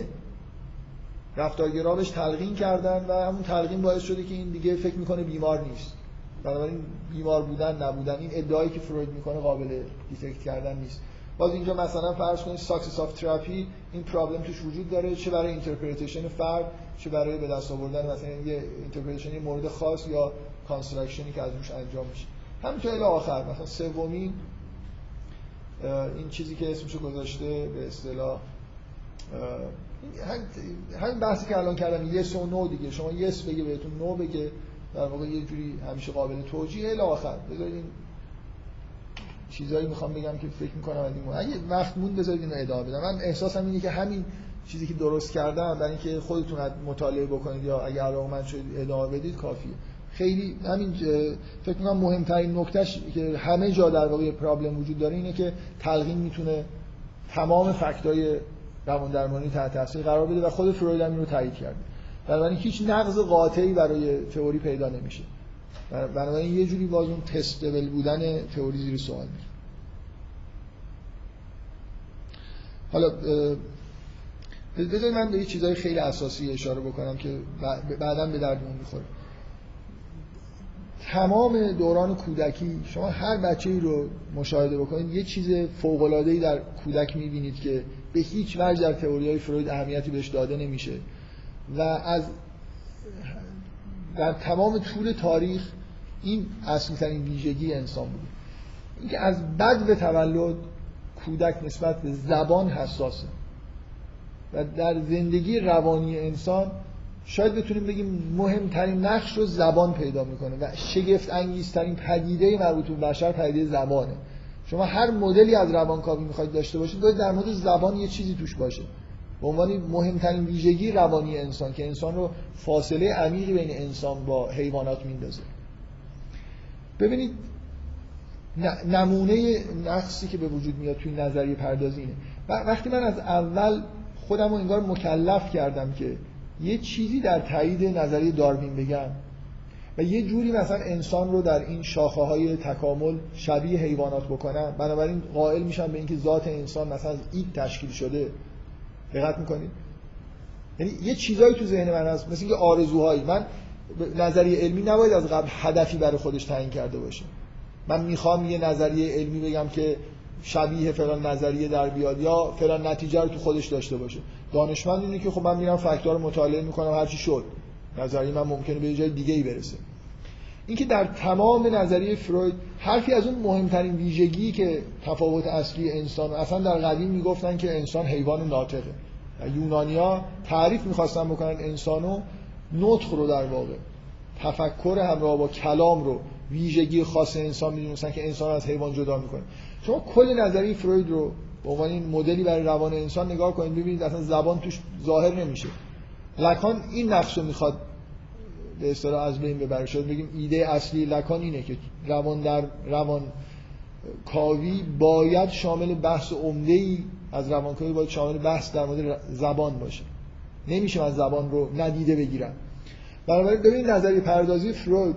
رفتارگرا بهش تلقین کردن و همون تلقین باعث شده که این دیگه فکر می‌کنه بیمار نیست. بنابراین بیمار بودن نبودن این ادعایی که فروید می‌کنه قابل detect کردن نیست. باز اینجا مثلا فرض کنید success of therapy این problem توش وجود داره چه برای interpretation فرد چه برای به دست آوردن مثلا یه interpretation مورد خاص یا construction ی که از روش انجام میشه. همینطور الی آخر مثلا سومین این چیزی که اسمشو گذاشته به اصطلاح همین بحثی که الان کردم yes و no دیگه. شما yes بگه بهتون no بگه در واقع یه جوری همیشه قابل توجیه. الی آخر بذارید چیزایی می‌خوام بگم که فکر می‌کنم از این اگه وقت مون بذارید اینو ادامه بدم. من احساسم اینه که همین چیزی که درست کردم برای اینکه خودتون مطالعه بکنید یا اگه علاقه شد ادامه بدید کافیه. خیلی همین فکر می‌کنم مهمترین نکتهش که همه جا در واقع پرابلم وجود داره اینه که تلقین می‌تونه تمام فکتای روان درمانی تحت تاثیر قرار بده و خود فروید هم این رو تایید کرده. بنابراین هیچ نقض قاطعی برای تئوری پیدا نمیشه. بنابراین یه جوری باز اون تست بودن تئوری زیر سوال میره حالا بذارید من به یه چیزهای خیلی اساسی اشاره بکنم که بعدا به دردمون می‌خوره. تمام دوران کودکی شما هر بچه ای رو مشاهده بکنید یه چیز فوق در کودک می‌بینید که به هیچ وجه در تئوری های فروید اهمیتی بهش داده نمیشه. و از در تمام طول تاریخ این اصلی ترین ویژگی انسان بود اینکه از بد به تولد کودک نسبت به زبان حساسه. و در زندگی روانی انسان شاید بتونیم بگیم مهمترین نقش رو زبان پیدا می‌کنه و شگفت انگیزترین پدیده مربوط به بشر پدیده زبانه. شما هر مدلی از روانکاوی می‌خواید داشته باشید باید در مورد زبان یه چیزی توش باشه. به عنوان مهمترین ویژگی روانی انسان که انسان رو فاصله عمیقی بین انسان با حیوانات میندازه. ببینید نمونه نقصی که به وجود میاد توی نظریه پردازی اینه. وقتی من از اول خودم رو انگار مکلف کردم که یه چیزی در تایید نظریه داروین بگم و یه جوری مثلا انسان رو در این شاخه های تکامل شبیه حیوانات بکنم بنابراین قائل میشم به اینکه ذات انسان مثلا از ایگ تشکیل شده. دقت می‌کنید؟ یعنی یه چیزایی تو ذهن من هست مثل اینکه آرزوهایی. من نظریه علمی نباید از قبل هدفی برای خودش تعیین کرده باشه. من می‌خوام یه نظریه علمی بگم که شبیه فلان نظریه در بیاد یا فلان نتیجه رو تو خودش داشته باشه. دانشمند اینه که خب من میرم فکت‌ها رو مطالعه می‌کنم هرچی شد. نظریه من ممکنه به جای دیگه ای برسه. اینکه در تمام نظریه فروید حرفی از اون مهمترین ویژگی که تفاوت اصلی انسان اصلا در قدیم می‌گفتن که انسان حیوان ناطقه. یونانیا تعریف می‌خواستن بکنن انسانو نطق رو در واقع تفکر همراه با کلام رو ویژگی خاص انسان می‌دونستن که انسان از حیوان جدا می‌کنه. شما کل نظریه فروید رو به عنوان این مدلی برای روان انسان نگاه کنید ببینید اصلا زبان توش ظاهر نمیشه. لکان این نقش رو می‌خواد به اصطلاح از بین ببره. شد بگیم ایده اصلی لکان اینه که روان در روان کاوی باید شامل بحث عمده ای از روانکاوی باید شامل بحث در مورد زبان باشه. نمیشه من زبان رو ندیده بگیرم. بنابراین ببین نظری پردازی فروید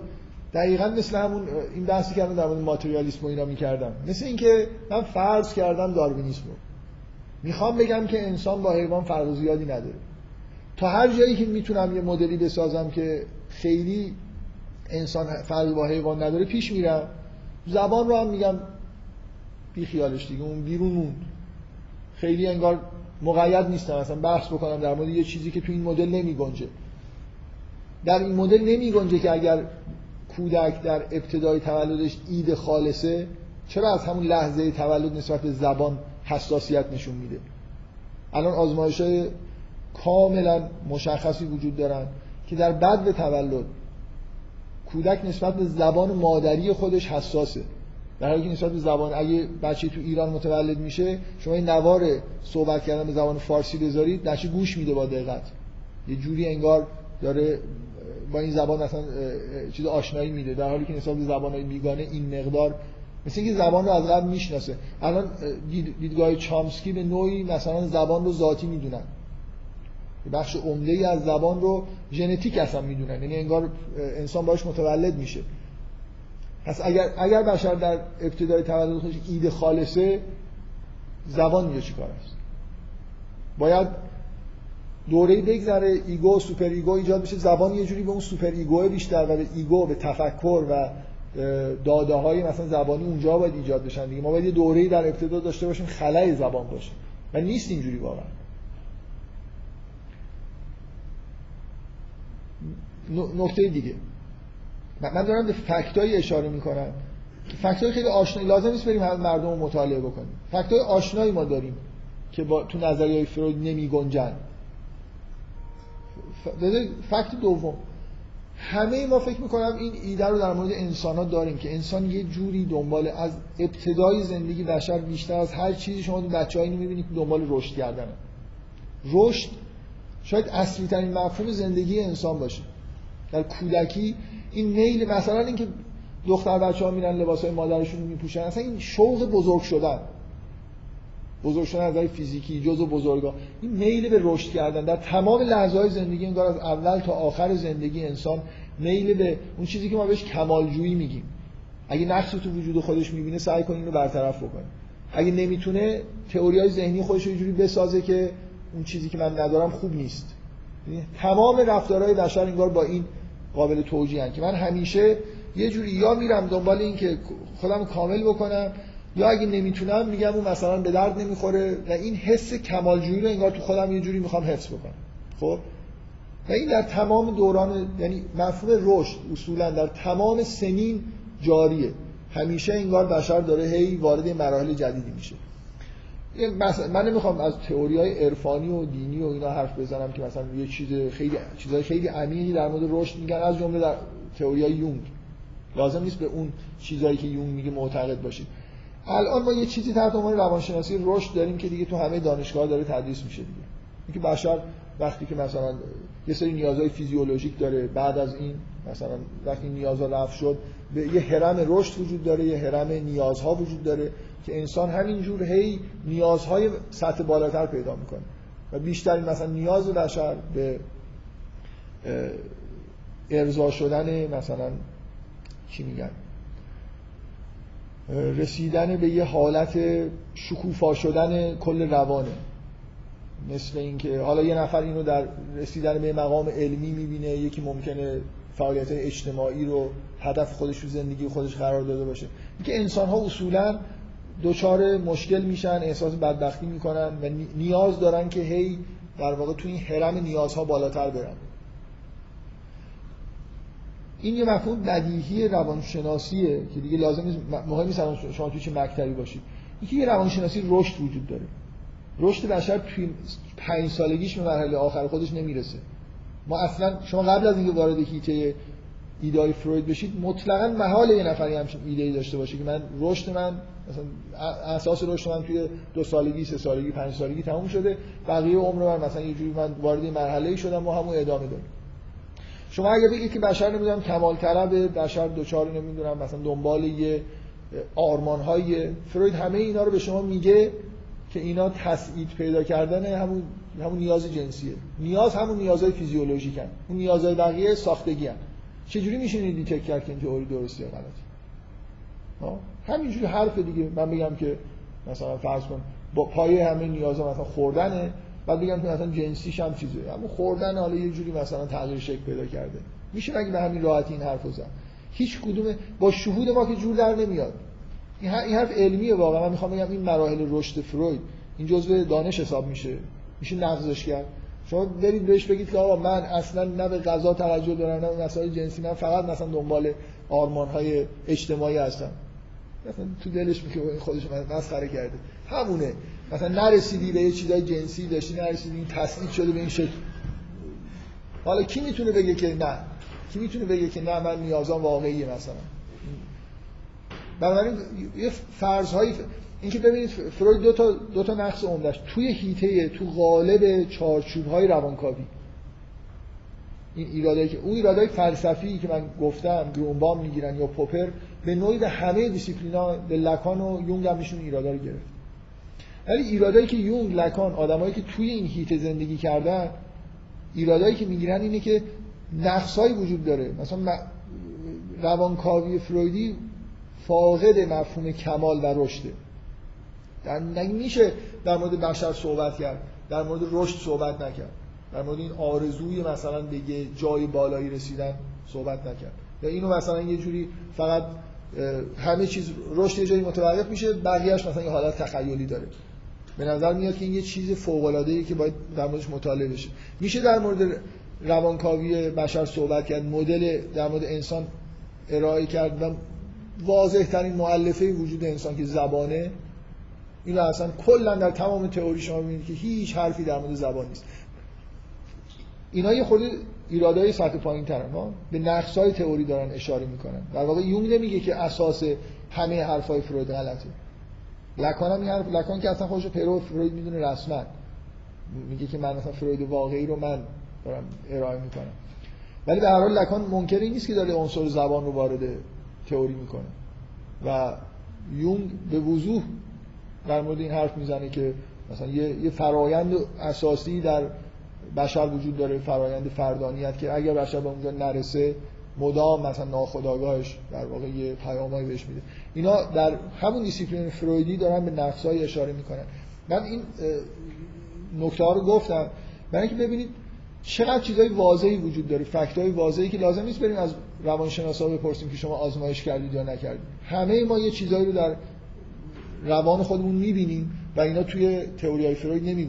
دقیقا مثل همون این بحثی که در مورد ماتریالیسم و اینا می‌کردم. مثل اینکه من فرض کردم داروینیسم رو. می‌خوام بگم که انسان با حیوان فرق زیادی نداره. تا هر جایی که می‌تونم یه مدلی بسازم که خیلی انسان فرق با حیوان نداره پیش میرم. زبان رو هم میگم بی خیالش دیگه اون بیرون موند. خیلی انگار مقید نیستم مثلا بحث بکنم در مورد یه چیزی که تو این مدل نمی گنجه در این مدل نمی گنجه که اگر کودک در ابتدای تولدش اید خالصه چرا از همون لحظه تولد نسبت به زبان حساسیت نشون میده؟ الان آزمایش های کاملا مشخصی وجود دارن که در بعد به تولد کودک نسبت به زبان مادری خودش حساسه. در حالی که نسبت به زبان اگه بچه تو ایران متولد میشه شما این نوار صحبت کردن به زبان فارسی بذارید بچه گوش میده با دقت. یه جوری انگار داره با این زبان مثلا چیز آشنایی میده در حالی که نسبت به زبانهای بیگانه این مقدار مثل اینکه زبان رو از قبل می‌شناسه. الان دید، دیدگاه چامسکی به نوعی مثلا زبان رو ذاتی می‌دونن. بخش عمده از زبان رو ژنتیک اصلا می‌دونن. یعنی انگار انسان باش متولد میشه. پس اگر اگر بشر در ابتدای تولد خودش ایده خالصه زبان اینجا چیکار است. باید دوره بگذره ego super ego ایجاد بشه. زبان یه جوری به اون super ego بیشتر و به ego به تفکر و داده های مثلا زبانی اونجا باید ایجاد بشن دیگه. ما باید یه دوره در ابتدا داشته باشیم خلای زبان باشه و نیست اینجوری واقعا. نکته دیگه. من دارم به fact ایی اشاره می‌کنم. fact ای خیلی آشنایی لازم نیست بریم مردم رو مطالعه بکنیم. fact ای آشنایی ما داریم که با تو نظریه فروید نمی گنجن فکت دوم. همه ما فکر می‌کنم این ایده رو در مورد انسان ها داریم که انسان یه جوری دنبال از ابتدای زندگی بشر بیشتر از هر چیزی شما بچه هایی می‌بینید که دنبال رشد کردنه. رشد شاید اصلی ترین مفهوم زندگی انسان باشه. در کودکی این میل مثلا اینکه دختر بچه ها میرن لباس های مادرشون رو میپوشن اصلا این شوق بزرگ شدن. بزرگ شدن از فیزیکی جزء بزرگا این میل به رشد کردن. در تمام لحظه های زندگی انگار از اول تا آخر زندگی انسان میل به اون چیزی که ما بهش کمالجویی میگیم. اگه نقصی تو وجود خودش می‌بینه سعی کنه اینو برطرف بکنه. اگه نمی‌تونه تئوری های ذهنی خودش رو جوری بسازه که اون چیزی که من ندارم خوب نیست. یعنی تمام رفتارهای بشر انگار با این قابل توجیه که من همیشه یه جوری یا میرم دنبال این که خودم کامل بکنم یا اگه نمی‌تونم میگم اون مثلا به درد نمی‌خوره و این حس کمالجویی رو انگار تو خودم یه جوری می‌خوام حفظ بکنم. خب؟ و این در تمام دوران یعنی مفهوم رشد اصولا در تمام سنین جاریه. همیشه انگار بشر داره هی وارد مراحل جدیدی میشه. من نمی‌خوام از تئوری های عرفانی و دینی و اینا حرف بزنم که مثلا یه چیز خیلی چیزای خیلی عمیقی در مورد رشد میگن از جمله در تئوری های یونگ. لازم نیست به اون چیزایی که یونگ میگه معتقد باشید. الان ما یه چیزی تحت عنوان روانشناسی رشد داریم که دیگه تو همه دانشگاه داره تدریس میشه دیگه. اینکه بشر وقتی که مثلا یه سری نیازهای فیزیولوژیک داره بعد از این مثلا وقتی نیازها رفع شد به یه هرم رشد وجود داره یه هرم نیازها وجود داره که انسان همینجور هی نیازهای سطح بالاتر پیدا می‌کنه. و بیشترین مثلا نیاز بشر به ارضا شدن مثلا چی میگن؟ رسیدن به یه حالت شکوفا شدن کل روانه. مثل اینکه حالا یه نفر اینو در رسیدن به مقام علمی می‌بینه یکی ممکنه فعالیت اجتماعی رو هدف خودش رو زندگی خودش قرار داده باشه. اینکه انسان ها اصولا دچار مشکل میشن احساس بدبختی می‌کنن و نیاز دارن که هی در واقع تو این حرم نیازها بالاتر برن. این یه مفهوم بدیهی روانشناسیه که دیگه لازم نیست مهم نیست شما تو چه مکتبی باشید اینکه یه روانشناسی رشد وجود داره. رشد بشر توی پنج سالگیش به مرحله آخر خودش نمی‌رسه. ما اصلا شما قبل از اینکه وارد هیته ایدای فروید بشید مطلقا محال یه نفری همچین ایده داشته باشه که من رشد من مثلا اساس رشد من توی دو سالگی سه سالگی پنج سالگی تموم شده بقیه عمر من مثلا یه جوری من وارد مرحله شدم و همون ادامه دارم. شما اگه بگید که بشر نمی‌دونم کمال طلب بشر دوچار نمی‌دونم مثلا دنبال یه آرمان فروید همه اینا رو به شما میگه که اینا تسعید پیدا کردن همون همون نیاز جنسیه نیاز همون نیازهای فیزیولوژیک هم. اون نیازهای بقیه ساختگی هم. چجوری میشه این دیتک کرد که این تئوری درسته یا غلطه همینجوری حرف دیگه من بگم که مثلا فرض کن با پایه همه نیازها مثلا خوردنه بعد بگم که مثلا جنسیش هم چیزه اما خوردن حالا یه جوری مثلا تغییر شکل پیدا کرده. میشه مگه به همین راحتی این حرفو زد؟ هیچ کدوم با شهود ما که جور در نمیاد. این حرف علمیه واقعا. من می‌خوام بگم این مراحل رشد فروید. این جزء دانش حساب میشه. میشه نقضش کرد. شما برید بهش بگید که آقا من اصلا نه به غذا توجه دارم نه به مسائل جنسی من فقط مثلا دنبال آرمان های اجتماعی هستم. مثلا تو دلش میگه خودش من مسخره کرده. همونه. مثلا نرسیدی به یه چیزای جنسی داشتی نرسیدی این تصدیق شده به این شکل. حالا کی می‌تونه بگه که نه؟ کی می‌تونه بگه که نه من نیازم واقعیه مثلا؟ بنابراین یه فرض اینکه ببینید فروید دو تا دو تا نقص عمدهش توی هیته تو قالب چارچوب های روانکاوی. این ایرادایی که اون ایرادای فلسفی که من گفتم گرونبام می‌گیرن یا پوپر به نوعی به همه دیسیپلینا به لکان و یونگ هم میشون ایرادا رو گرفت. ولی ایرادایی که یونگ لکان آدمایی که توی این هیته زندگی کردن ایرادایی که می‌گیرن اینه که نقصایی وجود داره. مثلا روانکاوی فرویدی فاقد مفهوم کمال و رشده. در میشه در مورد بشر صحبت کرد؟ در مورد رشد صحبت نکرد. در مورد این آرزوی مثلا به جای بالایی رسیدن صحبت نکرد. یا اینو مثلا یه جوری فقط همه چیز رشد یه جایی متوقف میشه بقیهش مثلا یه حالت تخیلی داره. به نظر میاد که این یه چیز فوق العاده که باید در موردش مطالعه بشه. میشه در مورد روانکاوی بشر صحبت کرد مدل در مورد انسان ارائه کرد و واضح ترین مؤلفه وجود انسان که زبانه. این اصلا کلا در تمام تئوری شما می‌بینید که هیچ حرفی در مورد زبان نیست. اینا یه خود ایرادای سطح پایین ترن به نقصای تئوری دارن اشاره می‌کنن. در واقع یونگ نمیگه که اساس همه حرفای فروید غلطه. لکان هم حرف لکان که اصلا خودش پیرو فروید می‌دونه رسما. میگه که من مثلا فروید واقعی رو من دارم ارائه می‌کنم. ولی به هر حال لکان منکر نیست که داره عنصر زبان رو وارد تئوری می‌کنه. و یونگ به وضوح در مورد این حرف می‌زنه که مثلا یه, یه فرایند اساسی در بشر وجود داره فرایند فردانیت که اگر بشر به اونجا نرسه مدام مثلا ناخودآگاهش در واقع یه پیامایی بهش میده. اینا در همون دیسیپلین فرویدی دارن به نقصای اشاره می‌کنن. من این نکته رو گفتم. برای اینکه ببینید چقدر چیزای واضحی وجود داره fact ای واضحی که لازم نیست بریم از روانشناسا بپرسیم که شما آزمایش کردید یا نکردید. همه ما یه چیزایی رو در روان خودمون می‌بینیم و اینا توی تئوری های فروید نمی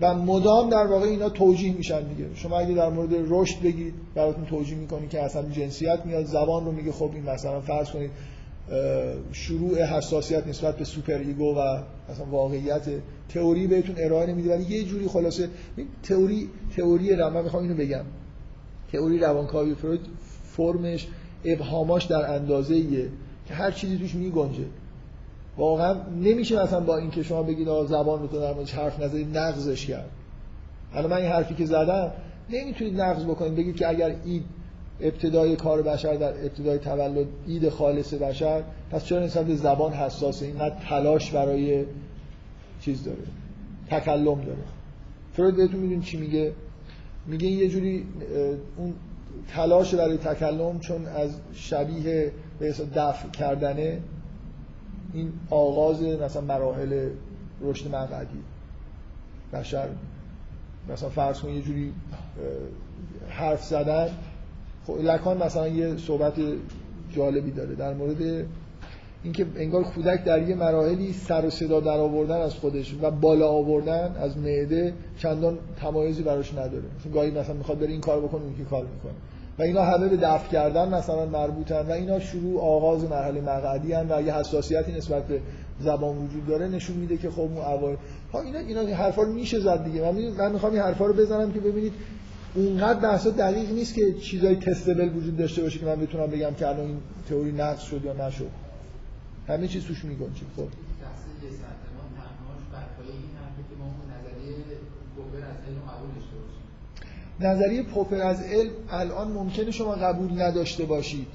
و مدام در واقع اینا توجیه میشن دیگه. شما اگه در مورد رشد بگید براتون توجیه می‌کنید که اصلا جنسیت میاد زبان رو میگه خب این مثلا فرض کنید شروع حساسیت نسبت به super ego و اصلا واقعیت تئوری بهتون ارائه نمیده ولی یه جوری خلاصه تئوری تئوری رو من می‌خوام اینو بگم. تئوری روانکاوی فروید فرمش ابهاماش در اندازه که هر چیزی توش میگنجه. واقعا نمیشه مثلا با اینکه شما بگید زبان رو تو در موردش حرف نزدید نقضش کرد. حالا من این حرفی که زدم نمی‌تونید نقض بکنید بگید که اگر اید ابتدای کار بشر در ابتدای تولد اید خالص بشر پس چرا نسبت به زبان حساسه؟ اینقدر تلاش برای چیز داره تکلم داره. فروید بهتون میدون چی میگه؟ میگه یه جوری اون تلاش برای تکلم چون از شبیه به دفع کردنه این آغاز مثلا مراحل رشد مقعدی بشر مثلا فرض کن یه جوری حرف زدن. خب لکان مثلا یه صحبت جالبی داره در مورد اینکه انگار کودک در یه مراحلی سر و صدا در آوردن از خودش و بالا آوردن از معده چندان تمایزی براش نداره. مثلا گاهی مثلا می‌خواد بره این کار بکنه اون که کار می‌کنه. و اینا همه به دفع کردن مثلا مربوطن و اینا شروع آغاز مرحله مقعدی هن و یه حساسیتی نسبت به زبان وجود داره نشون میده که خب اون اوایل ها اینا اینا حرفا رو میشه زد دیگه. من من می‌خوام این حرفا رو بزنم که ببینید اونقدر بحثا دقیق نیست که چیزای تستبل وجود داشته باشه که من بتونم بگم که الان این تئوری نقض شد یا نشد. همه چیز توش میگنجه. خب. نظریه پوپر از علم الان ممکنه شما قبول نداشته باشید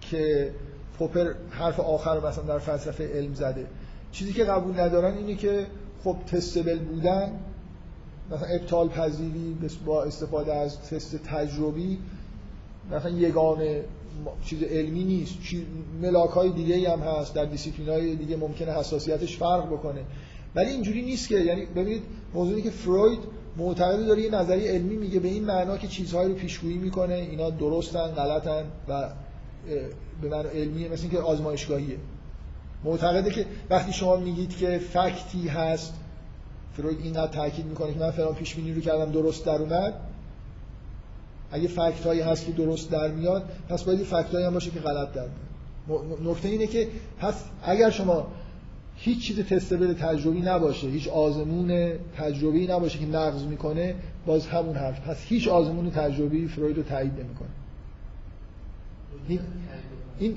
که پوپر حرف آخر مثلا در فلسفه علم زده. چیزی که قبول ندارن اینه که خب تستبل بودن مثلا ابطال پذیری با استفاده از تست تجربی مثلا یگانه چیز علمی نیست. ملاک های دیگه هم هست در دیسیپلین های دیگه ممکنه حساسیتش فرق بکنه. ولی اینجوری نیست که یعنی ببینید موضوعی که فروید معتقد داره یه نظری علمی میگه به این معنا که چیزهایی رو پیشگویی می‌کنه اینا درستن غلطن و به معنی علمیه مثل اینکه آزمایشگاهیه. معتقده که وقتی شما میگید که فکتی هست فروید اینقدر تاکید می‌کنه که من فلان پیش بینی رو کردم درست در اومد. اگه فکت هایی هست که درست در میاد پس باید فکت هایی هم باشه که غلط در میاد. نکته اینه که پس اگر شما هیچ چیز تستبل تجربی نباشه هیچ آزمون تجربی نباشه که نقض می‌کنه باز همون حرف. پس هیچ آزمون تجربی فروید رو تایید نمی‌کنه. این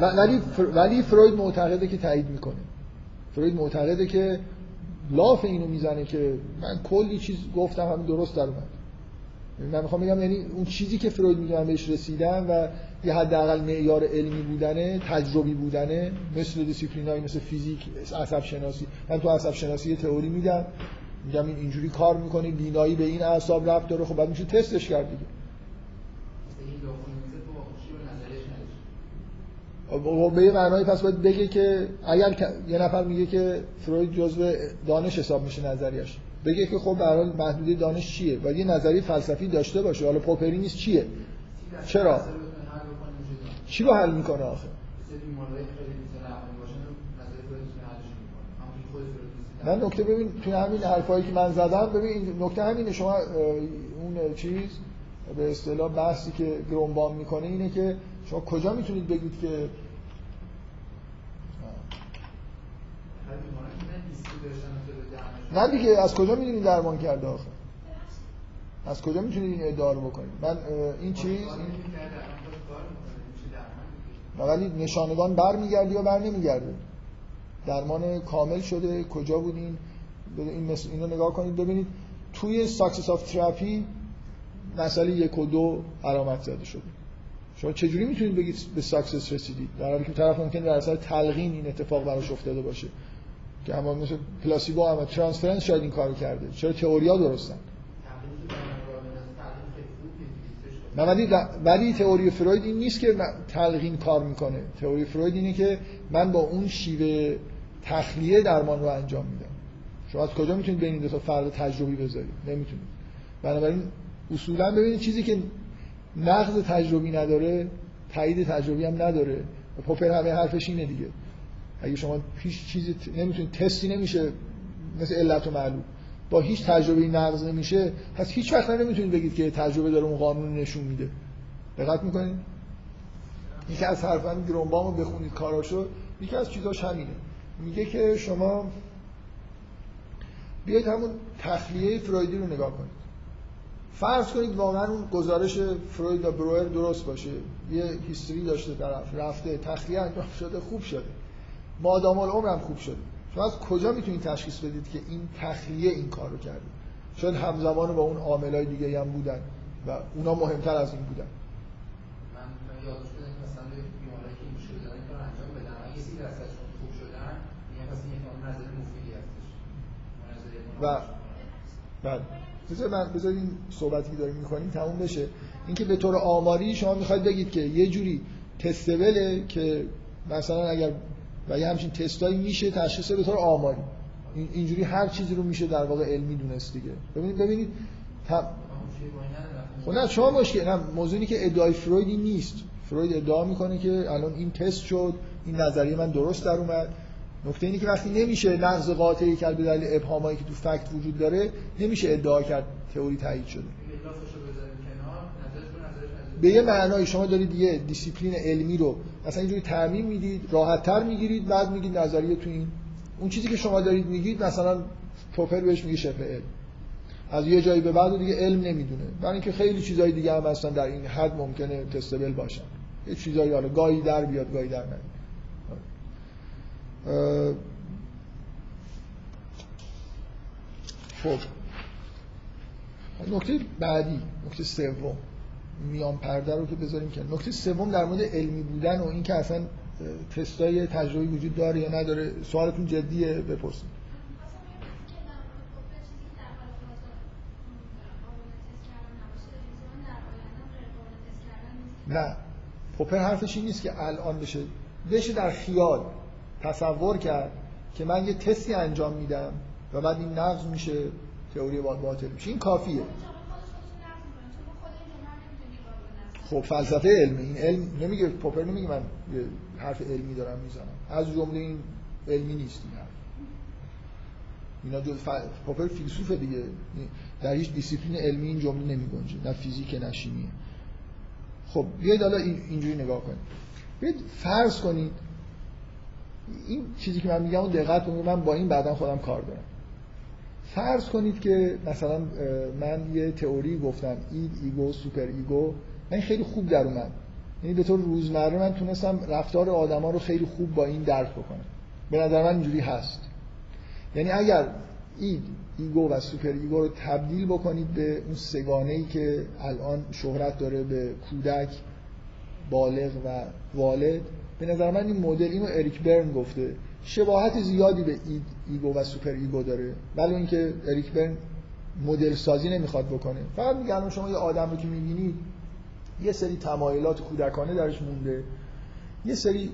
ولی ولی فروید معتقده که تایید می‌کنه. فروید معتقده که لاف اینو می‌زنه که من کلی چیز گفتم همین درست در اومد. من می‌خوام بگم یعنی اون چیزی که فروید میگه بهش رسیدم و یه حداقل معیار علمی بودنه تجربی بودنه مثل دیسیپلینایی مثل فیزیک عصب شناسی. من تو عصب شناسی یه تئوری میدم میگم این اینجوری کار می‌کنه بینایی به این اعصاب رفت داره خب بعد میشه تستش کرد دیگه. به یه معنایی پس باید بگه که اگر یه نفر میگه که فروید جزو دانش حساب میشه نظریش بگه که خب به محدوده دانش چیه؟ و یه نظری فلسفی داشته باشه. حالا پوپری نیست چیه؟ چرا؟ چی رو حل می‌کنه آخه؟ من نکته ببین توی همین حرفایی که من زدم ببین نکته همینه. شما اون چیز به اصطلاح بحثی که گرونبام می‌کنه اینه که شما کجا می‌تونید بگید که نه دیگه از کجا می‌دونید درمان کرده آخه؟ از کجا می‌تونید این ادعا رو بکنید من این چیز ولی نشانگان بر میگردی یا بر نمیگرده درمان کامل شده کجا بودین؟ این اینو نگاه کنید ببینید توی success of therapy مسئله یک و دو علامت زده شده. شما چجوری می‌تونید بگید به success رسیدید؟ در حالی که طرف ممکنه در اثر تلقین این اتفاق براش افتاده باشه. که اما مثل placebo اما transference شاید این کارو کرده. چرا؟ تئوریا درستن نه ولی ولی تئوری فروید این نیست که تلقین کار می‌کنه. تئوری فروید اینه که من با اون شیوه تخلیه درمان رو انجام میدم. شما از کجا می‌تونید بین دو تا فرد تجربی بذارید؟ نمی‌تونید. بنابراین اصولا ببینید چیزی که نقض تجربی نداره تایید تجربی هم نداره. پوپر همه حرفش اینه دیگه. اگه شما هیچ چیزی نمی‌تونید تستی نمیشه مثل علت و معلوم. با هیچ تجربه نقض نمیشه پس هیچ وقت نمی‌تونید بگید که تجربه داره اون قانون نشون میده. دقت می‌کنید؟ یکی از حرفان گرونبام رو بخونید کاراشو یکی از چیزاش همینه. میگه که شما بیاید همون تخلیه فرویدی رو نگاه کنید. فرض کنید واقعا اون گزارش فروید و بروئر درست باشه. یه هیستوری داشته طرف رفته تخلیه انجام شده خوب شده. مادام العمر هم خوب شده. شما از کجا می‌تونید تشخیص بدید که این تخلیه این کار رو کرده؟ شاید همزمان با اون عاملای دیگه هم بودن و اونا مهمتر از این بودن. من یاد شده مثلا بیمارایی که دارن کار انجام بدن. اگه سی درصدشون خوب شدن پس این احتمال نظر مفیدی هستش. و بعد بذار من بذار این صحبتی که داریم می‌کنیم تموم بشه. اینکه به طور آماری شما می‌خواید بگید که یه جوری تستبله که مثلا اگر و یه همچین تستایی میشه تشخیص به طور آماری. اینجوری هر چیزی رو میشه در واقع علمی دونست دیگه. ببینید ببینید. خب نه شما مشکل نه موضوعی که ادعای فرویدی نیست. فروید ادعا می‌کنه که الان این تست شد این نظریه من درست در اومد. نکته اینه که وقتی نمیشه نقض قاطعی کرد به دلیل ابهامایی که تو fact وجود داره نمیشه ادعا کرد تئوری تایید شده. به یه معنای شما دارید یه دیسیپلین علمی رو مثلا اینجوری تعمیم می‌دید راحت تر می‌گیرید بعد میگید نظریه تو این. اون چیزی که شما دارید میگید مثلا پوپر بهش میگه شبه علم. از یه جایی به بعد دیگه علم نمی‌دونه. برای اینکه خیلی چیزای دیگه هم هستن در این حد ممکنه تستبل باشن. یه چیزایی حالا گاهی در بیاد گاهی در نیاد. خب. نکته بعدی نکته سوم. میان پرده رو که بذاریم که نکته سوم در مورد علمی بودن و اینکه اصلا تستای تجربی وجود داره یا نداره سوالتون جدیه بپرسید. نه. پوپر حرفش این نیست که الان بشه. بشه در خیال تصور کرد که من یه تستی انجام میدم و بعد این نقض میشه تئوری باطل میشه. این کافیه. خب فلسفه علمی این علم نمیگه پوپر نمیگه من یه حرف علمی دارم می‌زنم. از جمله این علمی نیست این حرف. اینا جز. پوپر فیلسوفه دیگه. در هیچ دیسیپلین علمی این جمله نمیگنجه. نه فیزیک نه شیمیه خب بیاید حالا اینجوری نگاه کنید بیاید فرض کنید این چیزی که من میگم اون دقت کنید من با این بعدا خودم کار دارم. فرض کنید که مثلا من یه تئوری گفتم id ego super ego من خیلی خوب در اومد. یعنی به طور روزمره من تونستم رفتار آدما رو خیلی خوب با این درک بکنم. به نظر من اینجوری هست. یعنی اگر id ego و super ego رو تبدیل بکنید به اون سگانه ای که الان شهرت داره به کودک بالغ و والد به نظر من این مدل اینو اریک برن گفته. شباهت زیادی به id ego و super ego داره. ولی اینکه اریک برن مدل سازی نمی‌خواد بکنه. فقط میگن شما یه آدم رو که می‌بینید یه سری تمایلات کودکانه درش مونده. یه سری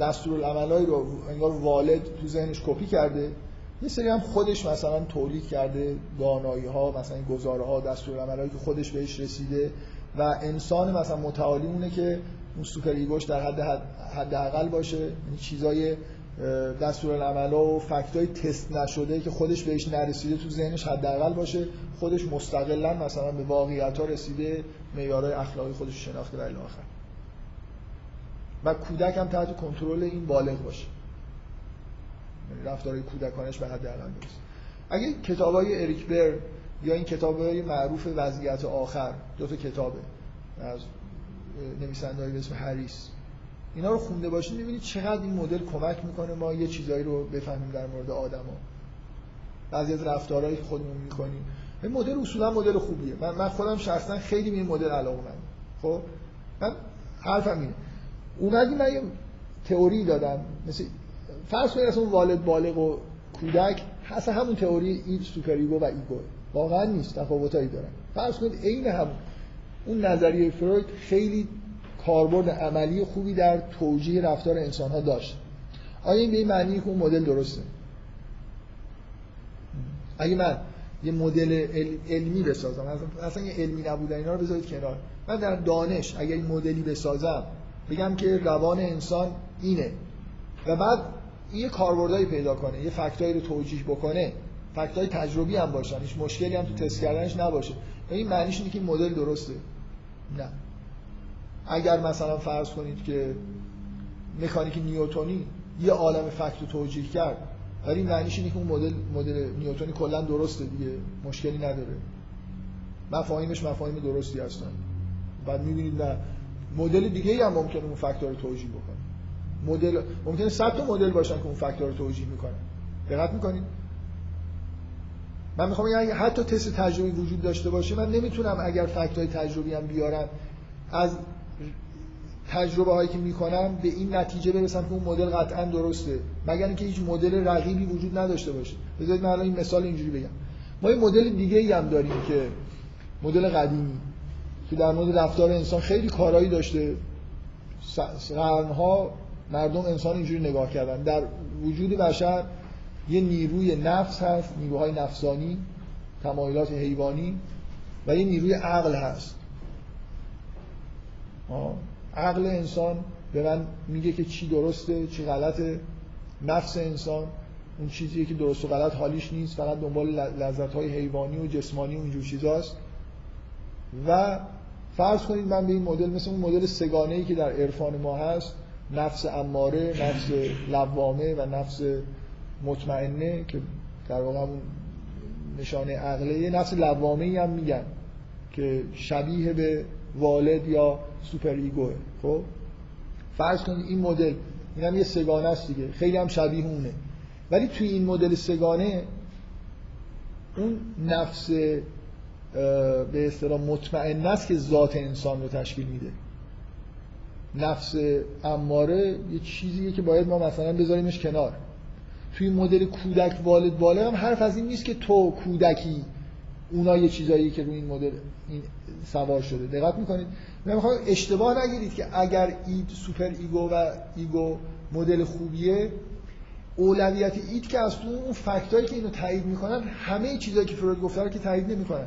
دستورالعملایی رو انگار والد تو ذهنش کپی کرده. یه سری هم خودش مثلا تولید کرده دانایی ها مثلا گزاره ها دستورالعملایی که خودش بهش رسیده و انسان مثلا متعالی مونه که اون super ego ش در حد حد اقل باشه. یعنی چیزای دستورالعملا و فکتای تست نشده که خودش بهش نرسیده تو ذهنش حداقل باشه خودش مستقلا مثلا به واقعیت ها رسیده معیارهای اخلاقی خودش شناخته و آخر. و کودک هم تحت کنترل این بالغ باشه. یعنی رفتارهای کودکانش به حد اقل برسه اگه کتابای اریک بر یا این کتابای معروف وضعیت آخر دو تا کتابه از نویسنده‌ای به اسم هریس اینا رو خونده باشید می‌بینید چقدر این مدل کمک می‌کنه ما یه چیزایی رو بفهمیم در مورد آدما بعضی از رفتارهایی که خودمون می‌کنیم. این مدل اصولا مدل خوبیه. من, من خودم شخصا خیلی به این مدل علاقه‌مندم خب؟ من حرفم اینه. اومدی من یه تئوری دادم. مثل فرض کنید اصلا والد بالغ و کودک اصلا همون تئوری این super ego و ego. واقعا نیست. تفاوتایی دارن. فرض کنید عین هم اون نظریه فروید خیلی کاربرد عملی خوبی در توجیه رفتار انسان ها داشت. آیا این به این معنی که اون مدل درسته؟ اگه من یه مدل علمی بسازم اصلا یه علمی نبودن اینا رو بذارید کنار. من در دانش اگر این مدلی بسازم بگم که روان انسان اینه. و بعد یه کاربردایی پیدا کنه یه فکتایی رو توجیه بکنه. فکتای تجربی هم باشن هیچ مشکلی هم تو تست کردنش نباشه. این معنیش اینه که مدل درسته. نه. اگر مثلا فرض کنید که مکانیک نیوتونی یه عالم فکت رو توجیه کرد ولی این معنیش اینه که اون مدل مدل نیوتونی کلا درسته دیگه مشکلی نداره. مفاهیمش مفاهیم درستی هستن. بعد می‌بینید نه. مدل دیگه هم ممکنه اون فاکتور رو توجیه بکنه. مدل ممکنه 100 تا مدل باشن که اون فاکتور رو توجیه می‌کنن. دقت می‌کنید؟ من می‌خوام یعنی حتی تست تجربی وجود داشته باشه من نمی‌تونم اگر فکت های تجربی هم بیارم از تجربه هایی که می‌کنم به این نتیجه برسم که اون مدل قطعا درسته. مگر اینکه هیچ مدل رقیبی وجود نداشته باشه. بذارید من الان این مثال اینجوری بگم. ما یه مدل دیگه ای هم داریم که مدل قدیمی که در مورد رفتار انسان خیلی کارایی داشته. قرنها مردم انسان اینجوری نگاه کردن. در وجود بشر یه نیروی نفس هست نیروهای نفسانی تمایلات حیوانی و یه نیروی عقل هست. عقل انسان به من میگه که چی درسته چی غلطه. نفس انسان اون چیزیه که درست و غلط حالیش نیست فقط دنبال لذت های حیوانی و جسمانی و اینجور چیزاست. و فرض کنید من به این مدل مثل اون مدل سگانه ای که در عرفان ما هست نفس اماره نفس لوامه و نفس مطمئنه که در واقع اون نشانه عقله نفس لوامه ای هم میگن که شبیه به والد یا سوپر ایگوه خب؟ فرض کنید این مدل این هم یه سگانه است دیگه. خیلی هم شبیه اونه. ولی توی این مدل سگانه اون نفس به اصطلاح مطمئن است که ذات انسان رو تشکیل میده. نفس اماره یه چیزیه که باید ما مثلا بذاریمش کنار. توی مدل کودک والد بالغ هم حرف از این نیست که تو کودکی اونا یه چیزایی که روی این مدل این سوار شده. دقت می‌کنید؟ من می‌خوام اشتباه نگیرید که اگر id super ego و ego مدل خوبیه اولویت اید که از تو اون fact‌ایی که اینو تایید می‌کنن همه چیزایی که فروید گفته رو که تایید نمی‌کنن.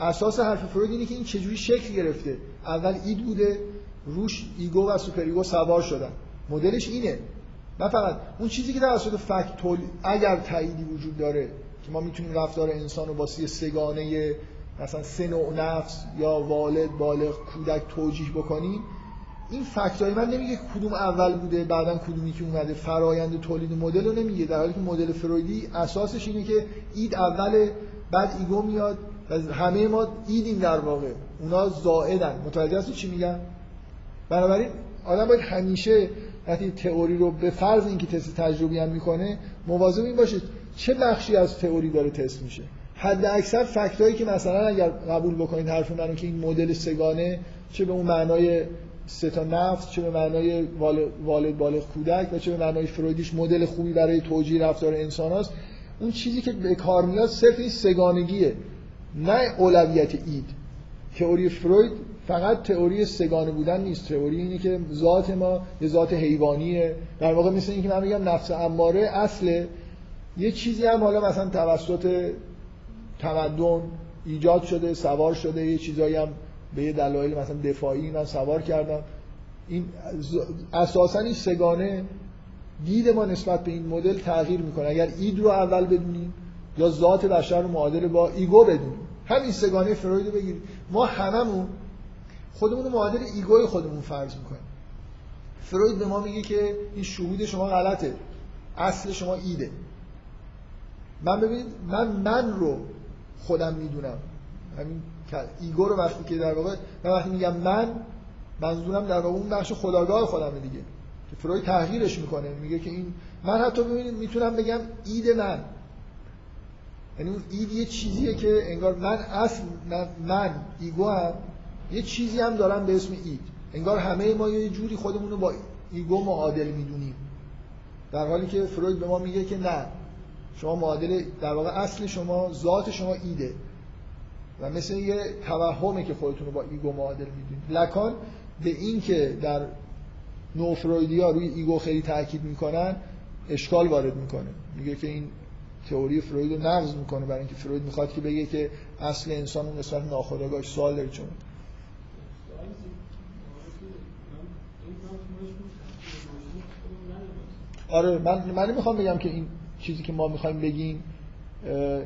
اساس حرف فروید اینه که این چجوری شکل گرفته. اول اید بوده روش ایگو و سوپر ایگو سوار شدن. مدلش اینه. نه فقط. اون چیزی که توسط fact تولید اگر تاییدی وجود داره که ما می‌تونیم رفتار انسان رو واسه سگانه مثلا سه نوع نفس یا والد بالغ کودک توجیه بکنیم این fact های من نمیگه کدوم اول بوده بعدا کدومی که اومده. فرایند تولید مدل رو نمیگه در حالی که مدل فرویدی اساسش اینه که اید اول بعد ایگو میاد و همه ما ایدیم در واقع. اونا زائدن. متوجه هستی چی میگم؟ بنابراین آدم باید همیشه وقتی تئوری رو به فرض اینکه تست تجربی هم می‌کنه مواظب این باشه چه بخشی از تئوری داره تست میشه؟ حد اکثر fact هایی که مثلا اگر قبول بکنید حرف منو که این مدل سگانه چه به اون معنای سه تا نفس چه به معنای والد بالغ کودک و چه به معنای فرویدیش مدل خوبی برای توجیه رفتار انسان هست اون چیزی که به کار میاد صرف این سگانگیه نه اولویت اید. تئوری فروید فقط تئوری سگانه بودن نیست. تئوری اینه که ذات ما یه ذات حیوانیه. در واقع مثل اینکه من میگم نفس اماره اصل یه چیزی هم حالا مثلا توسط تمدن ایجاد شده سوار شده یه چیزایی هم به یه دلایل مثلا دفاعی من سوار کردم این اساسا این سگانه دید ما نسبت به این مدل تغییر می‌کنه. اگر اید رو اول بدونیم یا ذات بشر رو معادل با ایگو بدونیم. همین سگانه فروید رو بگیریم. ما هممون خودمون رو معادل ایگوی خودمون فرض می‌کنیم. فروید به ما میگه که این شهود شما غلطه. اصل شما ایده. من ببینید من من رو خودم می‌دونم. همین ایگو رو وقتی که در واقع من وقتی میگم من منظورم در واقع اون بخش خودآگاه خودم دیگه که فروید تعبیرش می‌کنه میگه که این من حتی ببینید می‌تونم بگم اید من. یعنی اون اید یه چیزیه که انگار من اصل من ایگو هم یه چیزی هم دارم به اسم اید. انگار همه ما یه جوری خودمون رو با ایگو معادل می‌دونیم. در حالی که فروید به ما میگه که نه. شما معادل در واقع اصل شما ذات شما ایده. و مثل یه توهمه که خودتون رو با ایگو معادل می‌دونید. لکان به این که در نوفرویدی ها روی ایگو خیلی تاکید می‌کنن اشکال وارد می‌کنه. میگه که این تئوری فروید رو نقض می‌کنه برای اینکه فروید می‌خواد که بگه که اصل انسان اون قسمت ناخودآگاهش سوال داره چون. آره من من نمی‌خوام بگم که این چیزی که ما می‌خوایم بگیم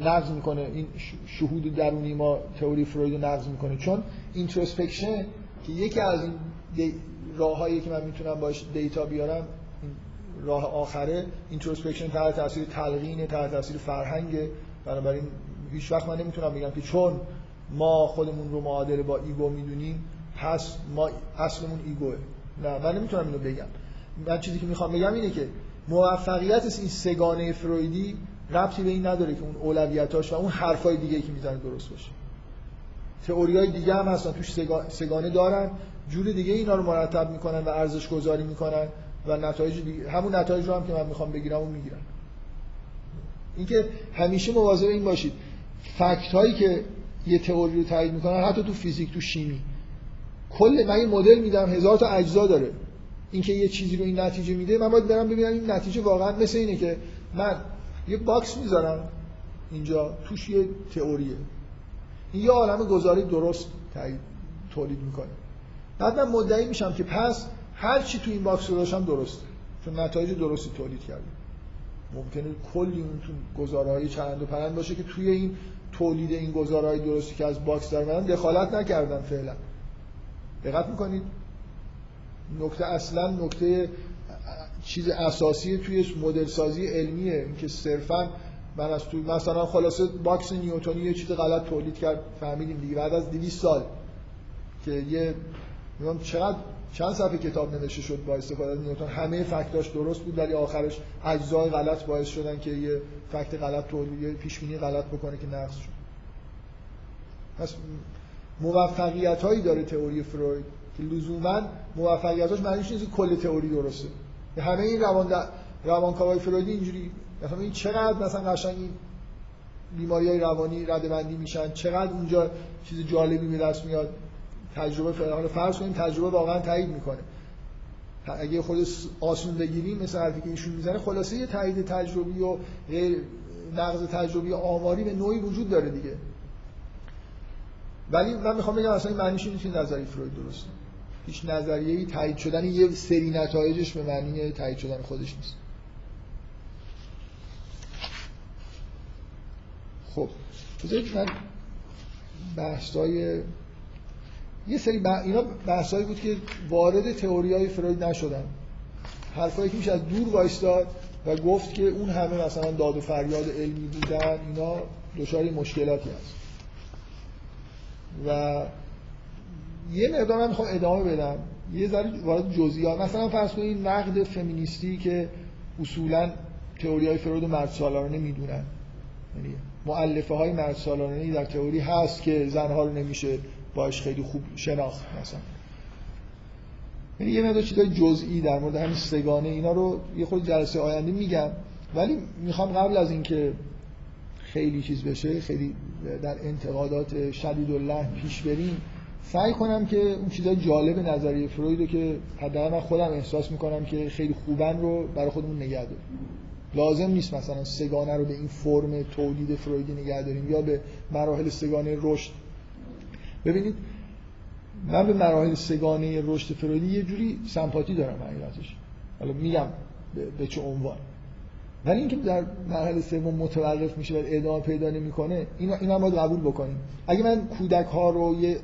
نقض می‌کنه. این شهود درونی ما تئوری فروید رو نقض می‌کنه. چون introspection که یکی از این راههایی که من می‌تونم باش data بیارم راه آخره introspection تحت تاثیر تلقین تحت تاثیر فرهنگ. بنابراین هیچ وقت من نمی‌تونم بگم که چون ما خودمون رو معادل با ایگو می‌دونیم پس ما اصلمون ایگوه نه من نمی‌تونم اینو بگم. من چیزی که می‌خوام بگم اینه که موفقیت این سگانه فرویدی ربطی به این نداره که اون اولویتاش و اون حرفای دیگه که می‌زنه درست باشه. تئوری های دیگه هم هستن توش سگانه دارن جور دیگه اینا رو مرتب می‌کنن و ارزش گذاری می‌کنن و نتایج دیگه همون نتایج رو هم که من می‌خوام بگیرم اون می‌گیرن. اینکه همیشه مواظب این باشید. فکت هایی که یه تئوری رو تایید می‌کنن حتی تو فیزیک تو شیمی. کل من یه مدل میدم هزار تا اجزا داره. اینکه یه چیزی رو این نتیجه میده من باید برم ببینم این نتیجه واقعا مثل اینه که من یه box می‌ذارم اینجا توش یه تئوریه. این یه عالم گزاره‌ی درست تولید می‌کنه. بعد من مدعی میشم که پس هر چی تو این box رو داشتم درسته چون نتایج درستی تولید کرده ممکنه کلی اون تو گزاره‌های چرند و پرند باشه که توی این تولید این گزاره‌های درستی که از box در دخالت نکردن فعلا. دقت می‌کنید؟ نکته اصلا نکته چیز اساسی توی مدل سازی علمیه. اینکه صرفا من از تو مثلا خلاصه box نیوتونی یه چیز غلط تولید کرد فهمیدیم دیگه. بعد از 200 سال که یه میگم چقدر چند صفحه کتاب نوشته شد با استفاده از نیوتن همه fact‌اش درست بود ولی آخرش اجزای غلط باعث شدن که یه فکت غلط تولید یه پیش بینی غلط بکنه که نقص شد. پس موفقیت هایی داره تئوری فروید. که لزوما موفقیتاش معنیش نیست کل تئوری درسته. همه این روان روانکاوای فرویدی اینجوری مثلا این چقدر مثلا قشنگ این بیماری های روانی ردبندی میشن چقدر اونجا چیز جالبی به دست میاد. تجربه فرض فرض کنیم تجربه واقعا تایید می‌کنه. اگه خود آسون بگیریم مثل حرفی که ایشون می‌زنه خلاصه یه تایید تجربی و غیر نقض تجربی آماری به نوعی وجود داره دیگه. ولی من می‌خوام بگم اصلا این معنیش که نظری فروید درسته. هیچ نظریه‌ای تایید شدن یه سری نتایجش به معنی تایید شدن خودش نیست. خب بذارید من بحثای یه سری ب... اینا بحثایی بود که وارد تئوری های فروید نشدن. حرفایی که میشه از دور وایستاد و گفت که اون همه مثلا داد و فریاد علمی بودن اینا دچار مشکلاتی هست. و یه مقدار من می‌خوام ادامه بدم. یه ذره وارد جزئیات مثلا فرض کنید نقد فمینیستی که اصولا تئوری های فروید و مرد سالارانه می‌دونن. یعنی مؤلفه های مرد سالارانه در تئوری هست که زنها رو نمیشه باش خیلی خوب شناخت مثلا. یعنی یه مقدار چیزای جزئی در مورد همین سگانه اینا رو یه خود جلسه آینده میگم. ولی می‌خوام قبل از اینکه خیلی چیز بشه خیلی در انتقادات شدید الله پیش بریم سعی کنم که اون چیزای جالب نظریه فروید رو که حداقل من خودم احساس می‌کنم که خیلی خوبن رو برای خودمون نگه داریم. لازم نیست مثلا سگانه رو به این فرم تولید فرویدی نگه داریم یا به مراحل سگانه رشد. ببینید من به مراحل سگانه رشد فرویدی یه جوری سمپاتی دارم حقیقتش حالا میگم به چه عنوان. ولی اینکه در مرحله سوم متوقف میشه و ادامه پیدا نمی‌کنه این اینا باید قبول بکنیم. اگه من کودک ها رو یه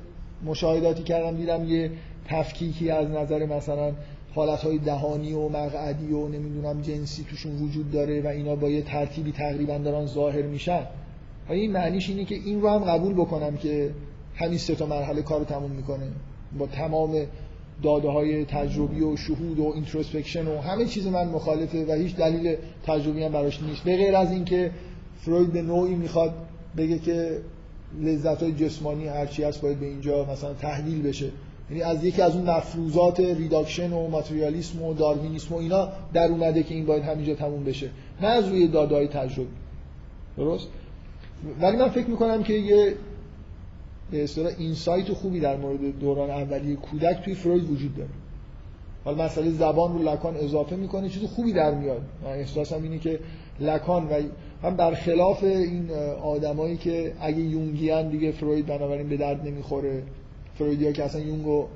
مشاهداتی کردم دیدم یه تفکیکی از نظر مثلا حالت دهانی و مقعدی و نمی‌دونم جنسی توشون وجود داره و اینا با یه ترتیبی تقریبا دارن ظاهر میشن. و این معنیش اینه که این رو هم قبول بکنم که همین سه تا مرحله کارو تموم می‌کنه. با تمام داده های تجربی و شهود و introspection و همه چیز من مخالفه و هیچ دلیل تجربی هم براش نیست. به غیر از اینکه فروید به نوعی می‌خواد بگه که لذت های جسمانی هرچی هست باید به اینجا مثلا تحلیل بشه. یعنی از یکی از اون مفروضات reduction و ماتریالیسم و داروینیسم و اینا در اومده که این باید همینجا تموم بشه. نه از روی داده های تجربی. درست؟ ولی من فکر می‌کنم که یه به اصطلاح insight خوبی در مورد دوران اولیه کودک توی فروید وجود داره. حالا مسئله زبان رو لکان اضافه می‌کنه چیز خوبی در میاد. من احساسم اینه که لکان و هم برخلاف این آدمایی که اگه یونگیان دیگه فروید بنابراین به درد نمی‌خوره. فرویدیا که اصلا یونگو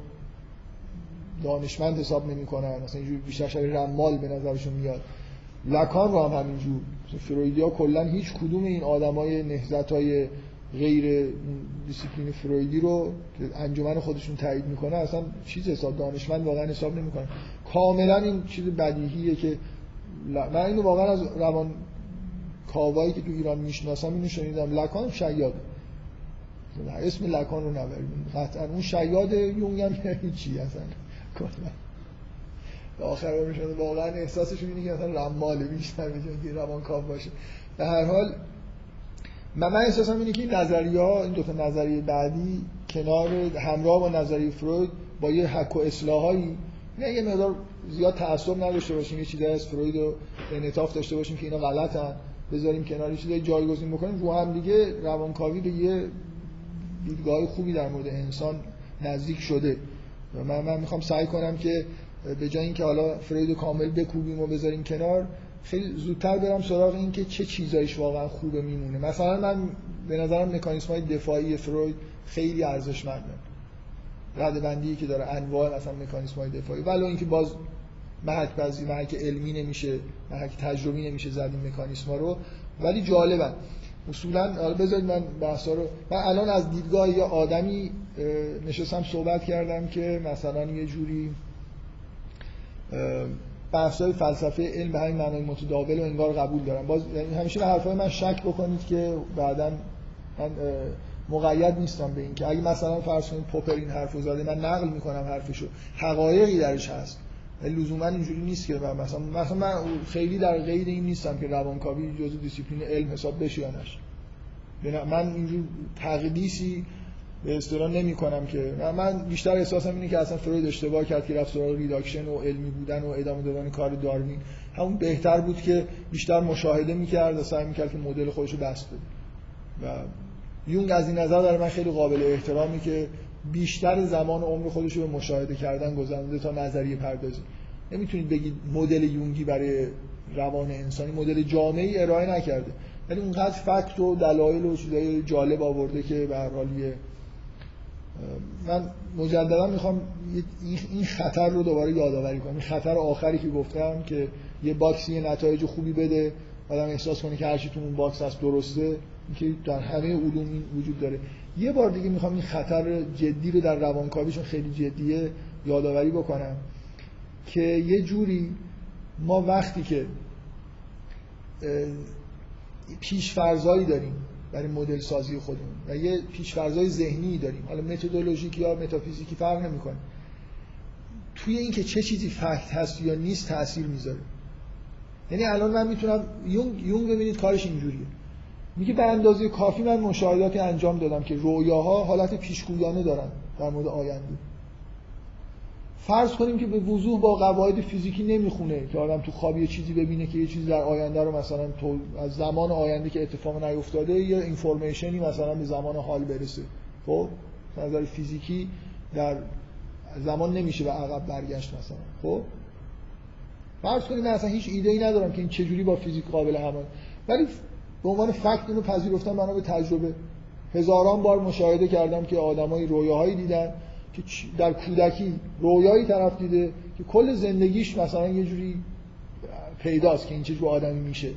دانشمند حساب نمی‌کنن مثلا اینجوری بیشتر شبیه رمال به نظرشون میاد. لکان رو هم همینجور. فرویدیا کلا هیچ کدوم این آدمای نهضت های غیر دیسیپلین فرویدی رو که انجمن خودشون تایید می‌کنه اصلا چیز حساب دانشمند واقعا حساب نمی‌کنه کاملا این چیز بدیهیه که من اینو واقعا از روان کاوایی که تو ایران می‌شناسم اینو شنیدم. لکان شیاد. اسم لکان رو نبریم. قطعا اون شیاد یونگ هم هیچی اصلا. کلا. آخر میشن واقعا احساسشون اینه که مثلا رماله بیشتر به که روان کاو باشه. به هر حال من من احساسم اینه که این نظریه ها این دو تا نظریه بعدی کنار همراه با نظریه فروید با یه حک و اصلاحایی نه یه مقدار زیاد تعصب نداشته باشیم یه چیزی از فروید رو انعطاف داشته باشیم که اینا غلطن. بذاریم کنار یه چیزای جایگزین بکنیم. رو هم دیگه روانکاوی به یه دیدگاه خوبی در مورد انسان نزدیک شده. و من من می‌خوام سعی کنم که به جای اینکه حالا فروید کامل بکوبیم و بذاریم کنار خیلی زودتر برم سراغ این که چه چیزایش واقعا خوبه میمونه. مثلا من به نظرم مکانیسم های دفاعی فروید خیلی ارزشمنده. رده بندی که داره انواع مثلا مکانیسم های دفاعی. ولو اینکه باز محک بعضی محک علمی نمیشه محک تجربی نمیشه زد این مکانیسم ها رو. ولی جالبن اصولا حالا بذارید من بحثا رو من الان از دیدگاه یه آدمی نشستم صحبت کردم که مثلا یه جوری بحث‌های فلسفه علم به همین معنای متداول و انگار قبول دارم. باز یعنی همیشه به حرفای من شک بکنید که بعدا من مقید نیستم به این که اگه مثلا فرض کنید پوپر این حرفو زده من نقل می‌کنم حرفشو. حقایقی درش هست. لزوما اینجوری نیست که من مثلا مثلا من خیلی در قید این نیستم که روانکاوی جزء دیسیپلین علم حساب بشه یا نشه. من اینجور تقدیسی به اصطلاح نمی کنم که من بیشتر احساسم اینه که اصلا فروید اشتباه کرد که رفت سراغ reduction و علمی بودن و ادامه دادن کار داروین. همون بهتر بود که بیشتر مشاهده می‌کرد و سعی می‌کرد که مدل خودش رو بسط بده. و یونگ از این نظر در من خیلی قابل احترامی که بیشتر زمان عمر خودش رو به مشاهده کردن گذرونده تا نظریه پردازی. نمی‌تونید بگید مدل یونگی برای روان انسانی مدل جامعی ارائه نکرده. ولی اونقدر fact و دلایل و چیزای جالب آورده که به هر من مجددا می‌خوام این خطر رو دوباره یادآوری کنم. این خطر آخری که گفتم که یه باکسی نتایج خوبی بده. آدم احساس کنه که هرچی تو اون باکس هست درسته که در همه علوم وجود داره. یه بار دیگه می‌خوام این خطر جدی رو در روانکاوی چون خیلی جدیه یادآوری بکنم که یه جوری ما وقتی که پیشفرزایی داریم برای مدل سازی خودمون و یه پیشفرزای ذهنی داریم حالا متدولوژیک یا متافیزیکی فرق نمی‌کنه. توی اینکه چه چیزی فکت هست یا نیست تاثیر می‌ذاره. یعنی الان من می‌تونم یونگ یونگ ببینید کارش اینجوریه. میگه به اندازه کافی من مشاهداتی انجام دادم که رویاها حالت پیشگویانه دارن در مورد آینده. فرض کنیم که به وضوح با قواعد فیزیکی نمی‌خونه که آدم تو خواب یه چیزی ببینه که یه چیزی در آینده رو مثلا تو از زمان آینده که اتفاق نیفتاده یا اینفورمیشنی مثلا به زمان حال برسه. خب؟ نظر فیزیکی در زمان نمیشه به عقب برگشت مثلا. خب؟ فرض کنیم من اصلا هیچ ایده ای ندارم که این چجوری با فیزیک قابل همه ولی به عنوان فکت اینو پذیرفتم بنا به تجربه هزاران بار مشاهده کردم که آدمای رویاهایی دیدن که در کودکی رویایی طرف دیده که کل زندگیش مثلا یه جوری پیداست که این چه آدمی میشه.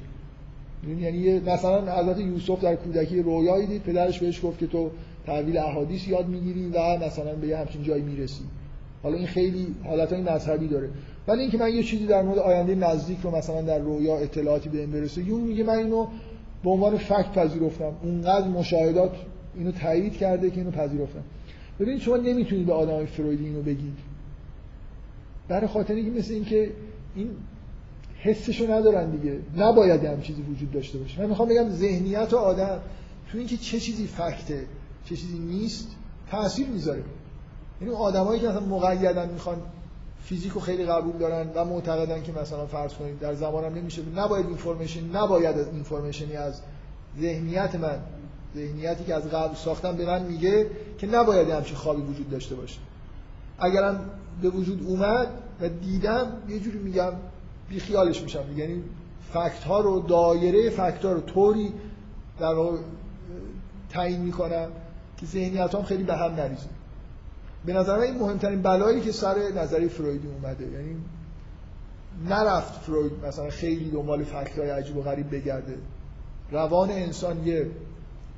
یعنی مثلا حضرت یوسف در کودکی رویایی دید پدرش بهش گفت که تو تحویل احادیث یاد می‌گیری و مثلا به یه همچین جایی می‌رسی. حالا این خیلی حالتهای مذهبی داره. ولی اینکه من یه چیزی در مورد آینده نزدیک رو مثلا در رویا اطلاعاتی به این برسه یون میگه من اینو به عنوان فکت پذیرفتم. اونقدر مشاهدات اینو تایید کرده که اینو پذیرفتم. ببینید شما نمی‌تونید به آدم فرویدی اینو بگید. برای خاطر اینکه مثل اینکه این حسشو ندارن دیگه. نباید هم چیزی وجود داشته باشه. من می‌خوام بگم ذهنیت آدم تو اینکه چه چیزی فکته چه چیزی نیست تاثیر می‌ذاره. یعنی آدمایی که مثلا مقیدن می‌خوان فیزیکو خیلی قبول دارن و معتقدن که مثلا فرض کنید در زمانم نمیشه. نباید اینفورمیشن نباید اینفورمیشنی از ذهنیت من ذهنیتی که از قبل ساختم به من میگه که نباید همچین خوابی وجود داشته باشه. اگرم به وجود اومد و دیدم یه جوری میگم بیخیالش میشم. یعنی فکت ها رو دایره فکت ها رو طوری در تعیین می‌کنم که ذهنیت خیلی به هم نریزه. به نظر من این مهمترین بلایی که سر نظری فرویدی اومده یعنی نرفت فروید مثلا خیلی دنبال فکت های عجیب و غریب بگرده. روان انسان یه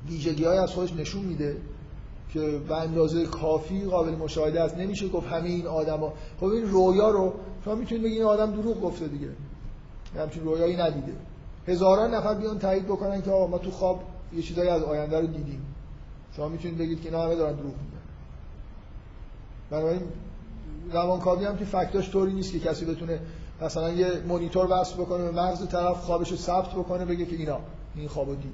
ویژگی های از خودش نشون میده که به اندازه کافی قابل مشاهده است. نمیشه گفت همه این آدما. خب این رویا رو شما می‌تونید بگید این آدم دروغ گفته دیگه. همچین رویایی ندیده. هزاران نفر بیان تایید بکنن که ما تو خواب یه چیزایی از آینده رو دیدیم. شما می‌تونید بگید که اینا همه دارن دروغ بنابراین روانکاوی هم که فکتاش طوری نیست که کسی بتونه مثلا یه مونیتور وصل بکنه به مغز طرف خوابش رو ثبت بکنه بگه که اینا این خوابو دید.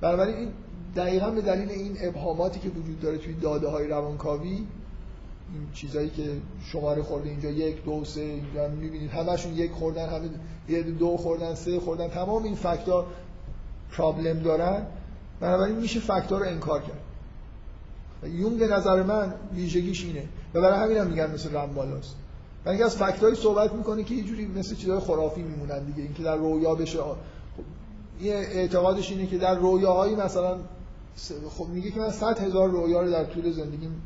بنابراین این دقیقا به دلیل این ابهاماتی که وجود داره توی داده های روانکاوی این چیزایی که شماره خورده اینجا یک دو سه اینجا می‌بینید. همشون یک خوردن همه یه دو خوردن سه خوردن تمام این فکتا پرابلم دارن. بنابراین میشه فکتا رو انکار کرد. یون به نظر من ویژگیش اینه. و برای همین هم میگن مثل و اینکه از فکتایی صحبت می‌کنه که یه جوری مثل چیزای خرافی میمونن دیگه. اینکه در رویا بشه این اعتقادش اینه که در رویاهایی مثلا خب میگه که من 100 هزار رویا رو در طول زندگیم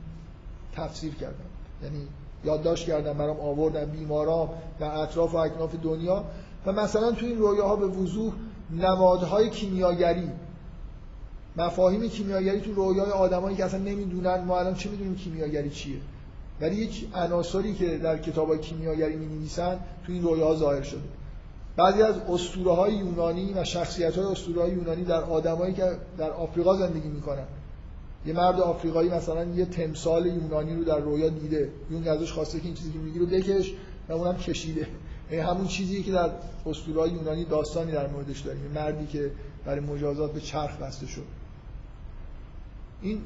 تفسیر کردم. یعنی یادداشت کردم برام آوردم بیمارا در اطراف و اکناف دنیا. و مثلا تو این رویاها به وضوح نمادهای کیمیاگری مفاهیم کیمیاگری تو رویای آدمایی که اصلا نمی‌دونن ما الان چه می‌دونیم کیمیاگری چیه؟ ولی یک عناصری که در کتابای کیمیاگری می نویسن تو این رویاها ظاهر شده. بعضی از اسطوره های یونانی و شخصیت های اسطوره های یونانی در آدمایی که در آفریقا زندگی می‌کنن. یه مرد آفریقایی مثلا یه تمثال یونانی رو در رویا دیده. یون ازش خواسته که این چیزی که میگی رو بکش و اونم کشیده. یعنی همون چیزی که در اسطوره یونانی داستانی در موردش داریم. مردی که برای مجازات به چرخ بسته شد. این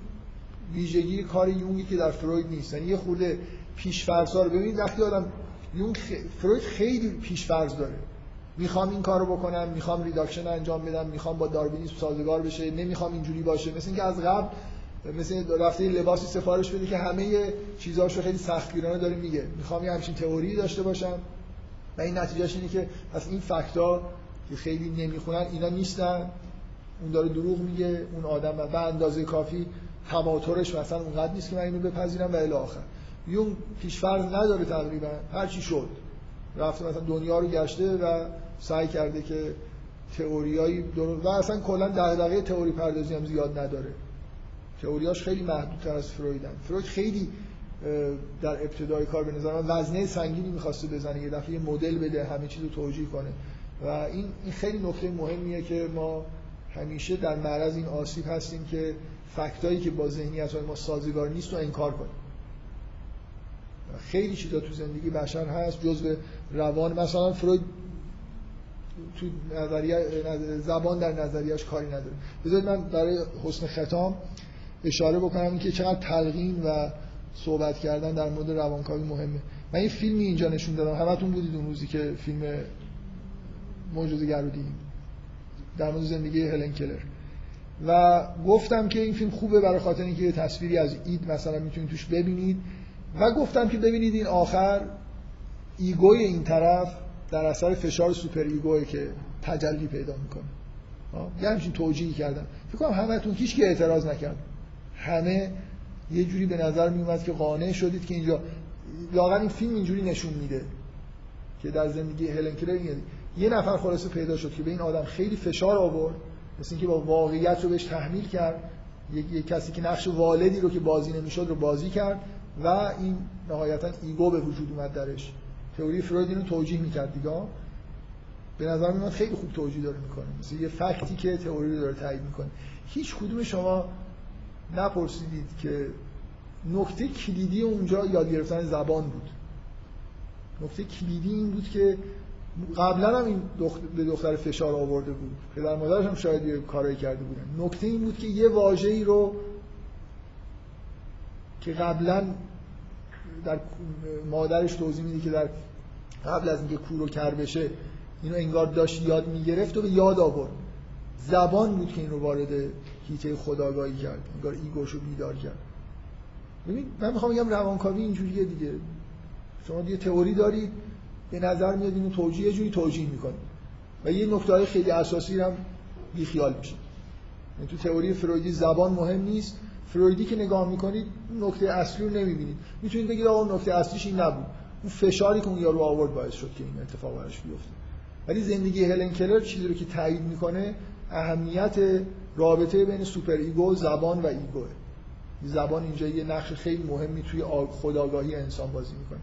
ویژگی کار یونگی که در فروید نیست. یعنی یه خورده پیشفرضا رو ببینید وقتی آدم یونگ خ... فروید خیلی پیشفرض داره. می‌خوام این کارو بکنم می‌خوام reduction انجام بدم می‌خوام با داروینیسم سازگار بشه نمی‌خوام اینجوری باشه. مثل اینکه از قبل مثل رفته لباسی سفارش بده که همه چیزهاشو خیلی سختگیرانه داره میگه. می‌خوام یه همچین تئوری داشته باشم. و این نتیجهش اینه که پس این fact ا که خیلی نمی‌خونن اینا نیستن. اون داره دروغ میگه اون آدم به اندازه کافی تواترش مثلا اونقدر نیست که من اینو بپذیرم و الی آخر. یون پیشفرض نداره تقریبا. هر چی شد. رفته مثلا دنیا رو گشته و سعی کرده که تئوریایی و اصلا کلا دغدغه تئوری پردازی هم زیاد نداره. تئوریاش خیلی محدودتر از فرویدن فروید خیلی در ابتدای کار به نظر من وزنه سنگینی می‌خواسته بزنه. یه دفعه مدل بده همه چیز رو توجیه کنه. و این خیلی نکته مهمیه که ما همیشه در معرض این آسیب هستیم که فکتایی که با ذهنیت ما سازگار نیست رو انکار کنیم. خیلی چیزا تو زندگی بشر هست جزء روان مثلا فروید تو نظریه زبان در نظریهش کاری نداره. بذارید من برای حسن ختام اشاره بکنم اینکه چقدر تلقین و صحبت کردن در مورد روانکاوی مهمه. من یه فیلمی اینجا نشون دادم. همتون بودید اون روزی که فیلم معجزه‌گر رو دیدیم در مورد زندگی هلن کلر. و گفتم که این فیلم خوبه برای خاطر اینکه یه تصویری از id مثلا می‌تونید توش ببینید. و گفتم که ببینید این آخر ego ی این طرف در اثر فشار superego ی که تجلی پیدا می‌کنه. یه همچین توجیهی کردم. فکر کنم همتون هیچ که اعتراض نکرد. همه یه جوری به نظر میومد که قانع شدید که اینجا لاغر این فیلم اینجوری نشون میده که در زندگی هلن کلر یه نفر خلاصه پیدا شد که به این آدم خیلی فشار آورد مثل اینکه با واقعیت رو بهش تحمیل کرد. یک کسی که نقش والدی رو که بازی نمی‌شد رو بازی کرد و این نهایتا ایگو به وجود اومد درش. تئوری فروید اینو توجیه می‌کرد دیگه. به نظر میاد خیلی خوب توجیه داره می‌کنه. مثل یه فکتی که تئوری رو داره تایید می‌کنه. هیچ کدوم شما نپرسیدید که نکته کلیدی اونجا یاد گرفتن زبان بود. نکته کلیدی این بود که قبلا هم این دخت... به دختر فشار آورده بود. پدر مادرش هم شاید یه کارایی کرده بودن. نکته این بود که یه واژه‌ای رو که قبلا در مادرش توضیح میده که در قبل از اینکه کور و کر بشه اینو انگار داشت یاد می‌گرفت و به یاد آورد. زبان بود که این رو وارد هیته خداگاهی کرد. انگار ایگوشو بیدار کرد. ببین من می‌خوام بگم روانکاوی اینجوریه دیگه. شما یه تئوری دارید به نظر میاد اینو توجیه یه جوری توجیه می‌کنه. و یه نکته های خیلی اساسی هم بیخیال میشید یعنی تو تئوری فرویدی زبان مهم نیست. فرویدی که نگاه می‌کنید نکته اصلی رو نمی‌بینید. می‌تونید بگید آقا نکته اصلیش این نبود. اون فشاری که اون یارو آورد باعث شد که این اتفاق براش بیفته. ولی زندگی هلن کلر چیزی رو که تایید می‌کنه اهمیت رابطه بین superego زبان و ego ه. زبان اینجا یه نقش خیلی مهمی توی خودآگاهی انسان بازی می‌کنه.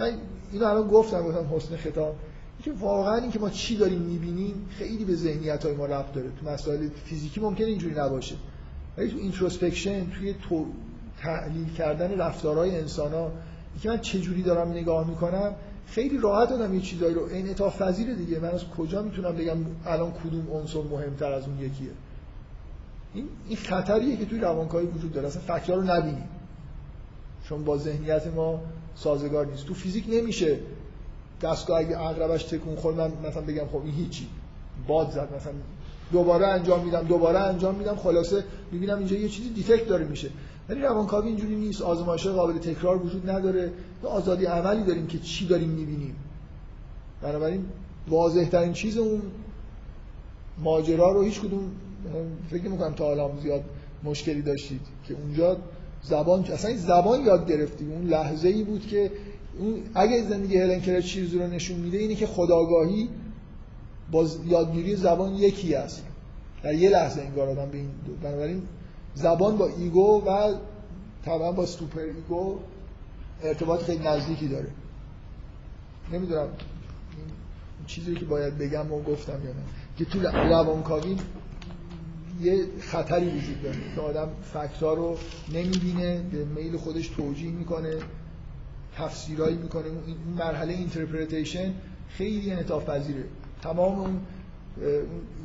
من اینو الان گفتم گفتم حسن خطاب. که واقعا این که ما چی داریم می‌بینیم خیلی به ذهنیت های ما ربط داره. تو مسائل فیزیکی ممکنه اینجوری نباشه. ولی تو introspection توی تو تحلیل کردن رفتارهای انسان ها که من چه جوری دارم نگاه می‌کنم خیلی راحت دادم یه چیزایی رو انعطاف پذیر دیگه. من از کجا می‌تونم بگم الان کدوم عنصر مهمتر از اون یکیه؟ این این خطریه که توی روانکاوی وجود داره. اصلا fact ها رو نبینیم چون با ذهنیت ما سازگار نیست. تو فیزیک نمیشه دستگاه اگه عقربه‌ش تکون خورد من مثلا بگم خب این هیچی. باد زد مثلا. دوباره انجام میدم دوباره انجام میدم خلاصه می‌بینم اینجا یه چیزی detect داره میشه. ولی روانکاوی اینجوری نیست. آزمایش قابل تکرار وجود نداره. آزادی عملی داریم که چی داریم می‌بینیم. بنابراین واضح ترین چیز اون ماجرا رو هیچ کدوم فکر می‌کنم تا حالا زیاد مشکلی داشتید که اونجا زبان اصلا زبان یاد گرفتیم. اون لحظه ای بود که اون اگه زندگی هلن کلر چیزی رو نشون میده اینه که خداگاهی با یادگیری زبان یکی است. در یه لحظه انگار آدم به این بنابراین زبان با ego و طبعا با superego ارتباط خیلی نزدیکی داره. نمی‌دونم. چیزی که باید بگم و گفتم یا نه. که تو روانکاوی یه خطری وجود داره که آدم fact ها رو نمی‌بینه به میل خودش توجیه می‌کنه تفسیرایی می‌کنه. این مرحله interpretation خیلی انعطاف پذیره تمام اون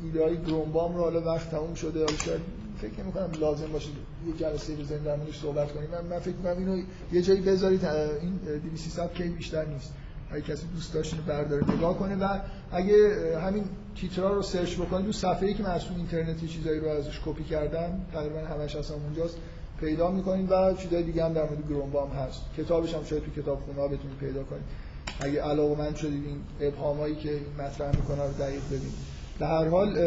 ایده های گرومبام رو حالا وقت تموم شده حالا شاید فکر نمی لازم باشه یه جلسه بزنیم در موردش صحبت کنیم. من, من فکر کنم اینو یه جایی بذارید این 2300 کی بیشتر نیست. اگه کسی دوست داشت اینو برداره نگاه کنه. و اگه همین تیترا رو سرچ بکنید تو صفحه‌ای که من از اینترنت چیزایی رو ازش کپی کردم تقریبا همش اصلا اونجاست پیدا می‌کنید. و چیزای دیگه هم در مورد گرونبام هست. کتابش هم شاید تو کتاب خونه بتونید پیدا کنید. اگه علاقه‌مند شدید این ابهامایی که این مطرح می‌کنه رو دقیق ببینید. در هر حال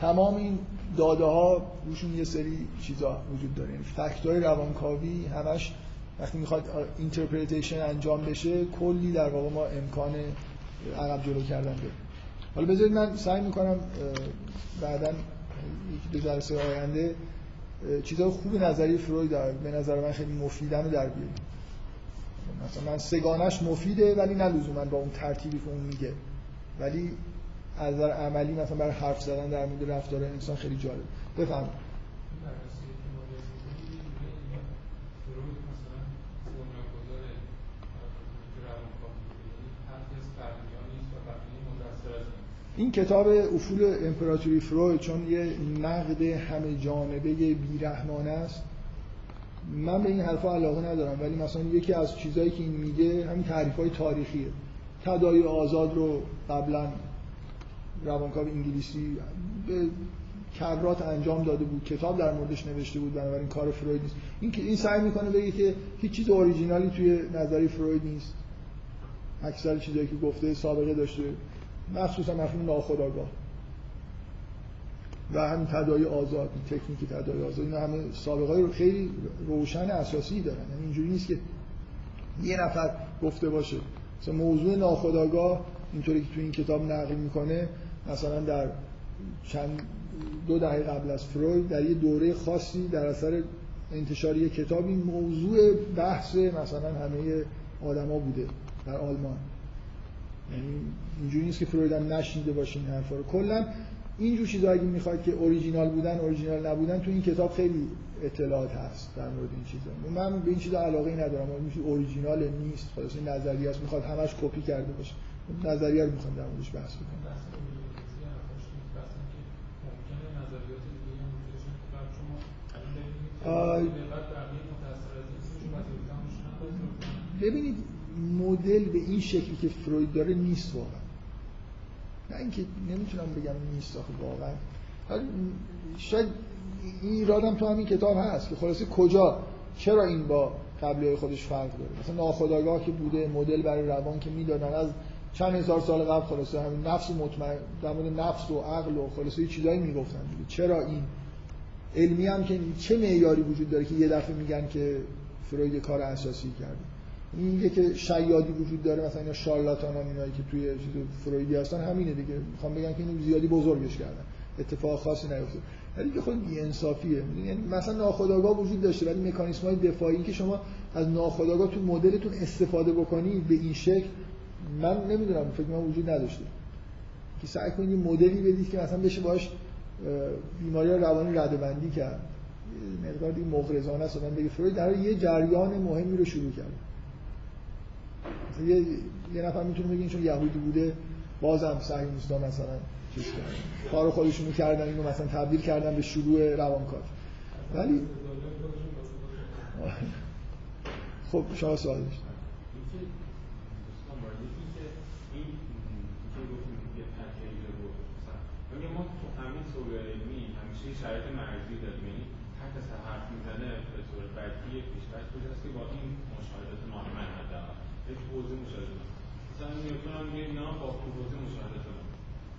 تمام این داده ها روشون یه سری چیزا وجود داره. یعنی fact های روانکاوی همش وقتی می‌خواد interpretation انجام بشه کلی در واقع ما امکان عقب جلو کردن داریم. حالا بذارید من سعی می‌کنم بعدا دو جلسه آینده چیزای خوب نظری فروید به نظر من خیلی مفیدن در بیاریم. مثلا من سگانش مفیده ولی نه لزوما با اون ترتیبی که اون میگه. ولی از نظر عملی مثلا برای حرف زدن در مورد رفتار انسان خیلی جالب. بفهم این کتاب افول امپراتوری فروید چون یه نقد همه جانبه بیرحمانه است من به این حرفا علاقه ندارم ولی مثلا یکی از چیزهایی که این میگه همین تعریف های تاریخیه. تدایی آزاد رو قبلا روانکاو انگلیسی به کبرات انجام داده بود. کتاب در موردش نوشته بود بنابراین کار فروید نیست. این این سعی می‌کنه بگه که هیچ چیز اوریجینالی توی نظری فروید نیست. اکثر چیزایی که گفته سابقه داشته. مخصوصا مفهوم ناخودآگاه. و همین تدایی آزاد تکنیک تدایی آزاد اینا همه سابقه های خیلی روشن اساسی دارن. یعنی اینجوری نیست که یه نفر گفته باشه. مثلا موضوع ناخودآگاه اینطوری که تو این کتاب نقل می‌کنه مثلا در چند دو دهه قبل از فروید در یه دوره خاصی در اثر انتشار یه کتاب این موضوع بحث مثلا همه آدما بوده در آلمان. یعنی اینجوری نیست که فروید هم نشنیده باشه این حرفا رو. کلا اینجور چیزا اگه می‌خواد که اوریجینال بودن اوریجینال نبودن تو این کتاب خیلی اطلاعات هست در مورد این چیزا. من به این چیزا علاقه ای ندارم میشه اوریجینال نیست. خلاص این نظریه است می‌خواد همش کپی کرده باشه. نظریه رو می‌خوام در موردش بحث کنم ببینید مدل به این شکلی که فروید داره نیست واقعا. نه اینکه نمی‌تونم بگم نیست آخه واقعا. شاید این ایرادم تو همین کتاب هست که خلاصه کجا چرا این با قبلی خودش فرق داره؟ مثلا ناخداگاه که بوده مدل برای روان که می‌دادن. از چند هزار سال قبل خلاصه همین نفس مطمئن در مورد نفس و عقل و خلاصه چیزایی می‌گفتن. چرا این؟ علمی هم که چه معیاری وجود داره که یه دفعه میگن که فروید کار اساسی کرده. این که شیادی وجود داره مثلا اینا شارلاتان هم اینایی که توی چیز فرویدی هستن همینه دیگه. می‌خوام بگن که اینو زیادی بزرگش کردن. اتفاق خاصی نیفتاد ولی که خود بی انصافیه یعنی مثلا ناخودآگاه وجود داشته ولی مکانیسم های دفاعی که شما از ناخودآگاه تو مدلتون استفاده بکنید به این شکل من نمی‌دونم فکر من وجود نداشته. که سعی کنید مدلی بدید که مثلا بشه باش بیماری روانی ردبندی کرد. مقدار دیگه مغرضانه است من بگه فروید در یه جریان مهمی رو شروع کرد یه, یه نفر می‌تونه بگه چون یهودی بوده بازم صهیونیست‌ها مثلا چیز کردن کار خودشون می‌کردن اینو مثلا تبدیل کردن به شروع روانکاو. ولی خب شما سوال ما تو همین طور علمی همیشه شرایط مرزی داریم. یعنی هر کس حرف می‌زنه به طور بدی پیشبرد کجاست که با این مشاهدات ما من حداقل یک حوزه مشاهده مثلا نیوتن هم میگه اینا با حوزه مشاهدات ما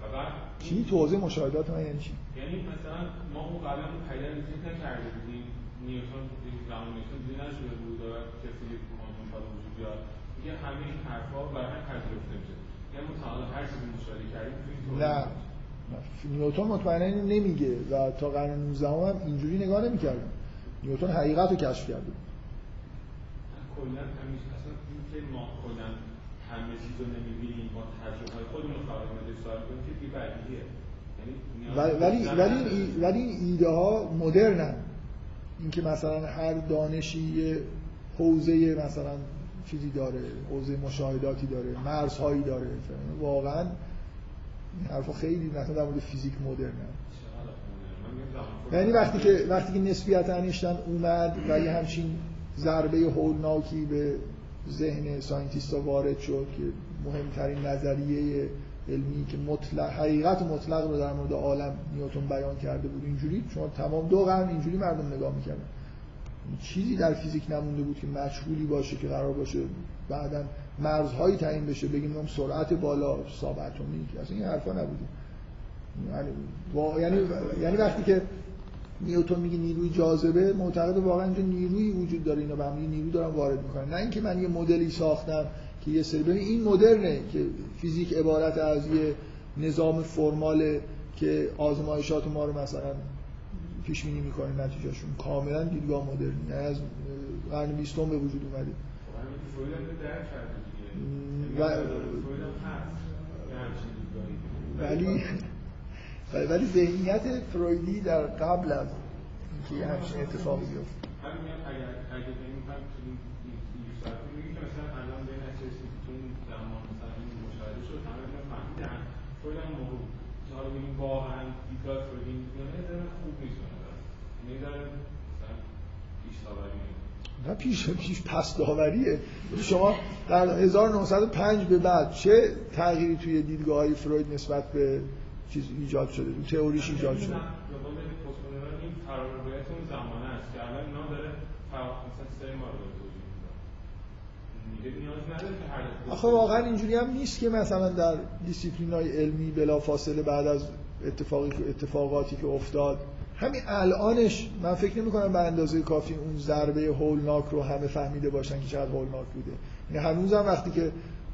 و بعد چی؟ توضیح مشاهدات من یعنی چی؟ یعنی مثلا ما اون قبلا پیدا فکر نکرده بودیم. نیوتن زمان نیوتن دیده نشده بود و کسی کوانتوم تا وجود بیاد میگه همه این حرفا برای هم پذیرفته میشه. یعنی حالا هر چیزی مشاهده کردیم نه. نیوتن مطمئنا اینو نمیگه و تا قرن 19 هم اینجوری نگاه نمی‌کرد نیوتن حقیقت رو کشف کرده کلا همیشه اینکه ما کلا همه چیز رو نمی‌بینیم با تجربه های خودمون رو فقط سوال کنیم که بی بدیهیه ولی ولی ولی این ایده ها مدرنن. اینکه مثلا هر دانشی یه حوزه مثلا چیزی داره حوزه مشاهداتی داره مرزهایی داره. واقعا این حرفا خیلی مثلا در مورد فیزیک مدرنه یعنی وقتی که وقتی که نسبیت انیشتن اومد و یه همچین ضربه هولناکی به ذهن ساینتیستا وارد شد که مهمترین نظریه علمی که مطلق حقیقت مطلق رو در مورد عالم نیوتن بیان کرده بود اینجوری. شما تمام دو قرن اینجوری مردم نگاه می‌کردن. چیزی در فیزیک نمونده بود که مشغولی باشه که قرار باشه بعدا مرزهایی تعیین بشه بگیم اون سرعت بالا ساب اتمیک اصلا این حرفا نبوده. یعنی یعنی وقتی که نیوتن میگه نیروی جاذبه معتقد واقعا اینجا نیروی وجود داره اینا به هم نیرو دارن وارد می‌کنن. نه اینکه من یه مدلی ساختم که یه سری ببین این مدرنه که فیزیک عبارت از یه نظام فرماله که آزمایشات ما رو مثلا پیش بینی می‌کنه نتیجهشون کاملا دیدگاه مدرنی. یعنی از قرن 20 به وجود اومده. خب و-. ولی ولی- ولی ذهنیت فرویدی در قبل از اینکه یه همچین اتفاقی بیفته. واقعا دیدگاه فروید این یعنی خوب یعنی مثلا پیش. نه پیش پیش پس داوریه شما در 1905 به بعد چه تغییری توی دیدگاه های فروید نسبت به چیز ایجاد شده تو تئوریش ایجاد شده. آخه واقعا اینجوری هم نیست که مثلا در دیسیپلین های علمی بلا فاصله بعد از اتفاقی که اتفاقاتی که افتاد. همین الانش من فکر نمی کنم به اندازه کافی اون ضربه هولناک رو همه فهمیده باشن که چقدر هولناک بوده. یعنی هنوزم وقتی که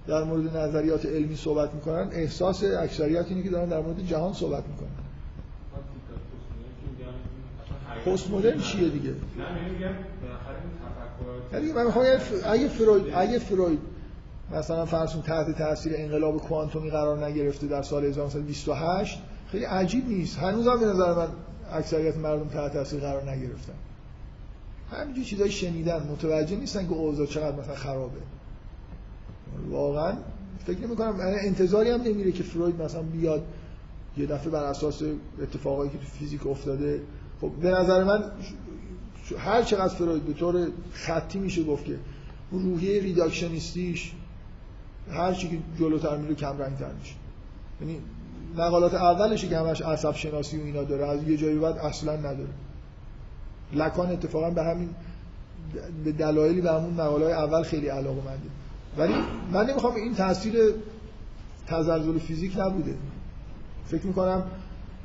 در مورد نظریات علمی صحبت می‌کنن احساس اکثریت اینه که دارن در مورد جهان صحبت می‌کنن. پست مدرن چیه دیگه؟ نه من میگم یعنی من یعنی اگه فروید اگه فروید مثلا فرض کن تحت تاثیر انقلاب کوانتومی قرار نگرفته در سال 1928 خیلی عجیب نیست. هنوزم به نظر من اکثریت مردم تحت تاثیر قرار نگرفتن. همینجور چیزای شنیدن متوجه نیستن که اوضاع چقدر مثلا خرابه. واقعا فکر نمی کنم انتظاری هم نمیره که فروید مثلا بیاد یه دفعه بر اساس اتفاقایی که تو فیزیک افتاده. خب به نظر من هر چقدر فروید به طور خطی میشه گفت که روحیه ریداکشنیستیش هر چی که جلوتر میره کم رنگتر میشه. یعنی مقالات اولش که همش عصب شناسی و اینا داره از یه جایی بعد اصلا نداره. لکان اتفاقا به همین به دلایلی به همون مقاله اول خیلی علاقه منده ولی من نمی‌خوام این تاثیر تزلزل فیزیک نبوده. فکر می‌کنم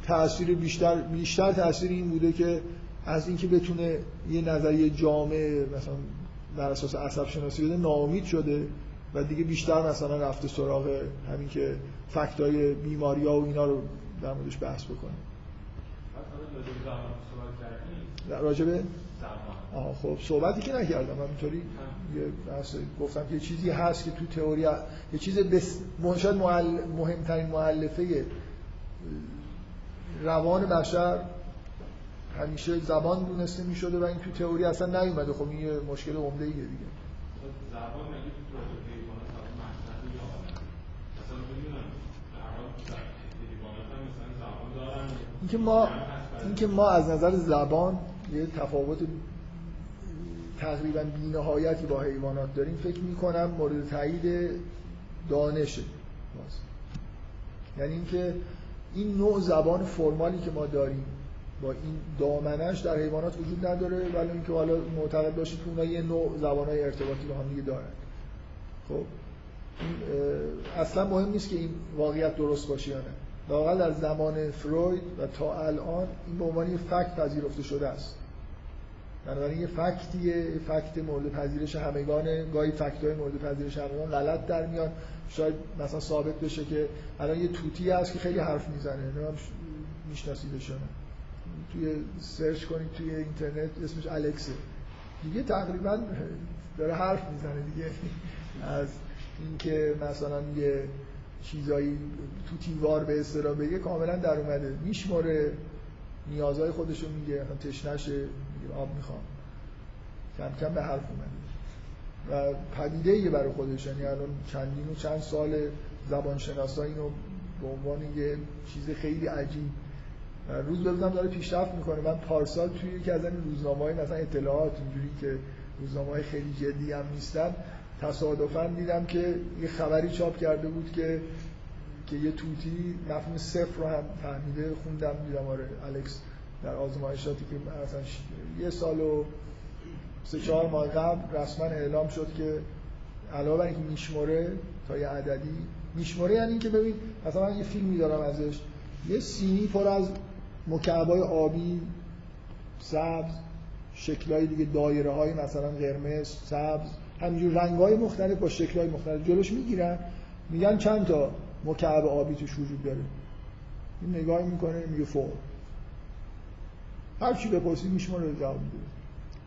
تاثیر بیشتر بیشتر تاثیر این بوده که از اینکه بتونه یه نظریه جامع مثلا بر اساس عصب شناسی بده ناامید شده و دیگه بیشتر مثلا رفته سراغ همین که فکتای بیماری ها و اینا رو در موردش بحث بکنه. راجبه آها خب صحبتی که نکردم. من اینطوری یه بحث گفتم که یه چیزی هست که تو تئوری یه چیز بس... شاید معل... مهمترین مؤلفه روان بشر همیشه زبان دونسته می شده و این تو تئوری اصلا نیومده. خب این یه مشکل عمده ایه دیگه زبان مثلا زبان اینکه ما. اینکه ما از نظر زبان یه تفاوت تقریبا بی‌نهایتی با حیوانات داریم. فکر می‌کنم مورد تایید دانشه باز. یعنی اینکه این نوع زبان فرمالی که ما داریم با این دامنش در حیوانات وجود نداره ولی اینکه حالا معتقد باشید که اونها یه نوع زبانهای ارتباطی با هم دیگه دارن. خب اصلا مهم نیست که این واقعیت درست باشه یا نه. واقعا در زمان فروید و تا الان این به عنوان یه فکت پذیرفته شده است. بنابراین یه فکتیه یه فکت مورد پذیرش همگان گاهی فکت های مورد پذیرش همگان غلط در میان شاید مثلا ثابت بشه که الان یه توتی هست که خیلی حرف می‌زنه. نمی‌دونم میشناسیدش توی سرچ کنید توی اینترنت اسمش الکسه دیگه تقریبا داره حرف می‌زنه دیگه. از اینکه مثلا یه چیزایی تو تیوار به اصطلاح بگه کاملا در اومده. میشماره نیازهای خودشو میگه. تشنشه آب می‌خوام. کم کم به حرف اومده. و پدیده برای خودش یعنی الان چندین و چند سال زبانشناسا اینو به عنوان یه چیز خیلی عجیب. روز به روزم داره پیشرفت می‌کنه. من پارسال توی یکی از این روزنامه های مثلا اطلاعات اینجوری که روزنامه های خیلی جدی هم نیستن تصادفا دیدم که یه خبری چاپ کرده بود که که یه توتی مفهوم صفر رو هم فهمیده خوندم دیدم آره الکس در آزمایشاتی که مثلا یه سال و سه چهار ماه قبل رسما اعلام شد که علاوه بر اینکه میشمره تا یه عددی میشمره یعنی اینکه ببین مثلا من یه فیلمی دارم ازش یه سینی پر از مکعبای آبی سبز شکلهای دیگه دایره های مثلا قرمز سبز همینجور رنگ های مختلف با شکل های مختلف جلوش می‌گیرن میگن چند تا مکعب آبی توش وجود داره. این نگاه می‌کنه میگه فوق. هر چی بپرسی میشماره جواب میده.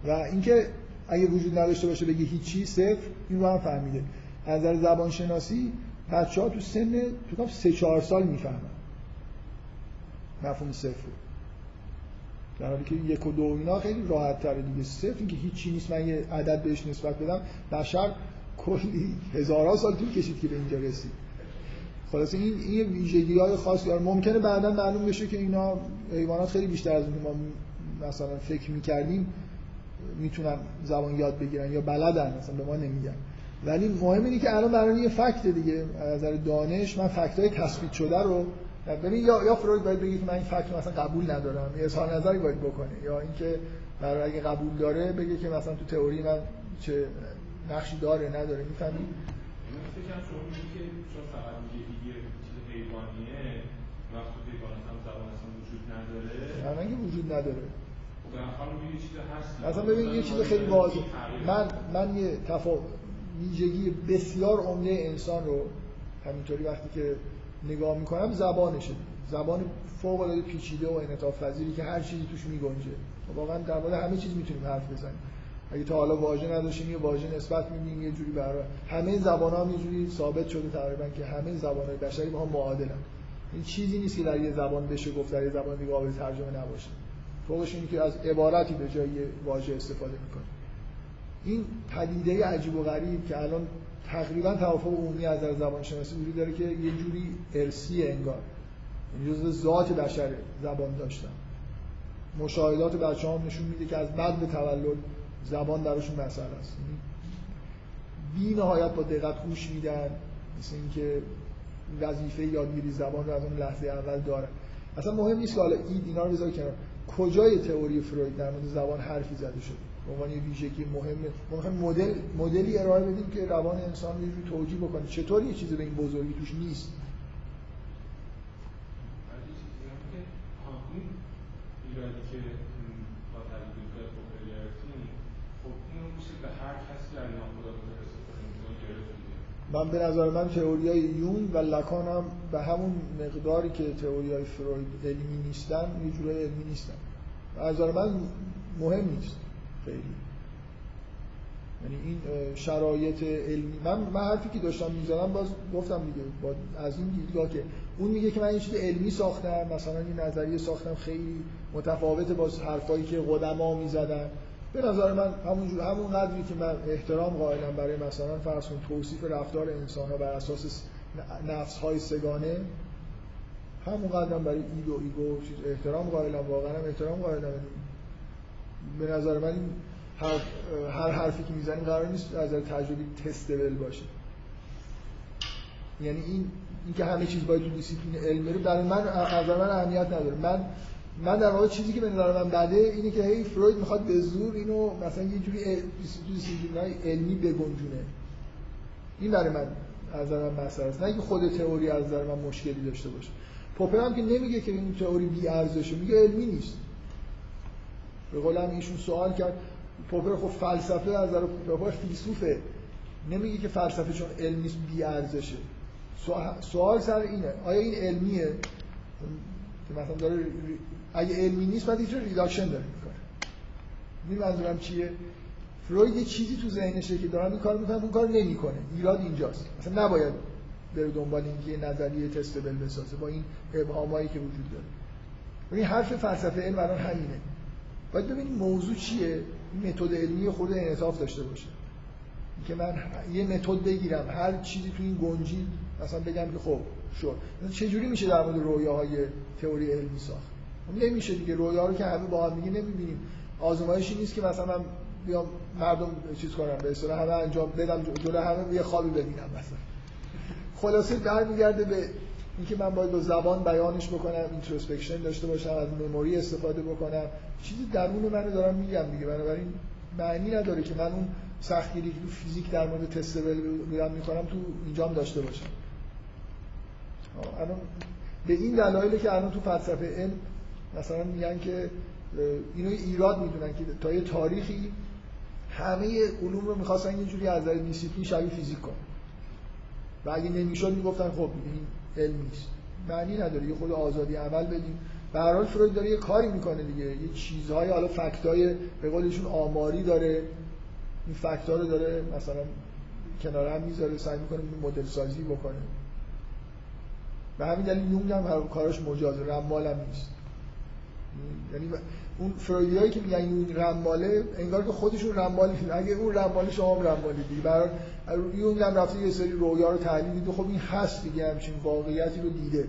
و اینکه اگه وجود نداشته باشه بگه هیچی صفر این رو هم فهمیده. از نظر زبان شناسی بچه ها تو سن تو کم سه چهار سال می‌فهمن. مفهوم صفر در حالی که یک و دو اینا خیلی راحت تره دیگه. صفر اینکه هیچی نیست. من یه عدد بهش نسبت بدم. بشر کلی هزارها سال طول کشید که به اینجا رسید. خلاص این این ویژگی های خاصی داره. ممکنه بعدا معلوم بشه که اینا حیوانات خیلی بیشتر از اون ما مثلا فکر می‌کردیم می‌تونن زبان یاد بگیرن یا بلدن مثلا به ما نمیگن. ولی مهم اینه که الان برای یه فکت دیگه از نظر دانش من فکت های تثبیت شده رو ببین یا یا فروید باید که من این فکت مثلا قبول ندارم یا اظهار نظری باید بکنه یا اینکه برای اگه قبول داره بگه که مثلا تو تئوری من چه نقشی داره نداره. می‌فهمی؟ فکر شما که چون فقط میگه یه چیز حیوانیه وقتی تو حیوانات هم زبان اصلا وجود نداره. که وجود نداره. خب اصلا ببین یه چیز خیلی واضحه من من یه تفاوت ویژگی بسیار عمده انسان رو همینطوری وقتی که نگاه می‌کنم زبانشه. زبان فوق العاده پیچیده و انعطاف پذیری که هر چیزی توش میگنجه. واقعا در مورد همه چیز می‌تونیم حرف بزنیم. اگه تا حالا واژه نداشتیم یه واژه نسبت میدیم یه جوری برای همه زبان ها یه جوری ثابت شده تقریبا که همه زبان های بشری با هم معادلن. این چیزی نیست که در یه زبان بشه گفت در یه زبان دیگه قابل ترجمه نباشه. فوقش اینه که از عبارتی به جای واژه استفاده می‌کنه این پدیده عجیب و غریب که الان تقریبا توافق عمومی از نظر زبان شناسی وجود داره که یه جوری ارسی انگار. یعنی جزء ذات بشر زبان داشتن. مشاهدات بچه هم نشون میده که از بعد به تولد زبان درشون مسئله است. بی نهایت با دقت گوش میدن مثل اینکه وظیفه یادگیری زبان رو از اون لحظه اول دارن. اصلا مهم نیست که حالا این اینا رو بذار کنار. کجای تئوری فروید در مورد زبان حرفی زده شده؟ به عنوان یه ویژگی مهمه مهم مدل مدلی ارائه بدیم که روان انسان رو توجیه بکنه. چطور یه چیزی به این بزرگی توش نیست؟ که آه، این ایرادی که م، با تبدیل پاپولیاریتی خب اینو میشه به هر کسی در ناخدا استفاده می‌کنه گرفت دیگه من به نظر من تئوری های یون و لکان هم به همون مقداری که تئوری های فروید علمی نیستن یه جورای علمی نیستن. به نظر من مهم نیست خیلی. یعنی این شرایط علمی. من, من حرفی که داشتم می‌زنم باز گفتم دیگه با از این دیدگاه که اون میگه که من یه چیز علمی ساختم مثلا این نظریه ساختم خیلی متفاوته با حرفایی که قدما می‌زدن. به نظر من همون جور همون قدری که من احترام قائلم برای مثلا فرض توصیف رفتار انسان ها بر اساس نفس های سگانه همون قدرم برای اید و ایگو چیز. احترام قائلم واقعا احترام قائلم. به نظر من این هر, هر حرفی که می‌زنیم قرار نیست از تجربی testable باشه یعنی این اینکه همه چیز باید تو دیسیپلین علمی رو برای من از من اهمیت نداره. من من در واقع چیزی که به نظر من بده اینه که هی فروید می‌خواد به زور اینو مثلا یه جوری علمی بگنجونه. این برای من از نظر من مسئله است. نه اینکه خود تئوری از نظر من مشکلی داشته باشه. پوپر هم که نمیگه که این تئوری بی ارزشه میگه علمی نیست. به قولم ایشون سوال کرد. پوپر خب فلسفه از نظر پوپر فیلسوفه. نمیگه که فلسفه چون علم نیست بی ارزشه. سوال سر اینه. آیا این علمیه؟ که مثلا داره اگه علمی نیست بعد اینجا reduction داره می‌کنه این منظورم چیه؟ فروید چیزی تو ذهنشه که دارن این کار می‌کنن اون کار نمی‌کنه. ایراد اینجاست. مثلا نباید بره دنبال اینکه یه نظریه testable بسازه با این ابهامایی که وجود داره. این حرف فلسفه علم الان همینه. باید ببینیم موضوع چیه؟ متد علمی خود انعطاف داشته باشه. که من یه متد بگیرم هر چیزی تو این گنجی مثلا بگم که خب شد چه جوری میشه در مورد رویاهای تئوری علمی ساخت؟ نمیشه دیگه رویا رو که همه با هم دیگه نمی‌بینیم. آزمایشی نیست که مثلا بیام مردم چیز کنم به اصطلاح همه انجام بدم جلو همه یه خوابی ببینم مثلا. خلاصه برمیگرده به اینکه من باید با زبان بیانش بکنم introspection داشته باشم از memory استفاده بکنم. چیزی درون منو دارم میگم دیگه بنابراین معنی نداره که من اون سختگیری که فیزیک در مورد testable بیان می‌کنم تو اینجام داشته باشم. الان به این دلایلی که الان تو فلسفه علم مثلا میگن که اینو ایراد می‌دونن که تا یه تاریخی همه علوم رو می‌خواستن یه جوری از نظر دیسیپلین شبیه فیزیک کنن. و اگه نمی‌شد می‌گفتن خب این علم نیست. معنی نداره. یه خود آزادی عمل بدیم. به هر حال فروید داره یه کاری می‌کنه دیگه. یه چیزهای حالا فکتای به قولشون آماری داره. این فکتا رو داره مثلا کنار هم می‌ذاره سعی می‌کنه مدل سازی بکنه. به همین دلیل یونگ هم کاراش مجازه رمال هم نیست. یعنی اون فرویدیایی که میگن این رماله انگار که خودشون رمالی اگه اون رماله شما هم رمالی دیگه. برای یونگ هم رفته یه سری رویا رو تحلیل دیده خب این هست دیگه همچین واقعیتی رو دیده.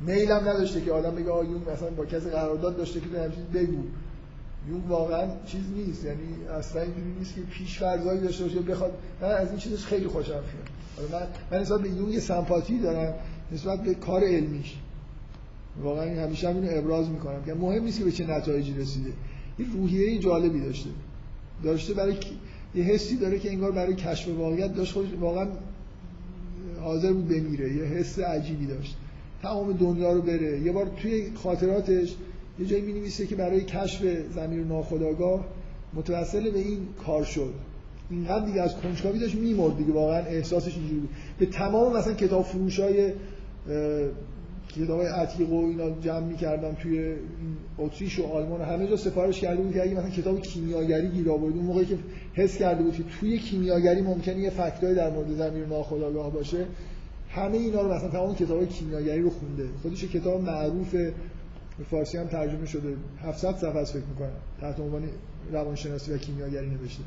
میل هم نداشته که آدم بگه آ مثلا با کسی قرارداد داشته که تو همچین بگو. یونگ واقعا چیز نیست. یعنی اصلا اینجوری نیست که پیش فرضایی داشته باشه بخواد من از این چیزش خیلی خوشم میاد. من من حساب به یونگ سمپاتی دارم نسبت به کار علمیش. واقعا همیشه هم اینو ابراز می‌کنم که مهم نیست که به چه نتایجی رسیده. این روحیه جالبی داشته. داشته برای یه حسی داره که انگار برای کشف واقعیت داشت خودش واقعا حاضر بود بمیره. یه حس عجیبی داشت. تمام دنیا رو بره. یه بار توی خاطراتش یه جایی می‌نویسه که برای کشف زمیر ناخودآگاه متوسل به این کار شد. اینقدر دیگه از کنجکاوی داشت میمرد دیگه. واقعا احساسش اینجوری بود. به تمام مثلا کتاب فروشای کتاب عتیق و اینا جمع می‌کردم توی اتریش و آلمان و همه جا سفارش کرده بود که اگه مثلا کتاب کیمیاگری گیر آورد اون موقعی که حس کرده بود که توی کیمیاگری ممکنه یه فکتای در مورد زمین ناخودآگاه باشه همه اینا رو مثلا تمام کتاب کیمیاگری رو خونده. خودش کتاب معروف به فارسی هم ترجمه شده. 700 صفحه است فکر می‌کنم. تحت عنوان روانشناسی و کیمیاگری نوشته.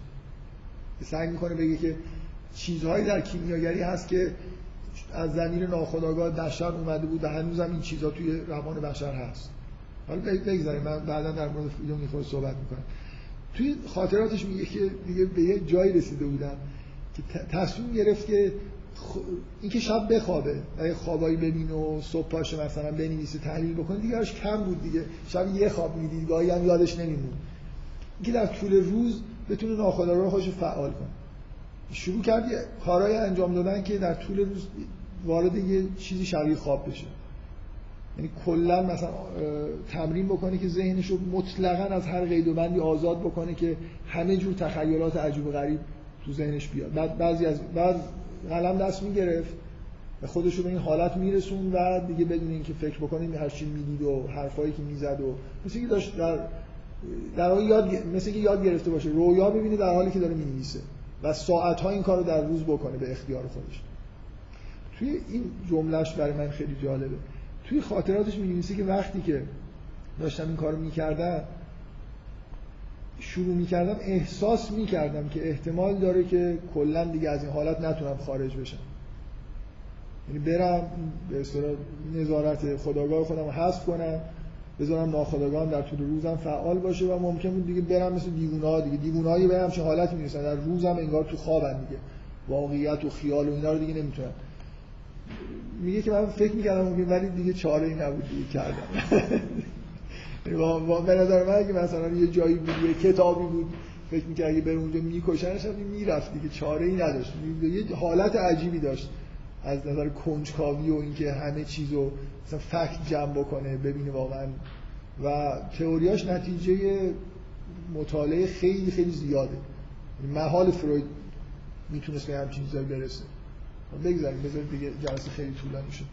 سعی می‌کنه بگه که چیزهایی در کیمیاگری هست که از زمین ناخودآگاه بشر اومده بود و هنوزم این چیزها توی روان بشر هست. حالا بگذاریم من بعدا در مورد فیلم می‌خواد صحبت می‌کنم. توی خاطراتش میگه که دیگه به یه جایی رسیده بودم که تصمیم گرفت که خ... اینکه شب بخوابه اگه خوابایی ببینه و صبح پاشه مثلا بنویسه تحلیل بکنه دیگه کم بود دیگه. شب یه خواب می‌دید گاهی هم یادش نمیمون. اینکه در طول روز بتونه ناخودآگاه خودش فعال کنه. شروع کرد کارهای انجام دادن که در طول روز وارد یه چیزی شبیه خواب بشه. یعنی کلا مثلا تمرین بکنه که ذهنش رو مطلقا از هر قید و بندی آزاد بکنه که همه جور تخیلات عجیب و غریب تو ذهنش بیاد. بعد بعضی از بعد قلم دست می‌گرفت و خودش رو به این حالت میرسون و دیگه بدون اینکه فکر بکنیم هر چی می‌دید و حرفایی که می‌زد و مثل که داشت در در یاد مثل که یاد گرفته باشه رویا ببینه در حالی که داره می‌نویسه. و ساعت ها این کارو در روز بکنه به اختیار خودش. توی این جملهش برای من خیلی جالبه. توی خاطراتش می‌نویسه که وقتی که داشتم این کارو می‌کردم شروع می‌کردم احساس می‌کردم که احتمال داره که کلا دیگه از این حالت نتونم خارج بشم. یعنی برم به اصطلاح نظارت خداگاه خودم رو حذف کنم. بذارم ناخودآگاهم در طول روزم فعال باشه و ممکن بود دیگه برم مثل دیوونه ها دیگه. دیوونه به همچین حالت می‌رسن. در روزم انگار تو خوابن دیگه. واقعیت و خیال و اینا رو دیگه نمی‌تونن میگه که من فکر می‌کردم ولی دیگه چاره ای نبود دیگه کردم. به نظر من اگه مثلا یه جایی بود یه کتابی بود فکر می‌کرد اگه بره اونجا میکشنش می‌رفت دیگه. چاره ای نداشت. یه حالت عجیبی داشت. از نظر کنجکاوی و اینکه همه چیزو مثلا فکت جمع بکنه ببینه واقعا. و تئوریاش نتیجه مطالعه خیلی خیلی زیاده. محال فروید می‌تونست به همچین چیزایی برسه. بگذاریم بذارید دیگه جلسه خیلی طولانی شد.